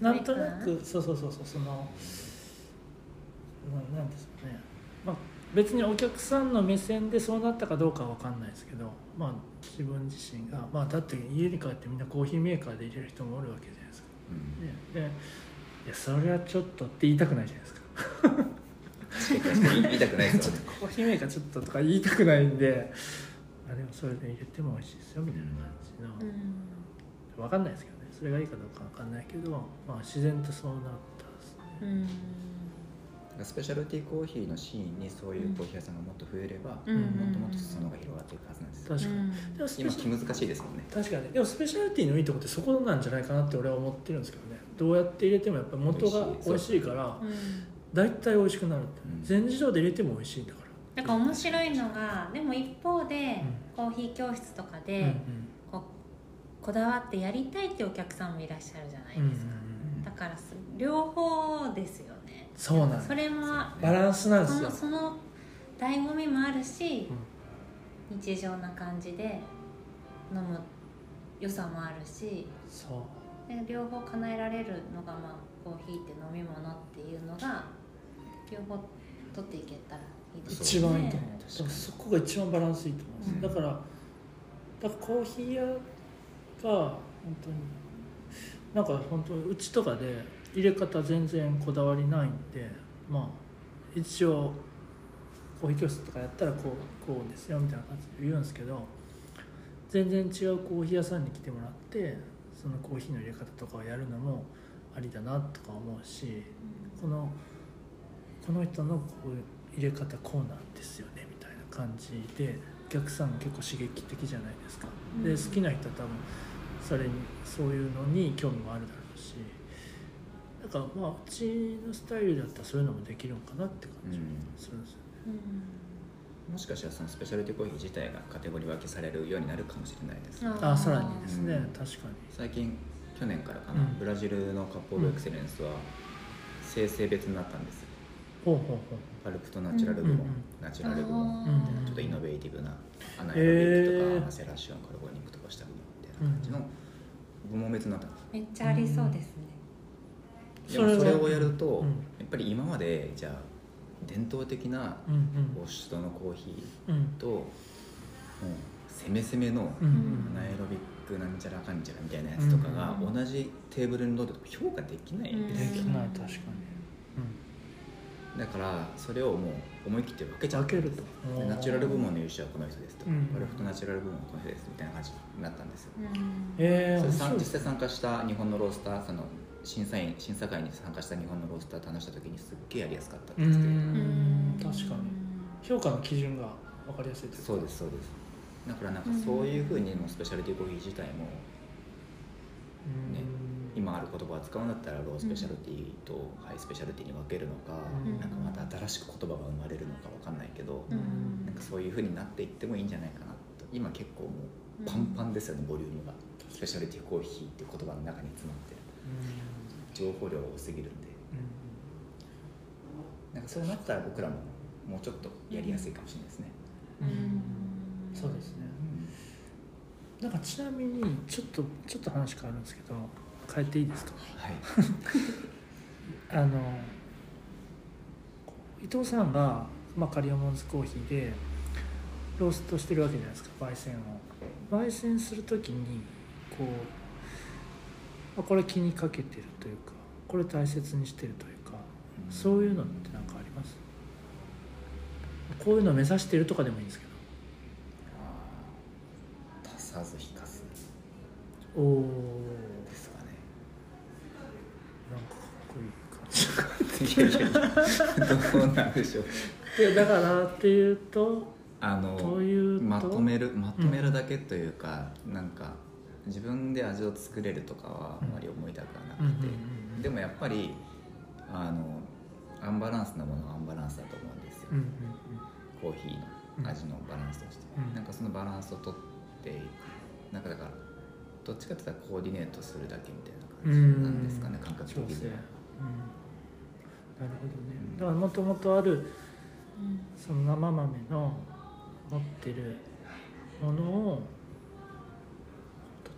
なんとなくそうそうそうそうそのななんですかね、まあ、別にお客さんの目線でそうなったかどうかは分かんないですけど、まあ、自分自身が、まあ、だって家に帰ってみんなコーヒーメーカーで入れる人もおるわけで。ういやそれはちょっとって言いたくないじゃないですか。言い言いたくないですよね。コーヒーメーカーちょっととか言いたくないんであでもそれで入れても美味しいですよみたいな感じの、うん。分かんないですけどね。それがいいかどうか分かんないけど、まあ、自然とそうなったですね。うんスペシャルティーコーヒーのシーンにそういうコーヒー屋さんがもっと増えれば、うん。もっともっと裾野が広がっていくはずなんですよ確かに、うんでもスペ今シャ気難しいですもんね。確かに。でもスペシャリティのいいとこってそこなんじゃないかなって俺は思ってるんですけどね。どうやって入れてもやっぱ元が美味しい。からうん大体美味しくなるって、うん。全自動で入れても美味しいんだから。なんか面白いのがでも一方で、うコーヒー教室とかで、こうこだわってやりたいってお客さんもいらっしゃるじゃないうんうんですか、だからす両方ですよ。ねそうなんそれもバランスなんですよ。その醍醐味もあるし、日常な感じで飲む良さもあるしそう。で両方叶えられるのが、まあ、コーヒーって飲み物っていうのが両方取っていけたらいいです一番いいと思うそこが一番バランスいいと思うんです、うん。だからだからコーヒー屋が本当になんか本当うちとかで入れ方全然こだわりないんでまあ一応コーヒー教室とかやったらこうこうですよみたいな感じで言うんですけど全然違うコーヒー屋さんに来てもらってそのコーヒーの入れ方とかをやるのもありだなとか思うしこのこの人のこう入れ方こうなんですよねみたいな感じでお客さん結構刺激的じゃないですか。でうん好きな人は多分それにそういうのに興味もあるだだからまあうちのスタイルだったらそういうのもできるのかなって感じ。もするんですよね。うんもしかしたらそのスペシャルティーコーヒー自体がカテゴリー分けされるようになるかもしれないです、うんあさらにですね、うん。確かに。最近去年からかな、うん。ブラジルのカップオブエクセレンスは生成別になったんですよ。ほうほうほうパルプとナチュラル部門、うんナチュラル部門あー。ちょっとイノベーティブなアナエロビックとか、へー。マセラシオンカルボニックとかした部門みたいな感じの部門別になった。んですよめっちゃありそうですね、でもそれをやると、うん。やっぱり今までじゃあ伝統的なうんうん。ウォッシュドのコーヒうん。ーと、もう攻め攻めのうん。うんアナエロビックなんちゃらかんちゃらみたいなやつとかがうん。同じテーブルに乗って評価できないんうんですよ、できない確かに。だからそれをもう思い切って分けちゃ分けるとでナチュラル部門の優勝はこの人ですとか、うん。フとナチュラル部門はこの人ですみたいな感じになったんですよ、うん。えそれ実際参加した日本のロースターその審査員審査会に参加した日本のロースターと話した時にすっげえやりやすかったってう言って確かに。評価の基準が分かりやすいというか。そうですそうです。だからなんかそういうふうにもうスペシャリティコーヒー自体もうん。ね今ある言葉を使うんだったらロースペシャルティとハイスペシャルティに分けるのか、うん。なんかまた新しく言葉が生まれるのか分かんないけど、うん。なんかそういうふうになっていってもいいんじゃないかなと。今結構もうパンパンですよね、ボリュームが。スペシャリティコーヒーっていう言葉の中に詰まってる情報量が多すぎるんで。なんかそうなったら僕らももうちょっとやりやすいかもしれないですね、うん。うんそうですね。なんかちなみにちょっとちょっと話変わるんですけど変えていいですか？はい。あの伊藤さんが、まあ、カリオモンズコーヒーでローストしてるわけじゃないですか焙煎を。焙煎する時にこう、まあ、これ気にかけてるというかこれ大切にしてるというかそういうのって何かあります？こういうのを目指してるとかでもいいんですけ足さず引かずどおおですかね。なんかかっこいい感じ。どうなんでしょう。でだからっていうとあのまとめるまとめるだけというか、なんか自分で味を作れるとかはあまり思いたくはなくて、でもやっぱりあのアンバランスなものはアンバランスだと思うんですよ、コーヒーの味のバランスとして、うん。なんかそのバランスをとっていく。なんかだからどっちかって言ったらコーディネートするだけみたいなうん。感じなんですかね、感覚的には。なるほどね。うん。だからもともとあるうん。その生豆の持ってるものを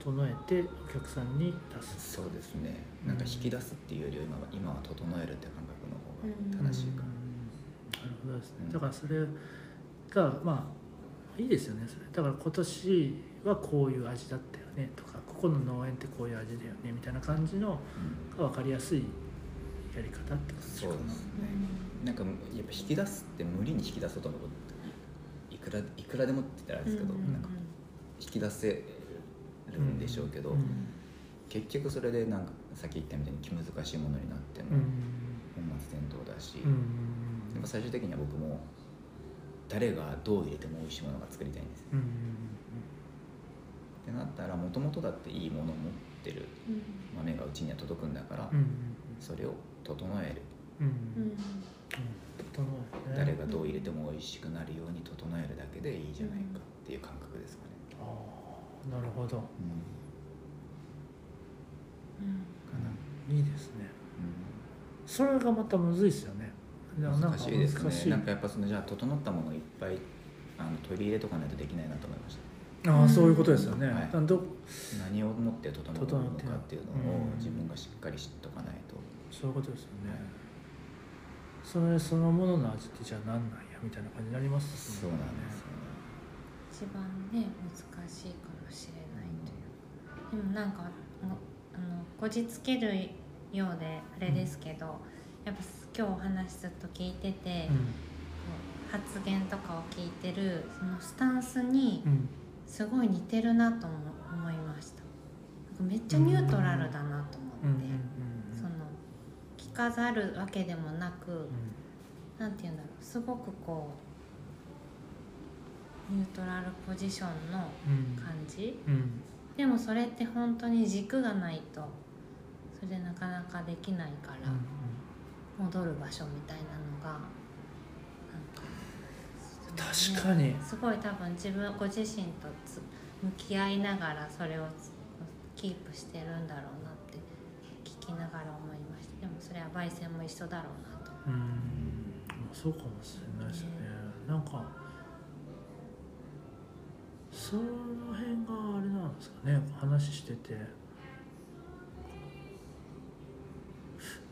整えてお客さんに出す。そうですね。なんか引き出すっていうよりは今は今は整えるって感覚の方が正しいかな、うん。なるほどですね。うん。だからそれがまあいいですよねそれ。だから今年はこういう味だったよねとかここの農園ってこういう味だよねみたいな感じのうん。が分かりやすいやり方って感じかなそうですね。なんかやっぱ引き出すって無理に引き出そうと思う。といくらいくらでもって言ったらあれですけど、うん。なんか引き出せるんでしょうけど、うん。結局それでなんかさっき言ったみたいに気難しいものになってもうん。本末転倒だし、うん。でも最終的には僕も誰がどう入れても美味しいものが作りたいんです。よ、うん。ってなったらもともとだっていいものを持ってるうん。豆がうちには届くんだから、うん。それを整える。誰がどう入れても美味しくなるように整えるだけでいいじゃないかっていう感覚ですかなるほど。かな、いいですね。それがまたむずいですよね。ななんか難しいですね。なんかやっぱそのじゃあ整ったものをいっぱいあの取り入れとかないとできないなと思いました。ああそういうことですよね、はい。何をもって整うのかっていうのをうん自分がしっかり知っとかないと、そういうことですよね。それそのものの味ってじゃあ何なんやみたいな感じになりますそうなんです一番ね難しいかもしれないという。でもなんかあのこじつけるようであれですけど、やっぱ今日お話ずっと聞いてて、こう発言とかを聞いてるそのスタンスにうん。うんすごい似てるなとも思いました。なんかめっちゃニュートラルだなとうんうん思って、その着飾るわけでもなく、なんて言うんだろうすごくこうニュートラルポジションのうん。感じ？うん。でもそれって本当に軸がないとそれなかなかできないから、戻る場所みたいなのがなんか確かに。すごい多分自分ご自身とつ向き合いながらそれをつキープしてるんだろうなって聞きながら思いました。でもそれは焙煎も一緒だろうなと。うん。うんそうかもしれないですね。なんかその辺があれなんですかね。話してて。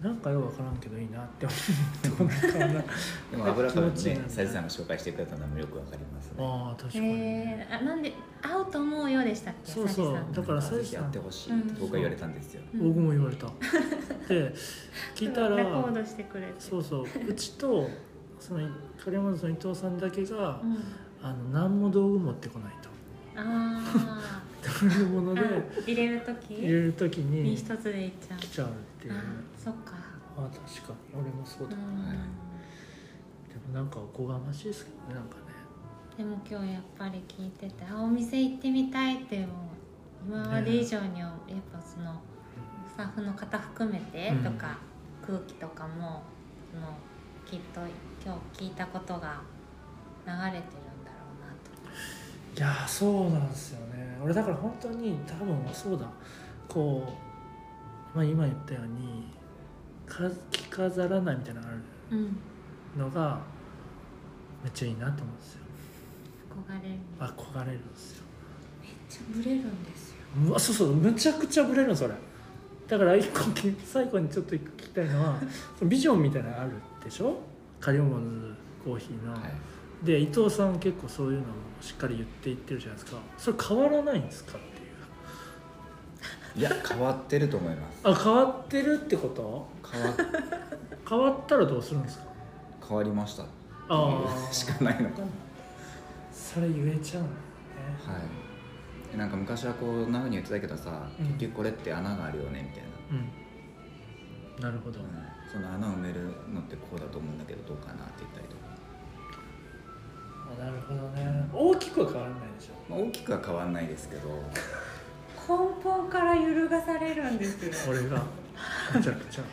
なんかよく分からんけどいいなって思ってこんなでも油から 気持ちいいなねさゆさんが紹介してくれたのもよくわかりますね。ああ確かに。ね、えー、あなんで会うと思うようでしたっけ？そうそう。だからぜひさゆさんやってほしいって僕は言われたんですよ、うん。僕も言われた。で 聞いたらレコードしてくれて。そうそう。うちとその金本の伊藤さんだけが、うん、あの何も道具持ってこないとあというものーであ入れる時？入れる時にに一つでいっちゃう。来ちゃうっていう。そっか。あ確かに。俺もそうだ、うん。はいでもなんかおこがましいですけどねなんかね。でも今日やっぱり聞いててあお店行ってみたいってもう今まで以上にやっぱそのスタッフの方含めてうん。とか、空気とかもそのきっと今日聞いたことが流れてるいやーそうなんですよね。俺だから本当に多分そうだ。こう、まあ、今言ったようにか着飾らないみたいなのがあるうん。のがめっちゃいいなと思うんですよ。憧れる。憧れるんですよ。めっちゃブレるんですよ。うわそうそうむちゃくちゃブレるのそれ。だから一個最後にちょっと聞きたいのはそのビジョンみたいなのあるでしょ？カリオモンズコーヒーの、はいで伊藤さん結構そういうのもしっかり言っていってるじゃないですか。それ変わらないんですかっていう。いや変わってると思います。あ変わってるってこと？変わ変わったらどうするんですか？変わりました。ああ しかないのかな。それ言えちゃうはい。なんか昔はこうなふうに言ってたけどさ、うん。結局これって穴があるよねみたいな、うん。なるほど、うんその穴を埋めるのってこうだと思うんだけどどうかななるほどね。大きくは変わらないでしょ。まあ、大きくは変わんないですけど。根本から揺るがされるんですよ。俺が。めちゃくちゃ。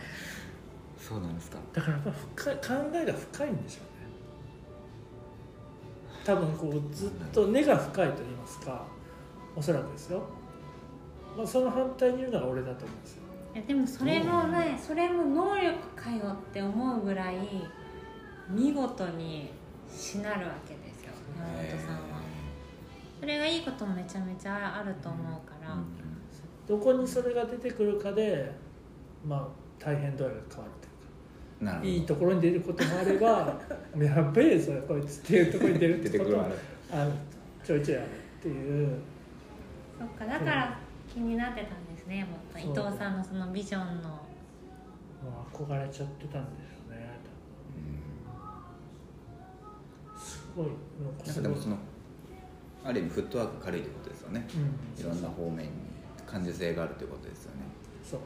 そうなんですか。だからやっぱ深い考えが深いんでしょうね。多分こうずっと根が深いと言いますか。おそらくですよ、まあ、その反対にいるのが俺だと思うんですよ。いやでもそれもねそれも能力かよって思うぐらい見事にしなるわけですよ山本さんは。それがいいこともめちゃめちゃあると思うから、うんどこにそれが出てくるかでまあ大変度合いが変わるというか。なるほど。いいところに出ることもあれば やっべえぞこいつっていうところに出るってことも出てくるあるちょいちょいあるっていう。そっかだから気になってたんですねもっと。伊藤さんのそのビジョンの。もう憧れちゃってたんですごいなんかすごい。なんかでもそのある意味フットワーク軽いってことですよね。うん。いろんな方面に感受性があるということですよね。そう。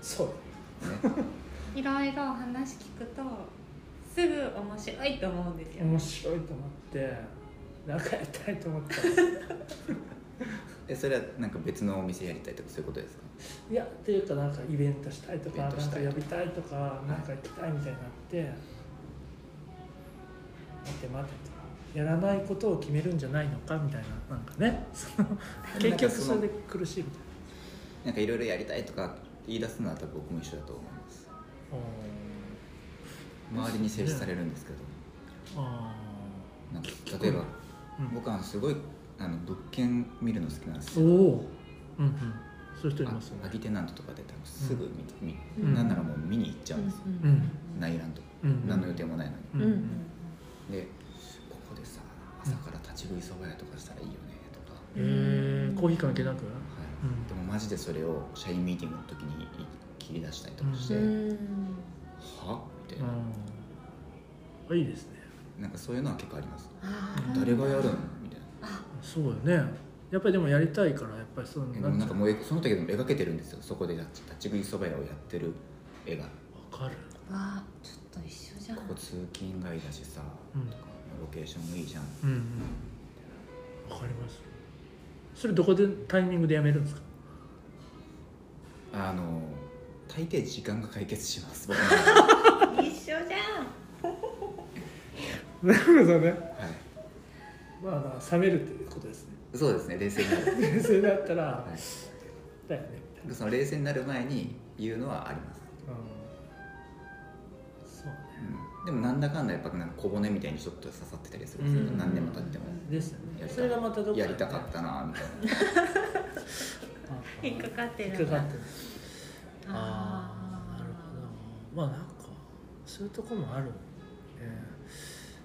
そう。ね。いろいろお話聞くとすぐ面白いと思うんですよ面白いと思ってなんかやりたいと思った えそれはなんか別のお店やりたいとかそういうことですか？いやっていうかなんかイベントしたいとかなんかントしたいとか。呼びたいとかなんか行きたいみたいになって、待て待て。とやらないことを決めるんじゃないのかみたいななんかね。結局それで苦しいみたいな。んかいろいろやりたいとか言い出すのは多分僕も一緒だと思います。な周りに制止されるんですけど。あなんか例えば、うん。僕はすごいあの物件見るの好きなんですおよ。おうんうん。そういう人いますよね。あ空きテナントとかで多分すぐ見、うん。見なんならもう見に行っちゃうんです、うんうん。内覧とか、うん何の予定もないのに、うん。で朝から立ち食いそば屋とかしたらいいよねとか、えー、コーヒー関係なく？はい。うん。でもマジでそれを社員ミーティングの時に切り出したりとかして、うん。は？みたいな、うん。いいですね。なんかそういうのは結構あります。誰がやるん？みたいな。そうよね。やっぱりでもやりたいからやっぱりそうなっちゃう。もなんかもうえその時でも描けてるんですよ。そこで立ち立ち食いそば屋をやってる絵が。わかるわあちょっと一緒じゃん。ここ通勤街だしさ、うん。とかロケーションもいいじゃん。うんうん。わかります。それどこでタイミングでやめるんですか？あの大抵時間が解決します僕は、一緒じゃん。なるほどね。はい、まあまあ冷めるっていうことですね。そうですね冷静になる、冷静だったら、はい。だよね。その冷静になる前に言うのはあります、うん、でもなんだかんだやっぱなんか小骨みたいにちょっと刺さってたりするんですよ、うん。何年も経っても。ですよね。それがまたどやりたかったなみたいな。あ 引っかかってる引っかかってる。あああなるほど。まあなんかそういうとこもあるね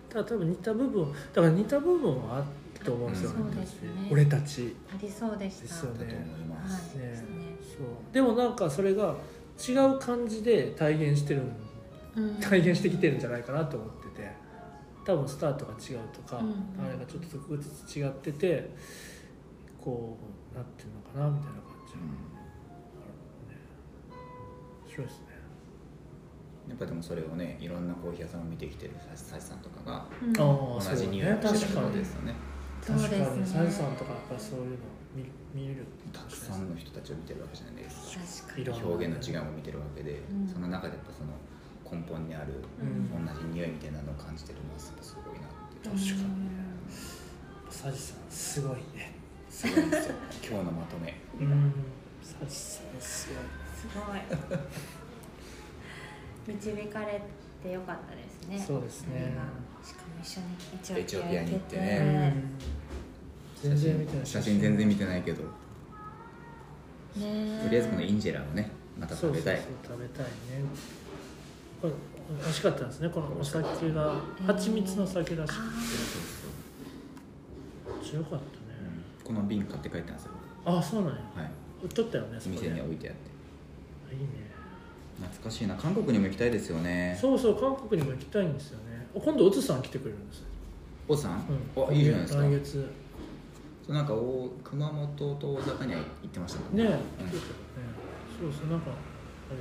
ただ多分似た部分だから似た部分はあると思うんですよ、うん。そうですね。俺たち。ありそうでした。ですよねだと思います、はい。ねそう。でもなんかそれが違う感じで体現してるうん体現してきてるんじゃないかなと思ってて。多分スタートが違うとか、うん。あれがちょっとずつ違っててこうなってるのかなみたいな感じ、うん。面白いですね。やっぱでもそれをねいろんなコーヒー屋さんを見てきてるサシさんとかがうん。あ同じ匂いをしてるこかにとですよね。そうですね確かに。サイさんとかやっぱりそういうの見見れるたくさんの人たちを見てるわけじゃないですか。確かに。色々表現の違いも見てるわけで、うん。その中でやっぱその根本にあるうん。同じ匂いみたいなのを感じてるのはすごいなって。確かに。ねサジさんすごいね。すごいんですよ。今日のまとめ。うん。サジさんすごい。すごい。導かれてよかったですね。そうですね。しかも一緒にエチオピアに行ってね。ね全然見てない。写真全然見てないけど。ねとりあえずこのインジェラをねまたそうそうそう食べたい食べたいねこれ美味しかったんですねこのお酒が。蜂蜜の酒らし。くてあめっちゃよかったね。この瓶買って帰ったんですよ。あそうなんや。はい。売っとったよね店に置いてあって。いいね。懐かしいな。韓国にも行きたいですよね。そうそう韓国にも行きたいんですよね。今度おつさん来てくれるんです。よ、おさん、うん、あいいじゃないですか。来月。そうなんかお熊本と大阪には行ってましたもんね。え、うん。そうそうなんかあれ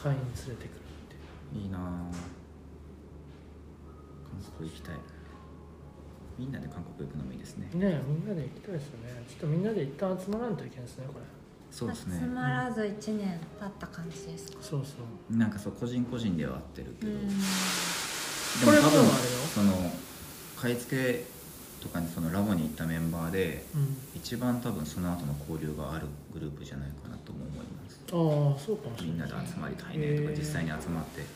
会員連れてくるいいなあ。韓国行きたい。みんなで韓国行くのもいいですね。ねえみんなで行きたいですよね。ちょっとみんなで一旦集まらんといけないですねこれ。そうですね。つまらず1年経った感じですか。そうそう。なんかそう個人個人では合ってるけど、うん。これもでも多分あれよ。その買い付けとかにそのラボに行ったメンバーでうん。一番多分その後の交流があるグループじゃないかなとも思いますああそうかもしれみんなないで集まりたいねとか実際に集まってこ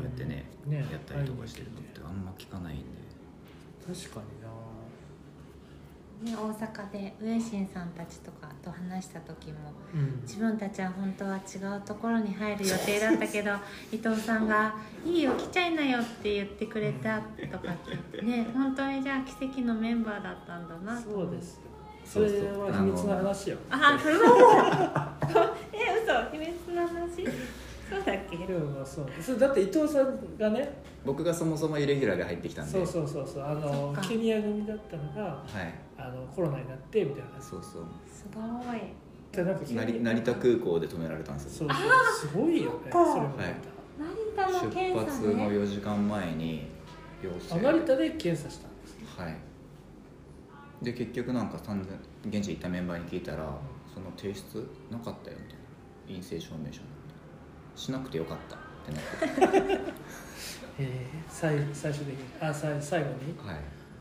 うやってね,、ねやったりとかしてるのってあんま聞かないんで。確かにな。ね、大阪で上新さんたちとかと話した時もうん。自分たちは本当は違うところに入る予定だったけど 伊藤さんが「いいよ来ちゃいなよ」って言ってくれたとか聞いてね本当にじゃあ奇跡のメンバーだったんだなと。そうですよそれは秘密の話よ。あそう。え嘘。秘密の話？そうだっけ？そうそれだって伊藤さんがね。僕がそもそもイレギュラーで入ってきたんで。そうそうそうそう。あのケニア組だったのがはい。あのコロナになってみたいな。そうそう。すごい。でなんか成成田空港で止められたんですよ。そうそうすごいよね。それはい。成田の出検査発のね4時間前に陽性。あ成田で検査したんですはいで結局なんか3000現地行ったメンバーに聞いたらその提出なかったよみたいな。陰性証明書なんて。しなくてよかった。ってなって へえ最最終的に。あ最最後に？はい。い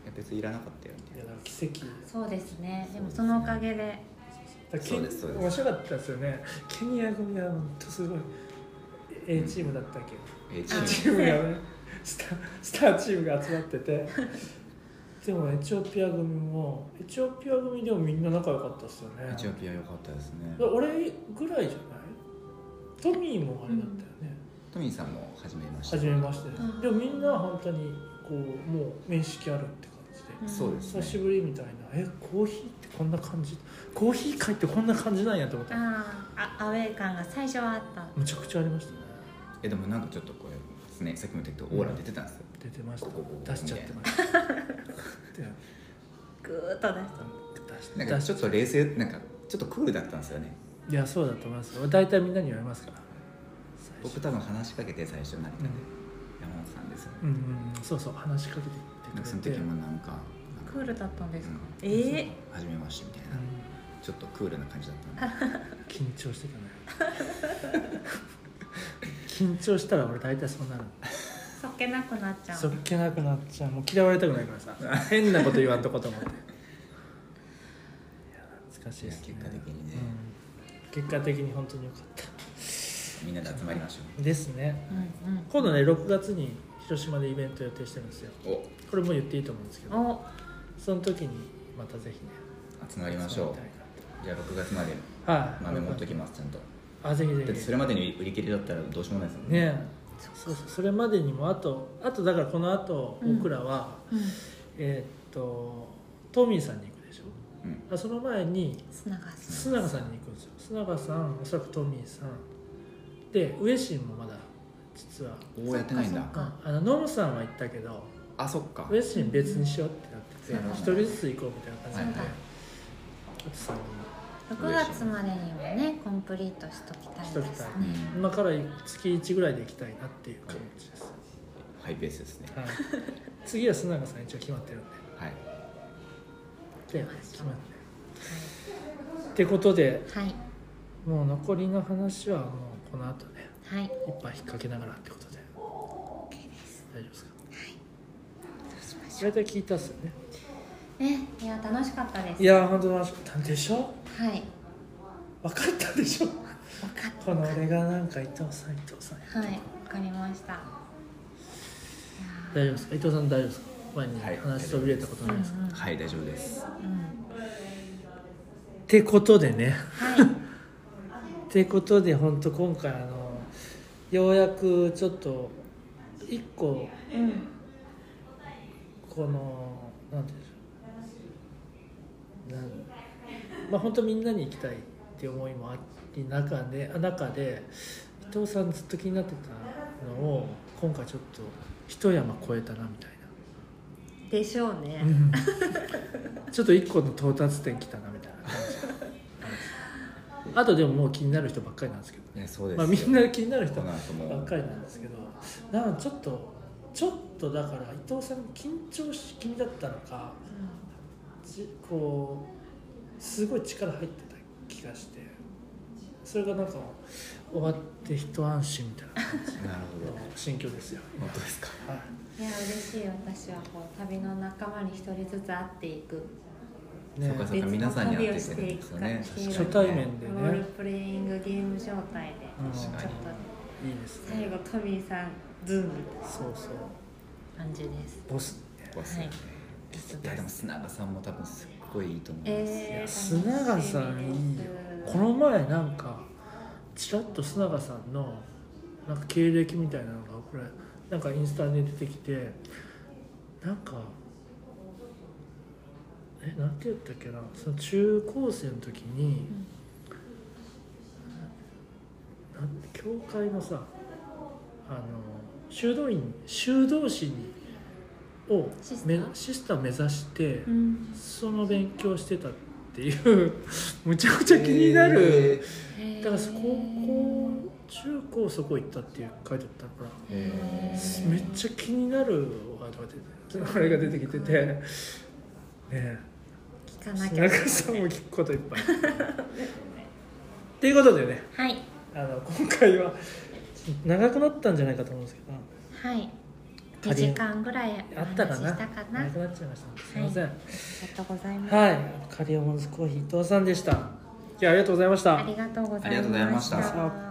や別にいらなかったよみたいな。いやだから奇跡。そうですね。でもそのおかげで。そうですそうです。面白かったですよね。ケニア組は本当すごい A チームだったっけ、えー A チチームがねスタスターチームが集まっててでもエチオピア組もエチオピア組でもみんな仲良かったですよね。エチオピア良かったですね。俺ぐらいじゃない？トミーもあれだったよね、トミーさんも始めました初めまして、うんでもみんな本当にこうもう面識あるって感じで、うん。そうです久しぶりみたいな。えコーヒーってこんな感じ？コーヒー会ってこんな感じなんやと思った。あー。あアウェー感が最初はあった。むちゃくちゃありましたね。えでもなんかちょっとこれねさっきも言ったけどオーラ出てたんですよ出てました。出しちゃってました。でグーッと出した出しなんかちょっと冷静なんかちょっとクールだったんですよね。いやそうだと思いますよ。大体みんなに言われますから。僕多分話しかけて最初成田で、うん。山本さんですよね。うんうんそうそう話しかけてなんかそのくれて時もなんかなんかクールだったんですか、うん。ええ初めましてみたいな、うん。ちょっとクールな感じだったんで。緊張してたね。緊張したら俺大体そうなるそっけなくなっちゃう。そっけなくなっちゃう。もう嫌われたくないからさ。変なこと言わんとこと思って。いや懐かしいですね。結果的にね。うん。結果的に本当に良かった。みんなで集まりましょですね。うんうん。今度ね6月に広島でイベント予定してるんですよ。これも言っていいと思うんですけど。お。その時にまたぜひね集まりましょう。じゃあ6月まで豆持っときますちゃんと。あぜひだってぜひそれまでに売り切れだったらどうしようもないですもんねそうそう。それまでにもあとあとだからこの後うん。僕らは、うん。えーっとトミーさんに行くでしょ？うん。あその前に砂川さ須永さんに行くんですよ。須永さんおそらくトミーさん。で上新もまだ実は。おおやってないんだ。あのノムさんは行ったけどあそっか。上新別にしようってなっててうん。一人ずつ行こうみたいな感じで、はいはい。あとさんに6月までにはねコンプリートしときたいしときたい。ですねうん今から月1ぐらいで行きたいなっていう感じです、ハイペースですね。はい、次は須永さん一応決まってるんで。はい。で決まって。ってことではい。もう残りの話はもうこの後ねはい。いっぱい引っ掛けながらってことで。OK です。大丈夫ですか？そうしましょ大体聞いたっすよね。いや楽しかったです。いやー本当楽しかった。でしょ？はい。分かったでしょ？分かっこの俺がなんか伊藤さん伊藤さんたはい分かりました。大丈夫ですか？伊藤さん大丈夫ですか？前にはい話し途切れたことーないですか、はい大丈夫です。うん。ってことでね。はい。ってことで本当今回あのようやくちょっと一個うん。このなんてなんまあ本当みんなに行きたいっていう思いもあり中で中で伊藤さんずっと気になってたのを今回ちょっと一山越えたなみたいでしょうね、な、ちょっと一個の到達点来たなみたいな感じ。あとでももう気になる人ばっかりなんですけどいやそうですまあ、よみんな気になる人ばっかりなんですけどなんかちょっとちょっとだから伊藤さん緊張し気味だったのかじこうすごい力入ってた気がしてそれがなんか終わって一安心みたいな感じ。心境ですよ、本当ですか？はい。いや嬉しい私は。こう旅の仲間に一人ずつ会っていく。ねそうかそうか皆さんに会っていけるんですよね。初対面でロールねプレイングゲーム状態で、うん。ちょっといいですね最後トミーさん Zoom そうそう。な感じです。ボス。ねボスね。はい。いやでも砂川さんも多分すっごいいいと思います、えー、砂川さんいいよ。この前なんかちらっと砂川さんのなんか経歴みたいなのがこれなんかインスタで出てきてなんかえなんて言ったっけな？その中高生の時に、なん教会のさあの修道院修道士にをシスター？めシスター目指して、うん。その勉強してたっていう むちゃくちゃ気になる、だから高校中高そこ行ったっていう書いてあったからえー。めっちゃ気になるワードが出てあれが出てきてて ね。え聞かなきゃ。中さんも聞くこといっぱい。っていうことでねはい。あの今回は長くなったんじゃないかと思うんですけど。はい2仮に。時間ぐらいおあったかな？話ししたかな？くなっちゃいました。すいません。がとうございます、はい、カリオモンズコーヒー伊藤さんでした。いやありがとうございました。ありがとうございました